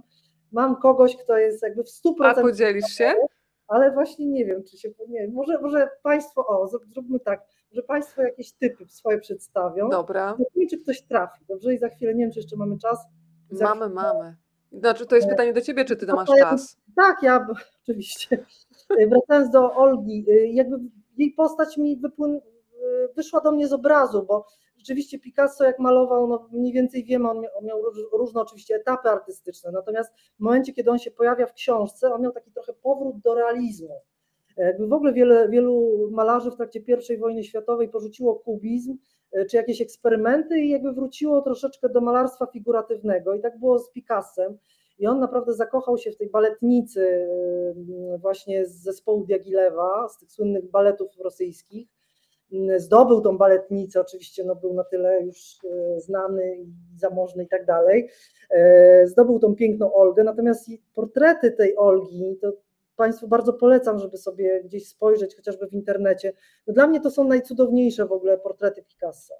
mam kogoś, kto jest jakby w 100% A podzielisz się? ale właśnie nie wiem, czy się. Nie, może, może Państwo, o, zrób- zróbmy tak, że Państwo jakieś typy swoje przedstawią. Dobra, Nie wiem, czy ktoś trafi, dobrze? I za chwilę, nie wiem, czy jeszcze mamy czas. Za mamy, mamy. Znaczy, to jest pytanie do ciebie, czy ty to masz ja- czas? Tak, ja oczywiście. Wracając do Olgi, y, jakby jej postać mi wypłyn, y, wyszła do mnie z obrazu, bo rzeczywiście Picasso jak malował, no mniej więcej wiemy, on miał, on miał róż- różne oczywiście etapy artystyczne, natomiast w momencie, kiedy on się pojawia w książce, on miał taki trochę powrót do realizmu. Jakby w ogóle wiele, wielu malarzy w trakcie I wojny światowej porzuciło kubizm, y, czy jakieś eksperymenty i jakby wróciło troszeczkę do malarstwa figuratywnego i tak było z Picassem. I on naprawdę zakochał się w tej baletnicy y, właśnie z zespołu Diagilewa, z tych słynnych baletów rosyjskich. Mm, zdobył tą baletnicę, oczywiście no, był na tyle już e, znany zamożny i tak dalej, e, zdobył tą piękną Olgę, natomiast portrety tej Olgi, to Państwu bardzo polecam, żeby sobie gdzieś spojrzeć, chociażby w internecie. No dla mnie to są najcudowniejsze w ogóle portrety Picassa,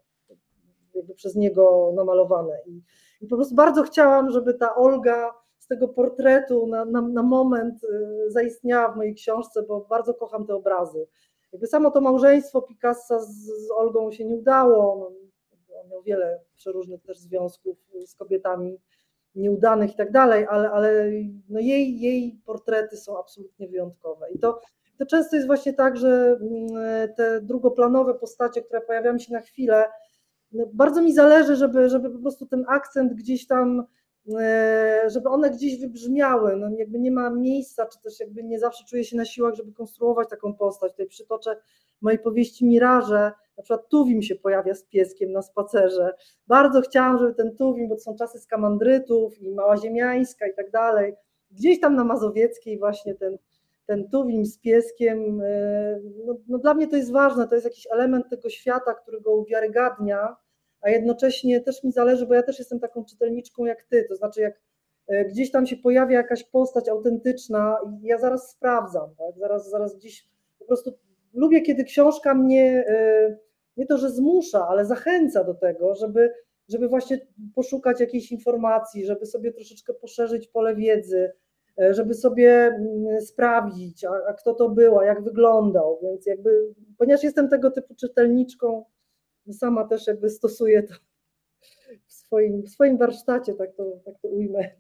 jakby przez niego namalowane. I, i po prostu bardzo chciałam, żeby ta Olga z tego portretu na, na, na moment y, zaistniała w mojej książce, bo bardzo kocham te obrazy. Jakby samo to małżeństwo Picassa z, z Olgą się nie udało. No, on miał wiele przeróżnych też związków z kobietami nieudanych i tak dalej, ale, ale no jej, jej portrety są absolutnie wyjątkowe. I to, to często jest właśnie tak, że mm, te drugoplanowe postacie, które pojawiają się na chwilę, no bardzo mi zależy, żeby, żeby po prostu ten akcent gdzieś tam, żeby one gdzieś wybrzmiały. No jakby nie ma miejsca, czy też jakby nie zawsze czuję się na siłach, żeby konstruować taką postać. Tutaj przytoczę mojej powieści Miraże, na przykład Tuwim się pojawia z pieskiem na spacerze. Bardzo chciałam, żeby ten Tuwim, bo to są czasy skamandrytów i Mała Ziemiańska i tak dalej, gdzieś tam na Mazowieckiej właśnie ten, ten Tuwim z pieskiem, e, no, no dla mnie to jest ważne, to jest jakiś element tego świata, który go uwiarygadnia, a jednocześnie też mi zależy, bo ja też jestem taką czytelniczką jak ty, to znaczy jak e, gdzieś tam się pojawia jakaś postać autentyczna ja zaraz sprawdzam, tak? zaraz, zaraz gdzieś po prostu lubię, kiedy książka mnie e, nie to, że zmusza, ale zachęca do tego, żeby, żeby właśnie poszukać jakiejś informacji, żeby sobie troszeczkę poszerzyć pole wiedzy, e, żeby sobie mm, sprawdzić, a, a kto to był, a jak wyglądał. Więc jakby, ponieważ jestem tego typu czytelniczką, sama też jakby stosuję to w swoim, w swoim warsztacie, tak to, tak to ujmę.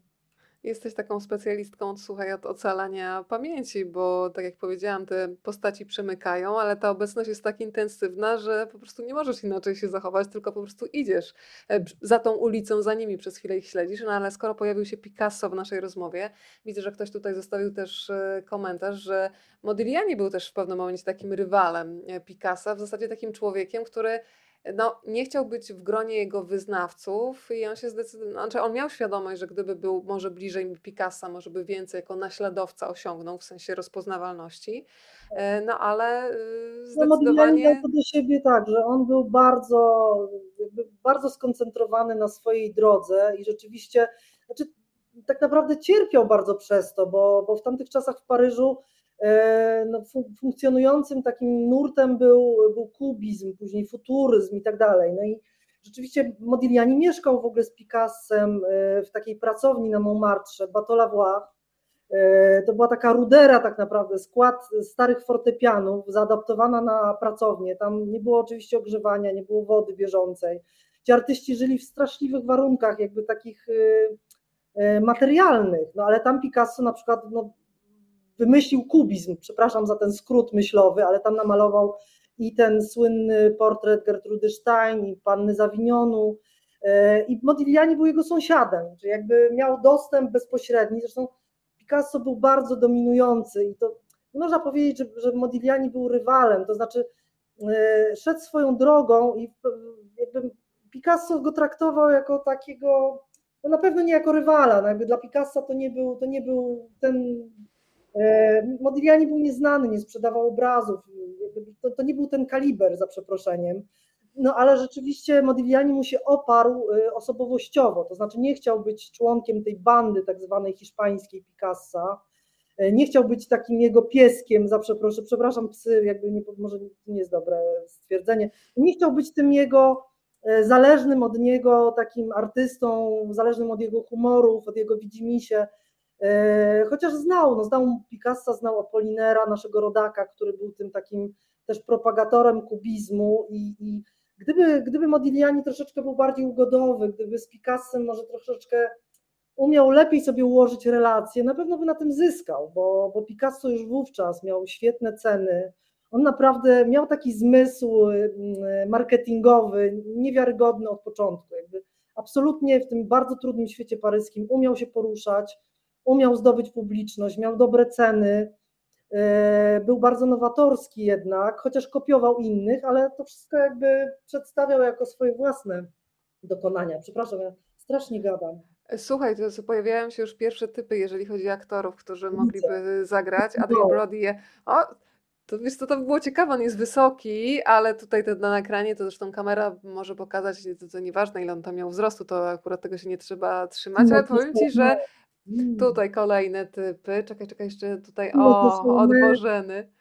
Jesteś taką specjalistką, słuchaj, od ocalania pamięci, bo tak jak powiedziałam, te postaci przemykają, ale ta obecność jest tak intensywna, że po prostu nie możesz inaczej się zachować, tylko po prostu idziesz e, za tą ulicą, za nimi przez chwilę ich śledzisz. No ale skoro pojawił się Picasso w naszej rozmowie, widzę, że ktoś tutaj zostawił też e, komentarz, że Modigliani był też w pewnym momencie takim rywalem e, Picassa, w zasadzie takim człowiekiem, który no, nie chciał być w gronie jego wyznawców i on się zdecydował, znaczy on miał świadomość, że gdyby był może bliżej Picassa, może by więcej jako naśladowca osiągnął w sensie rozpoznawalności, e, no ale y, no, zdecydowanie... No, do siebie tak, że on był bardzo, bardzo skoncentrowany na swojej drodze i rzeczywiście, znaczy tak naprawdę cierpiał bardzo przez to, bo, bo w tamtych czasach w Paryżu E, no, funkcjonującym takim nurtem był, był kubizm, później futuryzm i tak dalej. No i rzeczywiście Modigliani mieszkał w ogóle z Picassem e, w takiej pracowni na Montmartre, Bateau Lavoie. To była taka rudera tak naprawdę, skład starych fortepianów zaadaptowana na pracownię. Tam nie było oczywiście ogrzewania, nie było wody bieżącej. Ci artyści żyli w straszliwych warunkach, jakby takich e, materialnych, no ale tam Picasso na przykład no, wymyślił kubizm, przepraszam za ten skrót myślowy, ale tam namalował i ten słynny portret Gertrudy Stein i panny Zawinionu e, i Modigliani był jego sąsiadem, czyli jakby miał dostęp bezpośredni, zresztą Picasso był bardzo dominujący i to można powiedzieć, że, że Modigliani był rywalem, to znaczy e, szedł swoją drogą i jakby Picasso go traktował jako takiego, no na pewno nie jako rywala, no jakby dla Picassa to nie był, to nie był ten Modigliani był nieznany, nie sprzedawał obrazów, to, to nie był ten kaliber, za przeproszeniem. No ale rzeczywiście Modigliani mu się oparł e, osobowościowo, to znaczy nie chciał być członkiem tej bandy tak zwanej hiszpańskiej Picassa, e, nie chciał być takim jego pieskiem, za przepraszam, przepraszam psy, jakby nie, może nie jest dobre stwierdzenie, nie chciał być tym jego zależnym od niego takim artystą, zależnym od jego humorów, od jego widzimisię, E, chociaż znał, no znał Picassa, znał Apollinera, naszego rodaka, który był tym takim też propagatorem kubizmu i, i gdyby, gdyby Modigliani troszeczkę był bardziej ugodowy, gdyby z Picassem może troszeczkę umiał lepiej sobie ułożyć relacje, na pewno by na tym zyskał, bo, bo Picasso już wówczas miał świetne ceny, on naprawdę miał taki zmysł mm, marketingowy, niewiarygodny od początku, jakby absolutnie w tym bardzo trudnym świecie paryskim umiał się poruszać, umiał zdobyć publiczność, miał dobre ceny, e, był bardzo nowatorski jednak, chociaż kopiował innych, ale to wszystko jakby przedstawiał jako swoje własne dokonania. Przepraszam, ja strasznie gadam. Słuchaj, to pojawiają się już pierwsze typy, jeżeli chodzi o aktorów, którzy mogliby zagrać. Adrian no. Brody je. O, To wiesz co, to by było ciekawe, on jest wysoki, ale tutaj to na nagranie, to zresztą kamera może pokazać, to, to nieważne ile on tam miał wzrostu, to akurat tego się nie trzeba trzymać, No ale powiem Ci, że Mm. tutaj kolejne typy, czekaj, czekaj, jeszcze tutaj, No to o, są od my. Bożeny.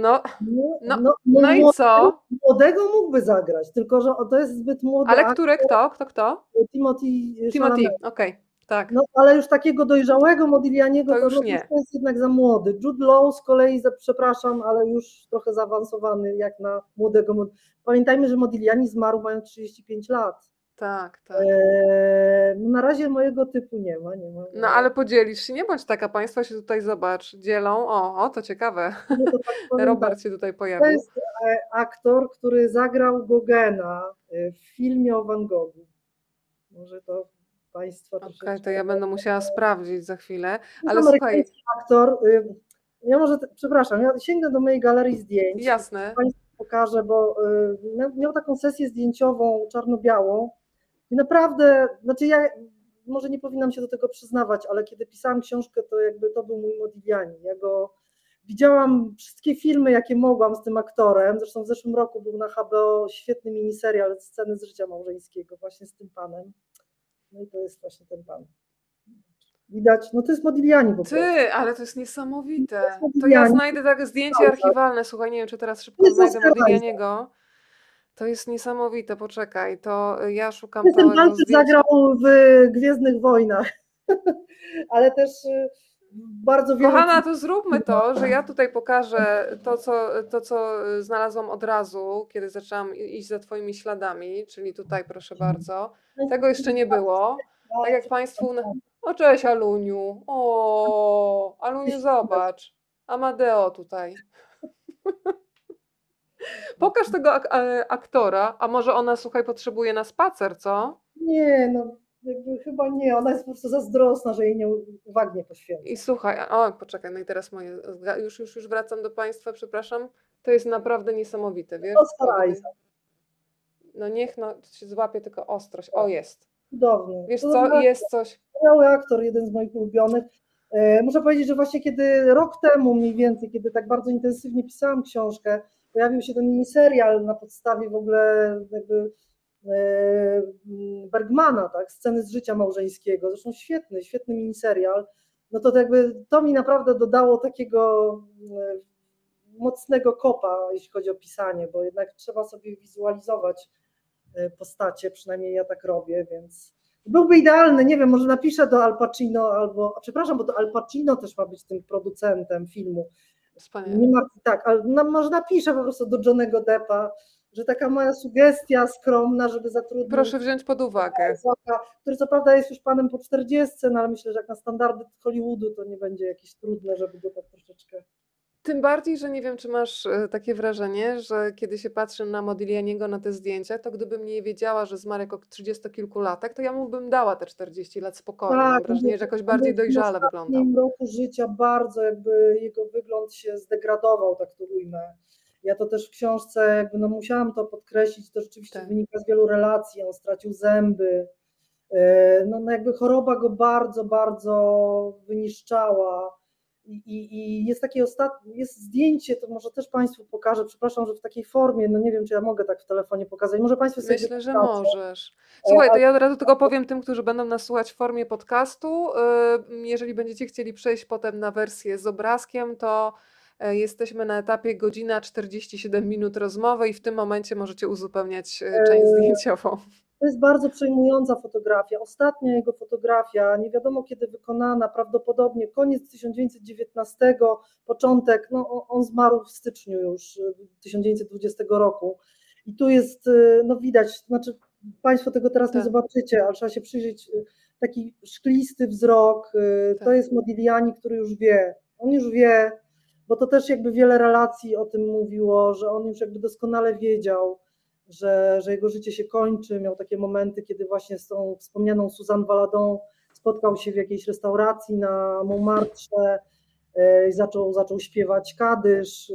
No, No, No, no, no i młodego- co? Młodego mógłby zagrać, tylko że to jest zbyt młody Ale aktor, który, kto, kto, kto? Timothy Timothy, Chalamet. okej, tak. No, ale już takiego dojrzałego Modiglianiego To to, już no, nie. to jest jednak za młody. Jude Law z kolei, za, przepraszam, ale już trochę zaawansowany jak na młodego. Mod- Pamiętajmy, że Modigliani zmarł mając 35 lat. Tak, tak. Eee, no na razie mojego typu nie ma. Nie ma No ale podzielisz się, nie bądź taka, państwo się tutaj zobacz, dzielą, o, o to ciekawe, No to tak Robert tak, się tutaj To pojawił. jest e, aktor, który zagrał Gogena e, w filmie o Van Goghu. Może to Państwa Okej, troszeczkę... to ja będę musiała sprawdzić za chwilę, To ale słuchaj, aktor. y, Ja może, przepraszam, ja sięgnę do mojej galerii zdjęć. jasne, Pokażę, bo y, miał taką sesję zdjęciową czarno-białą i naprawdę, znaczy ja może nie powinnam się do tego przyznawać, ale kiedy pisałam książkę, to jakby to był mój Modigliani. Ja go widziałam wszystkie filmy, jakie mogłam z tym aktorem. Zresztą w zeszłym roku był na HBO świetny miniserial Sceny z życia małżeńskiego właśnie z tym panem. No i to jest właśnie ten pan. Widać, no to jest Modigliani po prostu. ty, ale to jest niesamowite, To jest to ja znajdę tak zdjęcie archiwalne, słuchaj, nie wiem, czy teraz szybko jest znajdę. Modiglianiego, to jest niesamowite, poczekaj, to ja szukam To jest ten pan, pełnego który zdjęcia. zagrał w Gwiezdnych Wojnach, ale też y, bardzo wiele... Kochana, to zróbmy to, że ja tutaj pokażę to co, to, co y, znalazłam od razu, kiedy zaczęłam iść za Twoimi śladami, czyli tutaj proszę bardzo. Tego jeszcze nie było. Tak jak Państwu. O, cześć Aluniu. O, Aluniu, zobacz. Amadeo tutaj. Pokaż tego ak- e, aktora, a może ona, słuchaj, potrzebuje na spacer, co? Nie, no jakby chyba nie, ona jest po prostu zazdrosna, że jej nie uwagi nie poświęca. I słuchaj, o, poczekaj, no i teraz moje, już, już, już wracam do Państwa, przepraszam. To jest naprawdę niesamowite, wiesz? Isaac. No niech no, się złapie tylko ostrość. O, jest. Cudowny. Wiesz To co, jest coś. Wspaniały aktor, jeden z moich ulubionych. E, Muszę powiedzieć, że właśnie kiedy rok temu mniej więcej, kiedy tak bardzo intensywnie pisałam książkę, pojawił się ten miniserial na podstawie w ogóle jakby e, Bergmana, tak, sceny z życia małżeńskiego, zresztą świetny, świetny miniserial, no to jakby to mi naprawdę dodało takiego e, mocnego kopa, jeśli chodzi o pisanie, bo jednak trzeba sobie wizualizować e, postacie, przynajmniej ja tak robię, więc byłby idealny, nie wiem, może napiszę do Al Pacino albo, przepraszam, bo to Al Pacino też ma być tym producentem filmu. Wspaniale. Nie ma, tak, ale no, może napiszę po prostu do Johnego Deppa, że taka moja sugestia skromna, żeby zatrudnić Proszę wziąć pod uwagę. Który co prawda jest już panem po 40, no ale myślę, że jak na standardy Hollywoodu to nie będzie jakieś trudne, żeby go tak troszeczkę Tym bardziej, że nie wiem, czy masz e, takie wrażenie, że kiedy się patrzy na Modiglianiego na te zdjęcia, to gdybym nie wiedziała, że zmarł jako trzydziestokilkulatek, to ja mu bym dała te 40 lat spokojnie. Mam Tak, wrażenie, no, że jakoś bardziej w dojrzale wyglądał. ostatnim roku życia bardzo jakby jego wygląd się zdegradował, tak to ujmę. Ja to też w książce jakby no musiałam to podkreślić, to rzeczywiście Tak. wynika z wielu relacji, on stracił zęby, e, no, no jakby choroba go bardzo, bardzo wyniszczała i, i, jest takie ostatnie, jest zdjęcie, to może też Państwu pokażę, przepraszam, że w takiej formie, no nie wiem, czy ja mogę tak w telefonie pokazać, może Państwo sobie Myślę, że możesz. Słuchaj, to ja od razu tylko powiem tym, którzy będą nas słuchać w formie podcastu. y, Jeżeli będziecie chcieli przejść potem na wersję z obrazkiem, to e, jesteśmy na etapie godzina 47 minut rozmowy i w tym momencie możecie uzupełniać e, część Eee, zdjęciową. To jest bardzo przejmująca fotografia. Ostatnia jego fotografia, nie wiadomo kiedy wykonana, prawdopodobnie koniec 1919, początek, no on- zmarł w styczniu już y, 1920 roku. I tu jest, y, no widać, znaczy Państwo tego teraz nie Tak. zobaczycie, ale trzeba się przyjrzeć, y, taki szklisty wzrok, y, to Tak. jest Modigliani, który już wie, on już wie, bo to też jakby wiele relacji o tym mówiło, że on już jakby doskonale wiedział, że, że jego życie się kończy. Miał takie momenty, kiedy właśnie z tą wspomnianą Suzanne Valadon spotkał się w jakiejś restauracji na Montmartre e, i zaczął, zaczął śpiewać kadysz. e,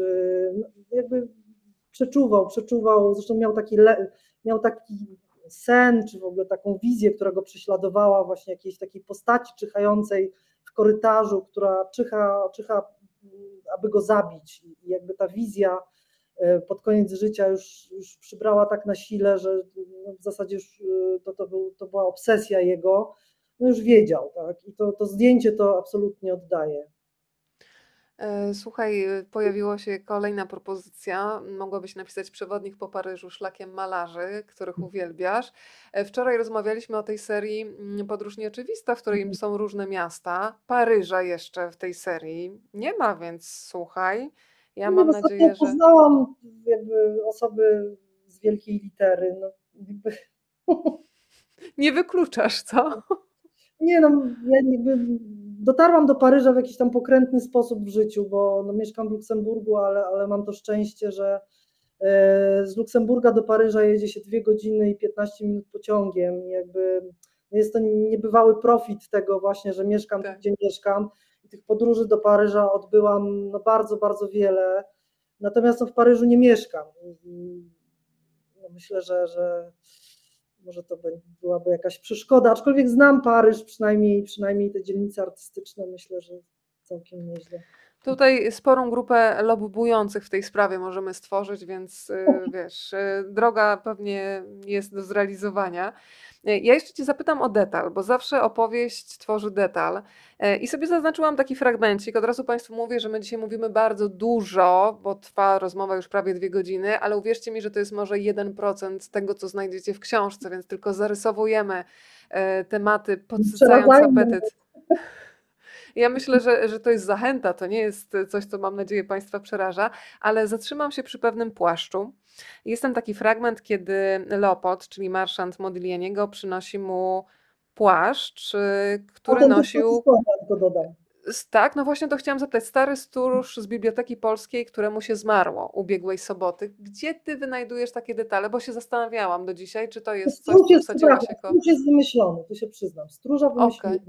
no, Jakby przeczuwał, przeczuwał, zresztą miał taki, miał taki sen, czy w ogóle taką wizję, która go prześladowała, właśnie jakiejś takiej postaci czyhającej w korytarzu, która czyha, czyha aby go zabić. I jakby ta wizja pod koniec życia już, już przybrała tak na sile, że no, w zasadzie już e, to, to, był, to była obsesja jego, no już wiedział, tak? I to, to zdjęcie to absolutnie oddaje. E, Słuchaj, e, pojawiła się kolejna propozycja. Mogłabyś napisać przewodnik po Paryżu szlakiem malarzy, których uwielbiasz. E, Wczoraj rozmawialiśmy o tej serii mm, Podróż Nieoczywista, w której Mhm. są różne miasta. Paryża jeszcze w tej serii nie ma, więc słuchaj. Ja mam no nadzieję, że. poznałam jakby osoby z wielkiej litery. No, jakby, Nie wykluczasz, co? nie no, ja jakby dotarłam do Paryża w jakiś tam pokrętny sposób w życiu, bo no, mieszkam w Luksemburgu, ale, ale mam to szczęście, że e, z Luksemburga do Paryża jedzie się 2 godziny i 15 minut pociągiem. Jakby jest to niebywały profit tego właśnie, że mieszkam Tak. gdzie mieszkam. Tych podróży do Paryża odbyłam no, bardzo, bardzo wiele. Natomiast no, w Paryżu nie mieszkam. No, myślę, że, że może to by- byłaby jakaś przeszkoda, aczkolwiek znam Paryż, przynajmniej, przynajmniej te dzielnice artystyczne, myślę, że całkiem nieźle. Tutaj sporą grupę lobbujących w tej sprawie możemy stworzyć, więc y, wiesz, y, droga pewnie jest do zrealizowania. Y, Ja jeszcze Cię zapytam o detal, bo zawsze opowieść tworzy detal. I sobie zaznaczyłam taki fragmencik. Od razu Państwu mówię, że my dzisiaj mówimy bardzo dużo, bo trwa rozmowa już prawie dwie godziny, ale uwierzcie mi, że to jest może 1% tego, co znajdziecie w książce, więc tylko zarysowujemy tematy, podsycając apetyt. Ja myślę, że, że to jest zachęta, to nie jest coś, co mam nadzieję Państwa przeraża, ale zatrzymam się przy pewnym płaszczu. Jest tam taki fragment, kiedy Leopold, czyli marszant Modiglianiego, przynosi mu płaszcz, y, który Potem nosił. Tak, no właśnie to chciałam zapytać. Stary stróż z Biblioteki Polskiej, któremu się zmarło ubiegłej soboty. Gdzie ty wynajdujesz takie detale? Bo się zastanawiałam do dzisiaj, czy to jest coś, Stróż co jest, wsadziłaś jako. stróż jest wymyślony, tu się przyznam. Stróża wymyśliłem.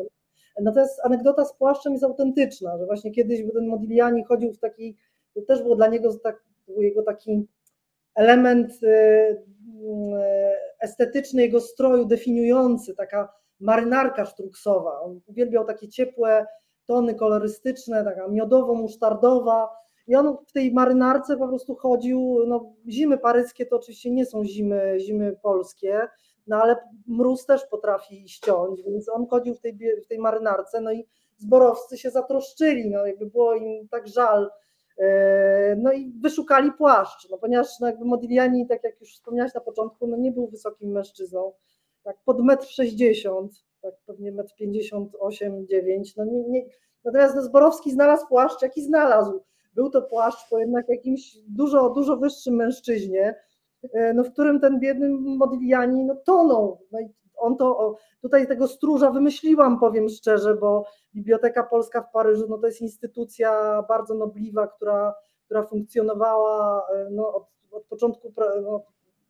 Natomiast anegdota z płaszczem jest autentyczna, że właśnie kiedyś ten Modigliani chodził w taki, to też było dla niego tak, był jego taki element e, e, estetyczny jego stroju definiujący, taka marynarka sztruksowa. On uwielbiał takie ciepłe tony kolorystyczne, taka miodowo-musztardowa. I on w tej marynarce po prostu chodził, no zimy paryskie to oczywiście nie są zimy, zimy polskie, no ale mróz też potrafi ściąć, więc on chodził w tej, w tej marynarce, no i zborowcy się zatroszczyli, no jakby było im tak żal, e, no i wyszukali płaszcz, no ponieważ no jakby Modigliani, tak jak już wspomniałaś na początku, no nie był wysokim mężczyzną, tak pod metr 60, tak pewnie metr 58, 9, no nie, nie, natomiast no Zborowski znalazł płaszcz, jaki znalazł, był to płaszcz po jednak jakimś dużo, dużo wyższym mężczyźnie, no, w którym ten biedny Modigliani no, tonął. No on to, tutaj tego stróża wymyśliłam, powiem szczerze, bo Biblioteka Polska w Paryżu no, to jest instytucja bardzo nobliwa, która, która funkcjonowała e, no, od, od początku, no,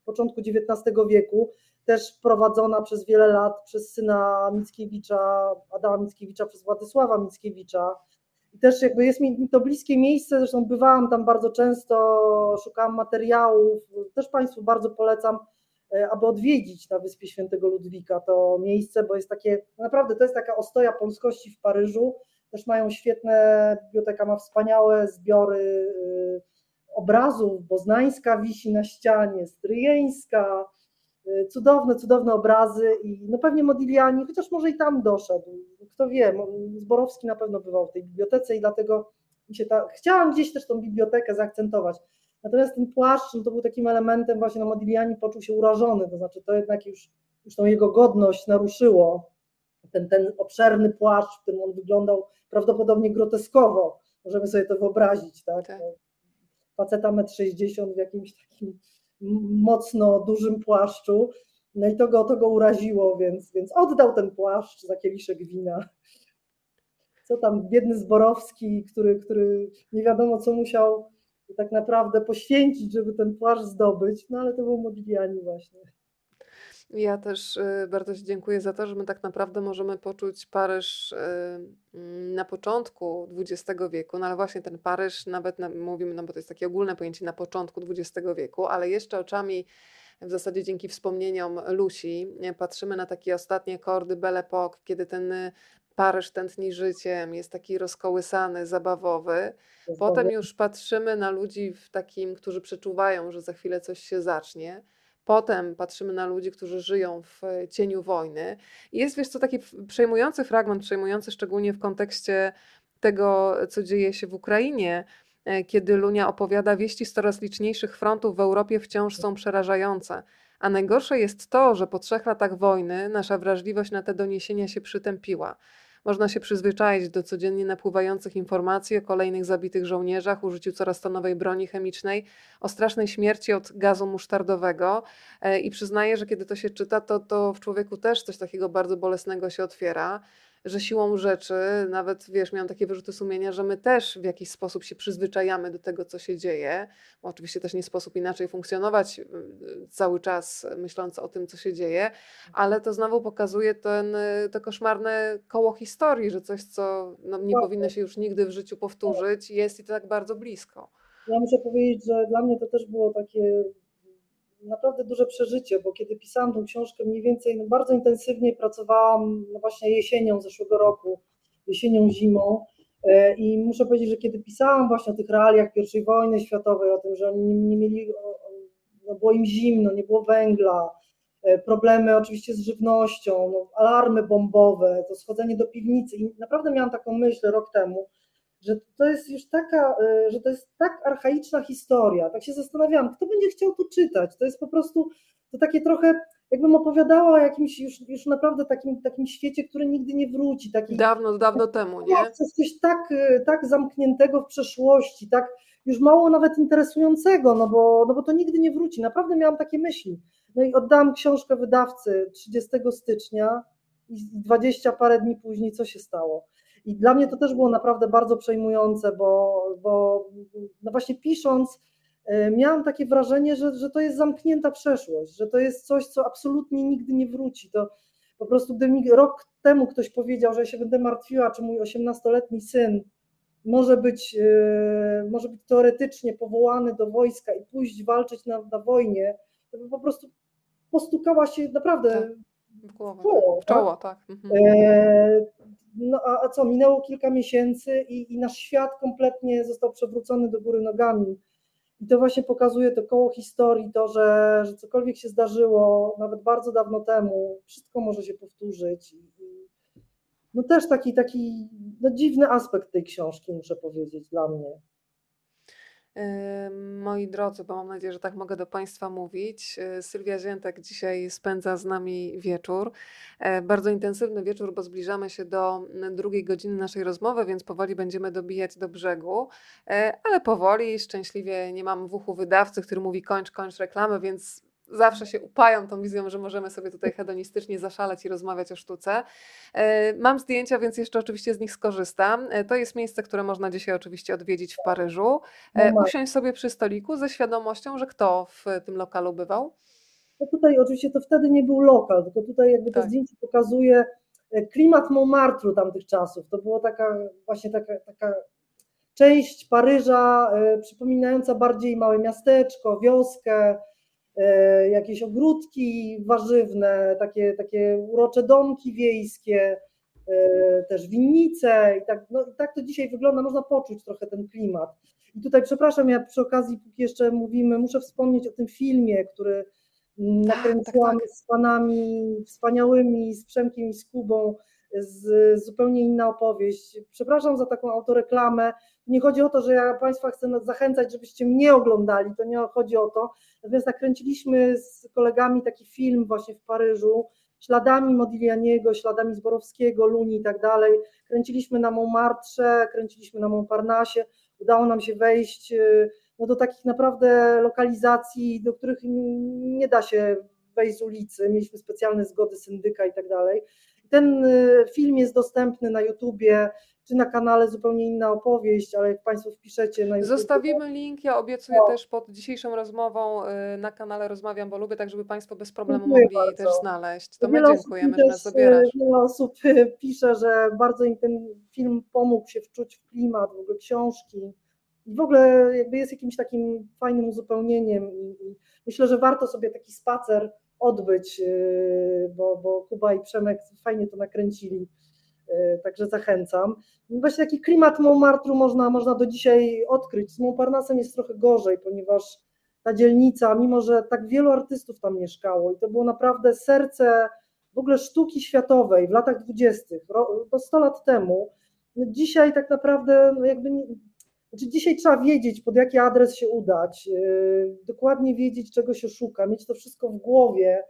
początku XIX wieku, też prowadzona przez wiele lat przez syna Mickiewicza, Adama Mickiewicza, przez Władysława Mickiewicza. I też jakby jest mi to bliskie miejsce, zresztą bywałam tam bardzo często, szukałam materiałów, też Państwu bardzo polecam, e, aby odwiedzić na Wyspie Świętego Ludwika to miejsce, bo jest takie, naprawdę to jest taka ostoja polskości w Paryżu, też mają świetne, biblioteka ma wspaniałe zbiory y, obrazów, Boznańska wisi na ścianie, Stryjeńska, cudowne, cudowne obrazy i no pewnie Modigliani, chociaż może i tam doszedł, kto wie, Zborowski na pewno bywał w tej bibliotece i dlatego mi się ta, chciałam gdzieś też tą bibliotekę zaakcentować. Natomiast ten płaszcz no to był takim elementem właśnie, no Modigliani poczuł się urażony, to znaczy to jednak już, już tą jego godność naruszyło, ten, ten obszerny płaszcz, w którym on wyglądał prawdopodobnie groteskowo, możemy sobie to wyobrazić, tak? Tak. Faceta 1,60 m w jakimś takim mocno dużym płaszczu, no i to go, to go uraziło, więc, więc oddał ten płaszcz za kieliszek wina. Co tam, biedny Zborowski, który, który nie wiadomo co musiał tak naprawdę poświęcić, żeby ten płaszcz zdobyć, no ale to był Modigliani właśnie. Ja też y, bardzo Ci dziękuję za to, że my tak naprawdę możemy poczuć Paryż y, mm, na początku XX wieku, no ale właśnie ten Paryż, nawet na, mówimy, no bo to jest takie ogólne pojęcie na początku XX wieku, ale jeszcze oczami, w zasadzie dzięki wspomnieniom nie, patrzymy na takie ostatnie kordy Belle Époque, kiedy ten y, Paryż tętni życiem, jest taki rozkołysany, zabawowy. Potem już patrzymy na ludzi w takim, którzy przeczuwają, że za chwilę coś się zacznie. Potem patrzymy na ludzi, którzy żyją w cieniu wojny. Jest, wiesz co, taki przejmujący fragment, przejmujący szczególnie w kontekście tego, co dzieje się w Ukrainie, e, kiedy Lunia opowiada, wieści z coraz liczniejszych frontów w Europie wciąż są przerażające. A najgorsze jest to, że po trzech latach wojny nasza wrażliwość na te doniesienia się przytępiła. Można się przyzwyczaić do codziennie napływających informacji o kolejnych zabitych żołnierzach, użyciu coraz to nowej broni chemicznej, o strasznej śmierci od gazu musztardowego. E, I przyznaję, że kiedy to się czyta, to, to w człowieku też coś takiego bardzo bolesnego się otwiera, że siłą rzeczy, nawet wiesz, miałam takie wyrzuty sumienia, że my też w jakiś sposób się przyzwyczajamy do tego, co się dzieje. Bo oczywiście też nie sposób inaczej funkcjonować y, cały czas myśląc o tym, co się dzieje, ale to znowu pokazuje ten, y, to koszmarne koło historii, że coś, co no, nie Tak. powinno się już nigdy w życiu powtórzyć, jest i to tak bardzo blisko. Ja muszę powiedzieć, że dla mnie to też było takie naprawdę duże przeżycie, bo kiedy pisałam tą książkę mniej więcej, no bardzo intensywnie pracowałam no właśnie jesienią zeszłego roku, jesienią, zimą. E, i muszę powiedzieć, że kiedy pisałam właśnie o tych realiach I wojny światowej, o tym, że oni nie, mieli, no było im zimno, nie było węgla, e, problemy oczywiście z żywnością, no alarmy bombowe, to schodzenie do piwnicy. I naprawdę miałam taką myśl rok temu, że to jest już taka, y, że to jest tak archaiczna historia. Tak się zastanawiałam, kto będzie chciał to czytać. To jest po prostu to takie trochę, jakbym opowiadała o jakimś już, już naprawdę takim, takim świecie, który nigdy nie wróci. Taki, Dawno, dawno temu, nie? tak, coś, tak, y, tak zamkniętego w przeszłości, tak już mało nawet interesującego, no bo, no bo to nigdy nie wróci. Naprawdę miałam takie myśli. No i oddałam książkę wydawcy 30 stycznia i 20 parę dni później co się stało? I dla mnie to też było naprawdę bardzo przejmujące, bo, bo no właśnie pisząc, y, miałam takie wrażenie, że, że to jest zamknięta przeszłość, że to jest coś, co absolutnie nigdy nie wróci. To po prostu, gdyby mi rok temu ktoś powiedział, że ja się będę martwiła, czy mój 18-letni syn może być, y, może być teoretycznie powołany do wojska i pójść walczyć na, na wojnie, to po prostu postukała się naprawdę Tak. Głowę, czoło, tak. w czoło, tak. Mhm. E, No a, a co, minęło kilka miesięcy i, i nasz świat kompletnie został przewrócony do góry nogami. I to właśnie pokazuje to koło historii, to, że, że cokolwiek się zdarzyło nawet bardzo dawno temu, wszystko może się powtórzyć. No też taki, taki no dziwny aspekt tej książki, muszę powiedzieć, dla mnie. Moi drodzy, bo mam nadzieję, że tak mogę do Państwa mówić. yy, Sylwia Ziętek dzisiaj spędza z nami wieczór. E, Bardzo intensywny wieczór, bo zbliżamy się do mm, drugiej godziny naszej rozmowy, więc powoli będziemy dobijać do brzegu. E, Ale powoli, szczęśliwie nie mam w uchu wydawcy, który mówi kończ, kończ reklamę, więc zawsze się upajam tą wizją, że możemy sobie tutaj hedonistycznie zaszaleć i rozmawiać o sztuce. E, Mam zdjęcia, więc jeszcze oczywiście z nich skorzystam. E, To jest miejsce, które można dzisiaj oczywiście odwiedzić w Paryżu. E, No Usiąść sobie przy stoliku ze świadomością, że kto w tym lokalu bywał. No tutaj oczywiście to wtedy nie był lokal, tylko tutaj jakby to Tak. zdjęcie pokazuje klimat Montmartru tamtych czasów. To była taka właśnie taka, taka część Paryża przypominająca bardziej małe miasteczko, wioskę, jakieś ogródki warzywne, takie, takie urocze domki wiejskie, e, też winnice i tak, no, i tak to dzisiaj wygląda, można poczuć trochę ten klimat. I tutaj, przepraszam, ja przy okazji, póki jeszcze mówimy, muszę wspomnieć o tym filmie, który mm, Tak, nakręciłam tak, tak. z panami wspaniałymi, z Przemkiem i z Kubą, z zupełnie inna opowieść. Przepraszam za taką autoreklamę. Nie chodzi o to, że ja Państwa chcę zachęcać, żebyście mnie oglądali, to nie chodzi o to. Natomiast nakręciliśmy z kolegami taki film właśnie w Paryżu, śladami Modiglianiego, śladami Zborowskiego, Luni i tak dalej. Kręciliśmy na Montmartre, kręciliśmy na Montparnasse. Udało nam się wejść y, no, do takich naprawdę lokalizacji, do których nie da się wejść z ulicy. Mieliśmy specjalne zgody syndyka i tak dalej. Ten y, film jest dostępny na YouTubie, czy na kanale zupełnie inna opowieść, ale jak Państwo wpiszecie na YouTube. Zostawimy link. Ja obiecuję No. też pod dzisiejszą rozmową y, na kanale Rozmawiam, bo lubię, tak żeby Państwo bez problemu Dziękuję mogli bardzo. też znaleźć. To my Wiele osób dziękujemy, że nas zabierasz. y, Wiele osób pisze, że bardzo im ten film pomógł się wczuć w klimat, w ogóle książki. I w ogóle jakby jest jakimś takim fajnym uzupełnieniem i myślę, że warto sobie taki spacer odbyć, y, bo, bo Kuba i Przemek fajnie to nakręcili. także zachęcam. Właśnie taki klimat Montmartru można, można do dzisiaj odkryć. Z Montparnassem jest trochę gorzej, ponieważ ta dzielnica, mimo że tak wielu artystów tam mieszkało i to było naprawdę serce w ogóle sztuki światowej w latach dwudziestych, to 100 lat temu, no dzisiaj tak naprawdę no jakby znaczy dzisiaj trzeba wiedzieć, pod jaki adres się udać, yy, dokładnie wiedzieć, czego się szuka, mieć to wszystko w głowie,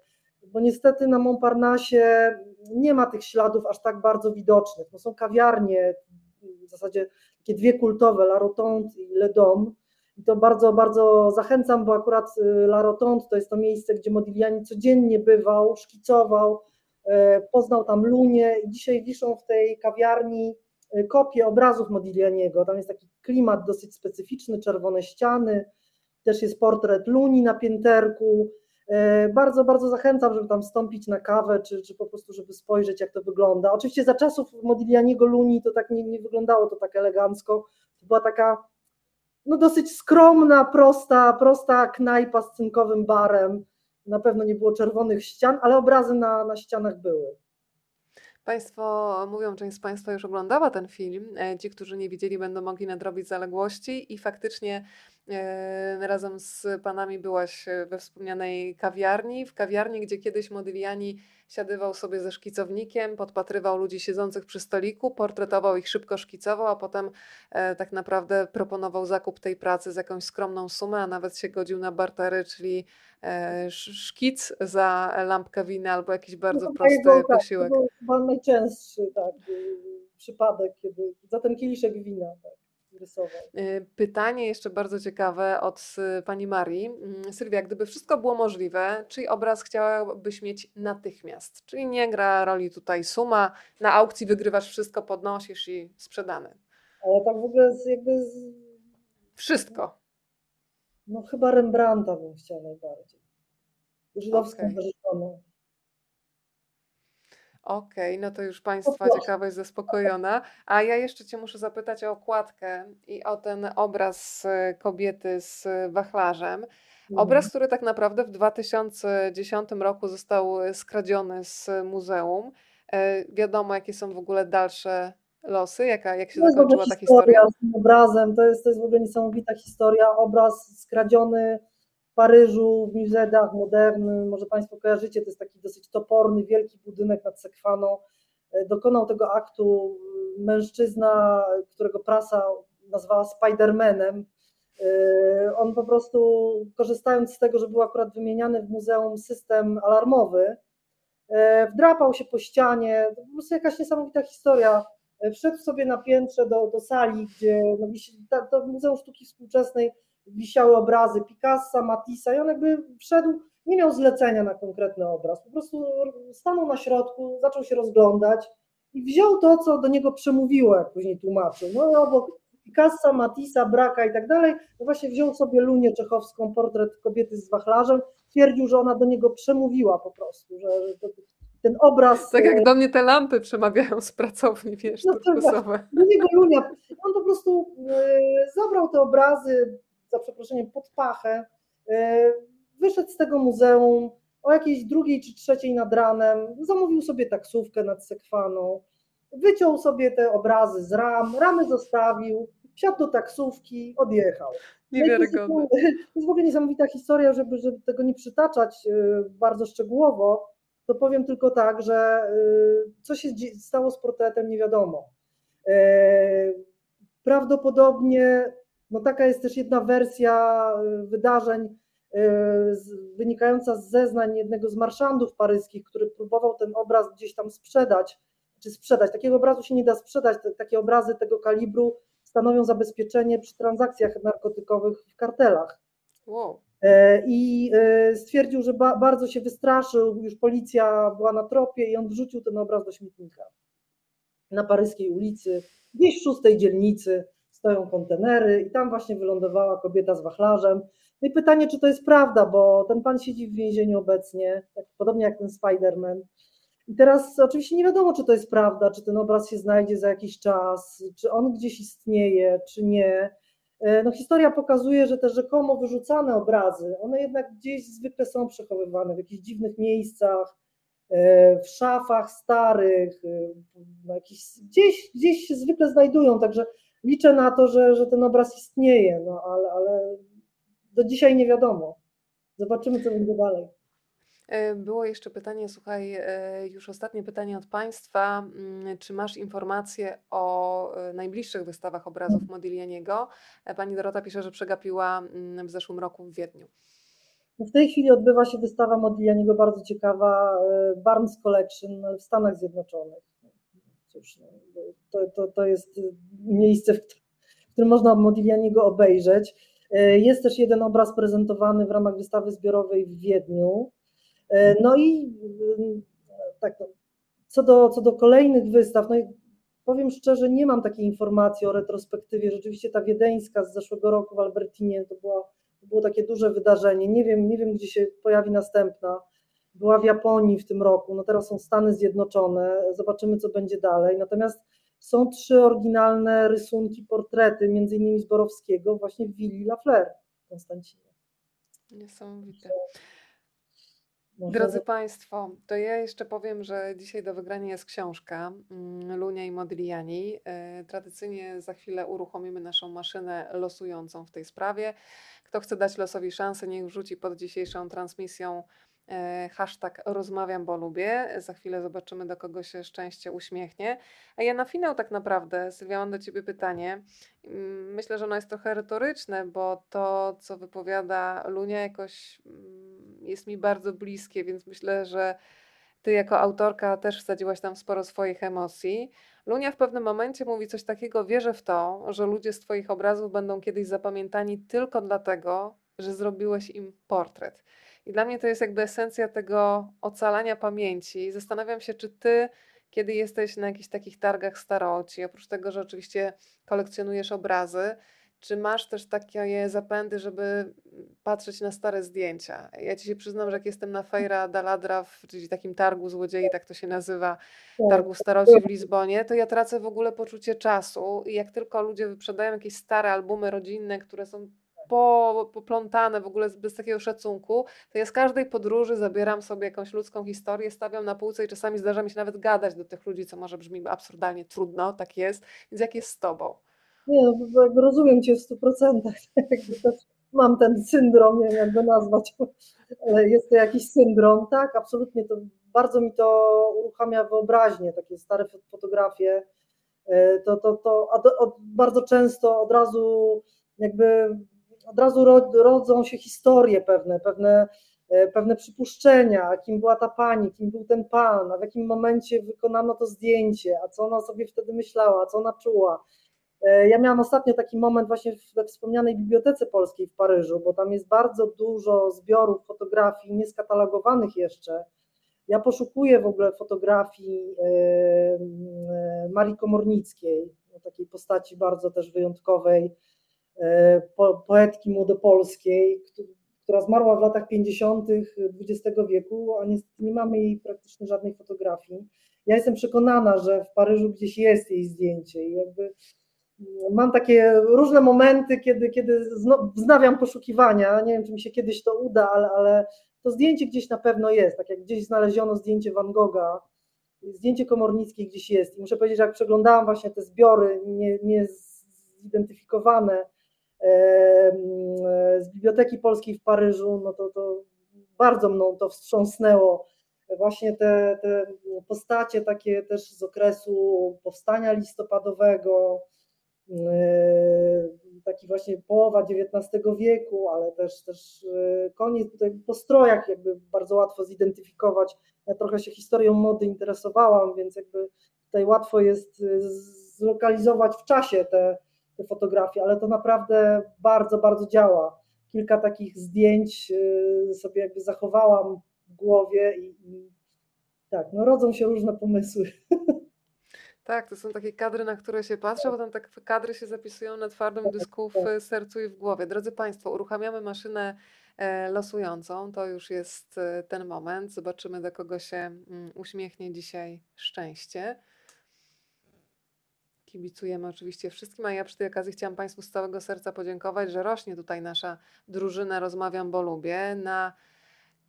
bo niestety na Montparnasse nie ma tych śladów aż tak bardzo widocznych. No są kawiarnie, w zasadzie takie dwie kultowe, La Rotonde i Le Dom. I to bardzo, bardzo zachęcam, bo akurat y, La Rotonde to jest to miejsce, gdzie Modigliani codziennie bywał, szkicował, e, poznał tam Lunię i dzisiaj wiszą w tej kawiarni y, kopie obrazów Modiglianiego. Tam jest taki klimat dosyć specyficzny, czerwone ściany, też jest portret Luni na pięterku, E, bardzo, bardzo zachęcam, żeby tam wstąpić na kawę, czy, czy po prostu, żeby spojrzeć, jak to wygląda. Oczywiście za czasów Modiglianiego Luni to tak nie, nie wyglądało to tak elegancko. To była taka no dosyć skromna, prosta, prosta knajpa z cynkowym barem. Na pewno nie było czerwonych ścian, ale obrazy na, na ścianach były. Państwo mówią, część z Państwa już oglądała ten film. E, ci, którzy nie widzieli, będą mogli nadrobić zaległości i faktycznie razem z panami byłaś we wspomnianej kawiarni. W kawiarni, gdzie kiedyś Modigliani siadywał sobie ze szkicownikiem, podpatrywał ludzi siedzących przy stoliku, portretował ich szybko, szkicował, a potem e, tak naprawdę proponował zakup tej pracy za jakąś skromną sumę, a nawet się godził na bartery, czyli e, szkic za lampkę wina albo jakiś bardzo no, prosty tak, posiłek. To był chyba najczęstszy tak, y, przypadek, kiedy za ten kieliszek wina. Tak Y, pytanie jeszcze bardzo ciekawe od y, pani Marii. Mm, Sylwia, gdyby wszystko było możliwe, czyj obraz chciałabyś mieć natychmiast? Czyli nie gra roli tutaj suma, na aukcji wygrywasz wszystko, podnosisz i sprzedany. Ale tak w ogóle z, jakby z... Wszystko. No chyba Rembrandta bym chciała najbardziej. Żydowską okay. Okej, no to już Państwa ciekawość zaspokojona. A ja jeszcze Cię muszę zapytać o okładkę i o ten obraz e, kobiety z wachlarzem. Obraz, mhm. który tak naprawdę w 2010 roku został e, skradziony z muzeum. E, wiadomo, jakie są w ogóle dalsze losy, jaka, jak się zakończyła ta historia? z tym obrazem, to jest, to jest w ogóle niesamowita historia. Obraz skradziony Paryżu, w Musée Modern, może Państwo kojarzycie, to jest taki dosyć toporny, wielki budynek nad Sekwaną. E, dokonał tego aktu mężczyzna, którego prasa nazwała Spidermanem. E, on po prostu, korzystając z tego, że był akurat wymieniany w muzeum system alarmowy, e, wdrapał się po ścianie, to po prostu jakaś niesamowita historia. Wszedł sobie na piętrze do, do sali, gdzie no, to Muzeum Sztuki Współczesnej wisiały obrazy Picassa, Matissa i on jakby wszedł, nie miał zlecenia na konkretny obraz, po prostu stanął na środku, zaczął się rozglądać i wziął to, co do niego przemówiło, jak później tłumaczył. No i obok Picassa, Matissa, Braka i tak dalej, no właśnie wziął sobie Lunię Czechowską, portret kobiety z wachlarzem, twierdził, że ona do niego przemówiła po prostu, że, to, ten obraz... Tak jak e, do mnie te lampy przemawiają z pracowni, wiesz, no, turkusowe. Do niego Lunia, on po prostu e, zabrał te obrazy, za przeproszeniem, pod pachę, e, wyszedł z tego muzeum o jakiejś drugiej czy trzeciej nad ranem, zamówił sobie taksówkę nad Sekwaną, wyciął sobie te obrazy z ram, ramy zostawił, wsiadł do taksówki, odjechał. No Niewiarygodne. To jest w ogóle niesamowita historia, żeby, żeby tego nie przytaczać e, bardzo szczegółowo, to powiem tylko tak, że e, co się stało z portretem nie wiadomo. Prawdopodobnie no taka jest też jedna wersja y, wydarzeń y, wynikająca z zeznań jednego z marszandów paryskich, który próbował ten obraz gdzieś tam sprzedać, czy sprzedać. Takiego obrazu się nie da sprzedać. Takie obrazy tego kalibru stanowią zabezpieczenie przy transakcjach narkotykowych w kartelach. Wow. E, I e, stwierdził, że bardzo się wystraszył, już policja była na tropie i on wrzucił ten obraz do śmietnika na paryskiej ulicy, gdzieś w szóstej dzielnicy stoją kontenery i tam właśnie wylądowała kobieta z wachlarzem. No i pytanie, czy to jest prawda, bo ten pan siedzi w więzieniu obecnie, tak podobnie jak ten Spider-Man. I teraz oczywiście nie wiadomo, czy to jest prawda, czy ten obraz się znajdzie za jakiś czas, czy on gdzieś istnieje, czy nie. E, no, historia pokazuje, że te rzekomo wyrzucane obrazy, one jednak gdzieś zwykle są przechowywane w jakichś dziwnych miejscach, e, w szafach starych, jakiś, gdzieś, gdzieś się zwykle znajdują, także liczę na to, że, że ten obraz istnieje, no ale, ale do dzisiaj nie wiadomo. Zobaczymy, co będzie dalej. E, było jeszcze pytanie, słuchaj, e, już ostatnie pytanie od Państwa. Mm, czy masz informacje o e, najbliższych wystawach obrazów Modiglianiego? Pani Dorota pisze, że przegapiła mm, w zeszłym roku w Wiedniu. No, w tej chwili odbywa się wystawa Modiglianiego, bardzo ciekawa, Barnes Collection w Stanach Zjednoczonych. Cóż, no, to, to, to jest miejsce, w którym można Modiglianiego obejrzeć. Jest też jeden obraz prezentowany w ramach wystawy zbiorowej w Wiedniu. E, no i tak, no, co, do, co do kolejnych wystaw, no i powiem szczerze, nie mam takiej informacji o retrospektywie. Rzeczywiście ta wiedeńska z zeszłego roku w Albertinie to, była, było takie duże wydarzenie. Nie wiem, nie wiem, gdzie się pojawi następna. Była w Japonii w tym roku, no teraz są Stany Zjednoczone, zobaczymy, co będzie dalej. Natomiast są trzy oryginalne rysunki, portrety, między innymi Zborowskiego, właśnie w willi La Fleur w Konstancinie. Niesamowite. Drodzy Państwo, to ja jeszcze powiem, że dzisiaj do wygrania jest książka mm, Lunia i Modigliani. E, tradycyjnie za chwilę uruchomimy naszą maszynę losującą w tej sprawie. Kto chce dać losowi szansę, niech wrzuci pod dzisiejszą transmisją hashtag rozmawiam, bo lubię. Za chwilę zobaczymy, do kogo się szczęście uśmiechnie. A ja na finał tak naprawdę, Sylwia, mam do Ciebie pytanie. Mm, myślę, że ono jest trochę retoryczne, bo to, co wypowiada Lunia, jakoś mm, jest mi bardzo bliskie, więc myślę, że Ty jako autorka też wsadziłaś tam sporo swoich emocji. Lunia w pewnym momencie mówi coś takiego: Wierzę w to, że ludzie z Twoich obrazów będą kiedyś zapamiętani tylko dlatego, że zrobiłeś im portret. I dla mnie to jest jakby esencja tego ocalania pamięci. Zastanawiam się, czy ty, kiedy jesteś na jakichś takich targach staroci, oprócz tego, że oczywiście kolekcjonujesz obrazy, czy masz też takie zapędy, żeby patrzeć na stare zdjęcia? Ja ci się przyznam, że jak jestem na Fejra Daladra, czyli takim targu złodziei, tak to się nazywa, tak. targu staroci w Lizbonie, to ja tracę w ogóle poczucie czasu i jak tylko ludzie wyprzedają jakieś stare albumy rodzinne, które są po, poplątane w ogóle bez takiego szacunku, to ja z każdej podróży zabieram sobie jakąś ludzką historię, stawiam na półce i czasami zdarza mi się nawet gadać do tych ludzi, co może brzmi absurdalnie trudno, tak jest. Więc jak jest z tobą? Nie, no, rozumiem cię w stu procentach. Mam ten syndrom, nie wiem jak go nazwać, ale jest to jakiś syndrom. Tak, absolutnie, to bardzo mi to uruchamia wyobraźnię, takie stare fotografie. E, to, to, to a od, bardzo często od razu jakby od razu rodzą się historie pewne, pewne, e, pewne przypuszczenia, kim była ta pani, kim był ten pan, a w jakim momencie wykonano to zdjęcie, a co ona sobie wtedy myślała, co ona czuła. E, ja miałam ostatnio taki moment właśnie we wspomnianej Bibliotece Polskiej w Paryżu, bo tam jest bardzo dużo zbiorów fotografii nieskatalogowanych jeszcze. Ja poszukuję w ogóle fotografii e, Marii Komornickiej, takiej postaci bardzo też wyjątkowej, poetki młodopolskiej, która zmarła w latach 50. XX wieku, a niestety nie mamy jej praktycznie żadnej fotografii. Ja jestem przekonana, że w Paryżu gdzieś jest jej zdjęcie i jakby mm, mam takie różne momenty, kiedy, kiedy wznawiam poszukiwania. Nie wiem, czy mi się kiedyś to uda, ale, ale to zdjęcie gdzieś na pewno jest. Tak jak gdzieś znaleziono zdjęcie Van Gogha, zdjęcie Komornickiej gdzieś jest. I muszę powiedzieć, że jak przeglądałam właśnie te zbiory nie, nie z Biblioteki Polskiej w Paryżu, no to, to bardzo mną to wstrząsnęło. Właśnie te, te postacie takie też z okresu powstania listopadowego, taki właśnie połowa XIX wieku, ale też, też koniec, tutaj po strojach jakby bardzo łatwo zidentyfikować. Ja trochę się historią mody interesowałam, więc jakby tutaj łatwo jest zlokalizować w czasie te, te fotografie, ale to naprawdę bardzo, bardzo działa. Kilka takich zdjęć y, sobie jakby zachowałam w głowie i, i tak, no rodzą się różne pomysły. Tak, to są takie kadry, na które się patrzę, potem tak kadry się zapisują na twardym tak, dysku w tak. sercu i w głowie. Drodzy Państwo, uruchamiamy maszynę e, losującą. To już jest e, ten moment. Zobaczymy, do kogo się mm, uśmiechnie dzisiaj szczęście. Kibicujemy oczywiście wszystkim, a ja przy tej okazji chciałam Państwu z całego serca podziękować, że rośnie tutaj nasza drużyna Rozmawiam, bo lubię. Na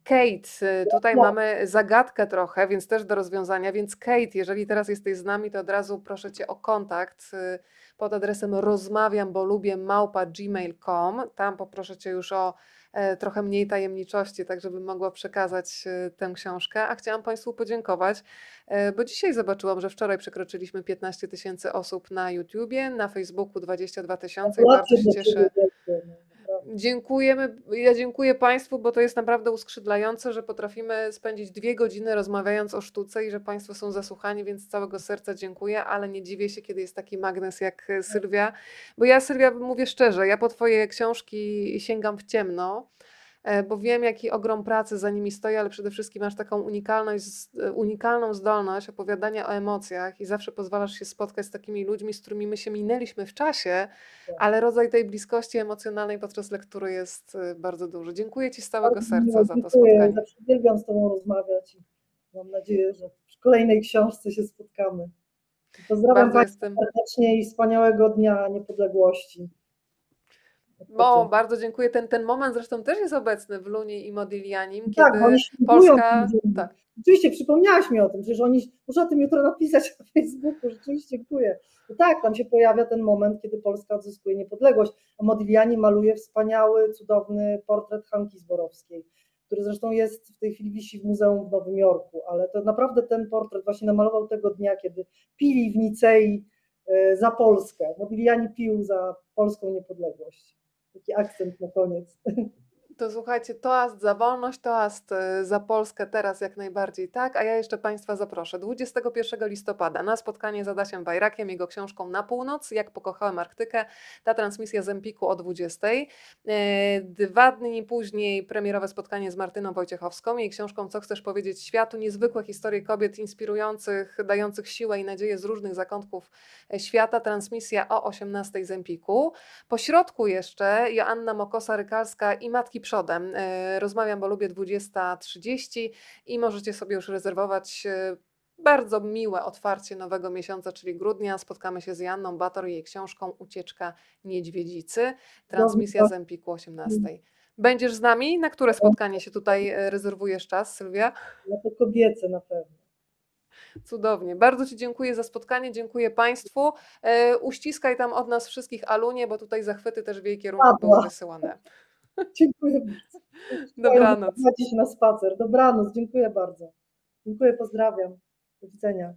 Kate, y, tutaj No. mamy zagadkę trochę, więc też do rozwiązania. Więc Kate, jeżeli teraz jesteś z nami, to od razu proszę Cię o kontakt y, pod adresem rozmawiam, bo lubię małpa gmail.com. Tam poproszę Cię już o trochę mniej tajemniczości, tak żebym mogła przekazać e, tę książkę. A chciałam Państwu podziękować, e, bo dzisiaj zobaczyłam, że wczoraj przekroczyliśmy 15 tysięcy osób na YouTubie, na Facebooku 22 tysiące i bardzo się cieszę. Dziękujemy. Ja dziękuję Państwu, bo to jest naprawdę uskrzydlające, że potrafimy spędzić dwie godziny rozmawiając o sztuce i że Państwo są zasłuchani, więc z całego serca dziękuję, ale nie dziwię się, kiedy jest taki magnes jak Sylwia, bo ja Sylwia mówię szczerze, ja po Twoje książki sięgam w ciemno, bo wiem jaki ogrom pracy za nimi stoi, ale przede wszystkim masz taką unikalność, e, unikalną zdolność opowiadania o emocjach i zawsze pozwalasz się spotkać z takimi ludźmi, z którymi my się minęliśmy w czasie, Tak. ale rodzaj tej bliskości emocjonalnej podczas lektury jest y, bardzo duży. Dziękuję Ci z całego Bardzo serca za to dziękuję. spotkanie. Zawsze uwielbiam z Tobą rozmawiać i mam nadzieję, że w kolejnej książce się spotkamy. Pozdrawiam Bardzo serdecznie i wspaniałego Dnia Niepodległości. Bo bardzo dziękuję. Ten, ten moment zresztą też jest obecny w Luni i Modiglianim, Tak, kiedy Polska. Tak, Rzeczywiście, przypomniałaś mi o tym, przecież oni, muszę o tym jutro napisać na Facebooku, rzeczywiście dziękuję. No tak, tam się pojawia ten moment, kiedy Polska odzyskuje niepodległość, a Modigliani maluje wspaniały, cudowny portret Hanki Zborowskiej, który zresztą jest w tej chwili wisi w muzeum w Nowym Jorku, ale to naprawdę ten portret właśnie namalował tego dnia, kiedy pili w Nicei e, za Polskę. Modigliani pił za polską niepodległość. Taki akcent na koniec. to słuchajcie, toast za wolność, toast y, za Polskę teraz jak najbardziej tak, a ja jeszcze Państwa zaproszę 21 listopada na spotkanie z Adasiem Bajrakiem, jego książką Na północ, jak pokochałem Arktykę, ta transmisja z Empiku o 20. E, Dwa dni później premierowe spotkanie z Martyną Wojciechowską, jej książką Co chcesz powiedzieć światu, niezwykłe historie kobiet inspirujących, dających siłę i nadzieję z różnych zakątków e, świata, transmisja o 18 z Empiku. Po środku jeszcze Joanna Mokosa-Rykalska i Matki Przodem. E, Rozmawiam, bo lubię 20.30 i możecie sobie już rezerwować e, bardzo miłe otwarcie nowego miesiąca, czyli grudnia. Spotkamy się z Janną Bator i jej książką Ucieczka Niedźwiedzicy. Transmisja z Empiku 18. Będziesz z nami? Na które spotkanie się tutaj e, rezerwujesz czas, Sylwia? Na to kobiece na pewno. Cudownie. Bardzo Ci dziękuję za spotkanie, dziękuję Państwu. Uściskaj tam od nas wszystkich Alunie, bo tutaj zachwyty też w jej kierunku były wysyłane. Dziękuję bardzo. Dobranoc. Się na spacer. Dobranoc, dziękuję bardzo. Dziękuję, pozdrawiam. Do widzenia.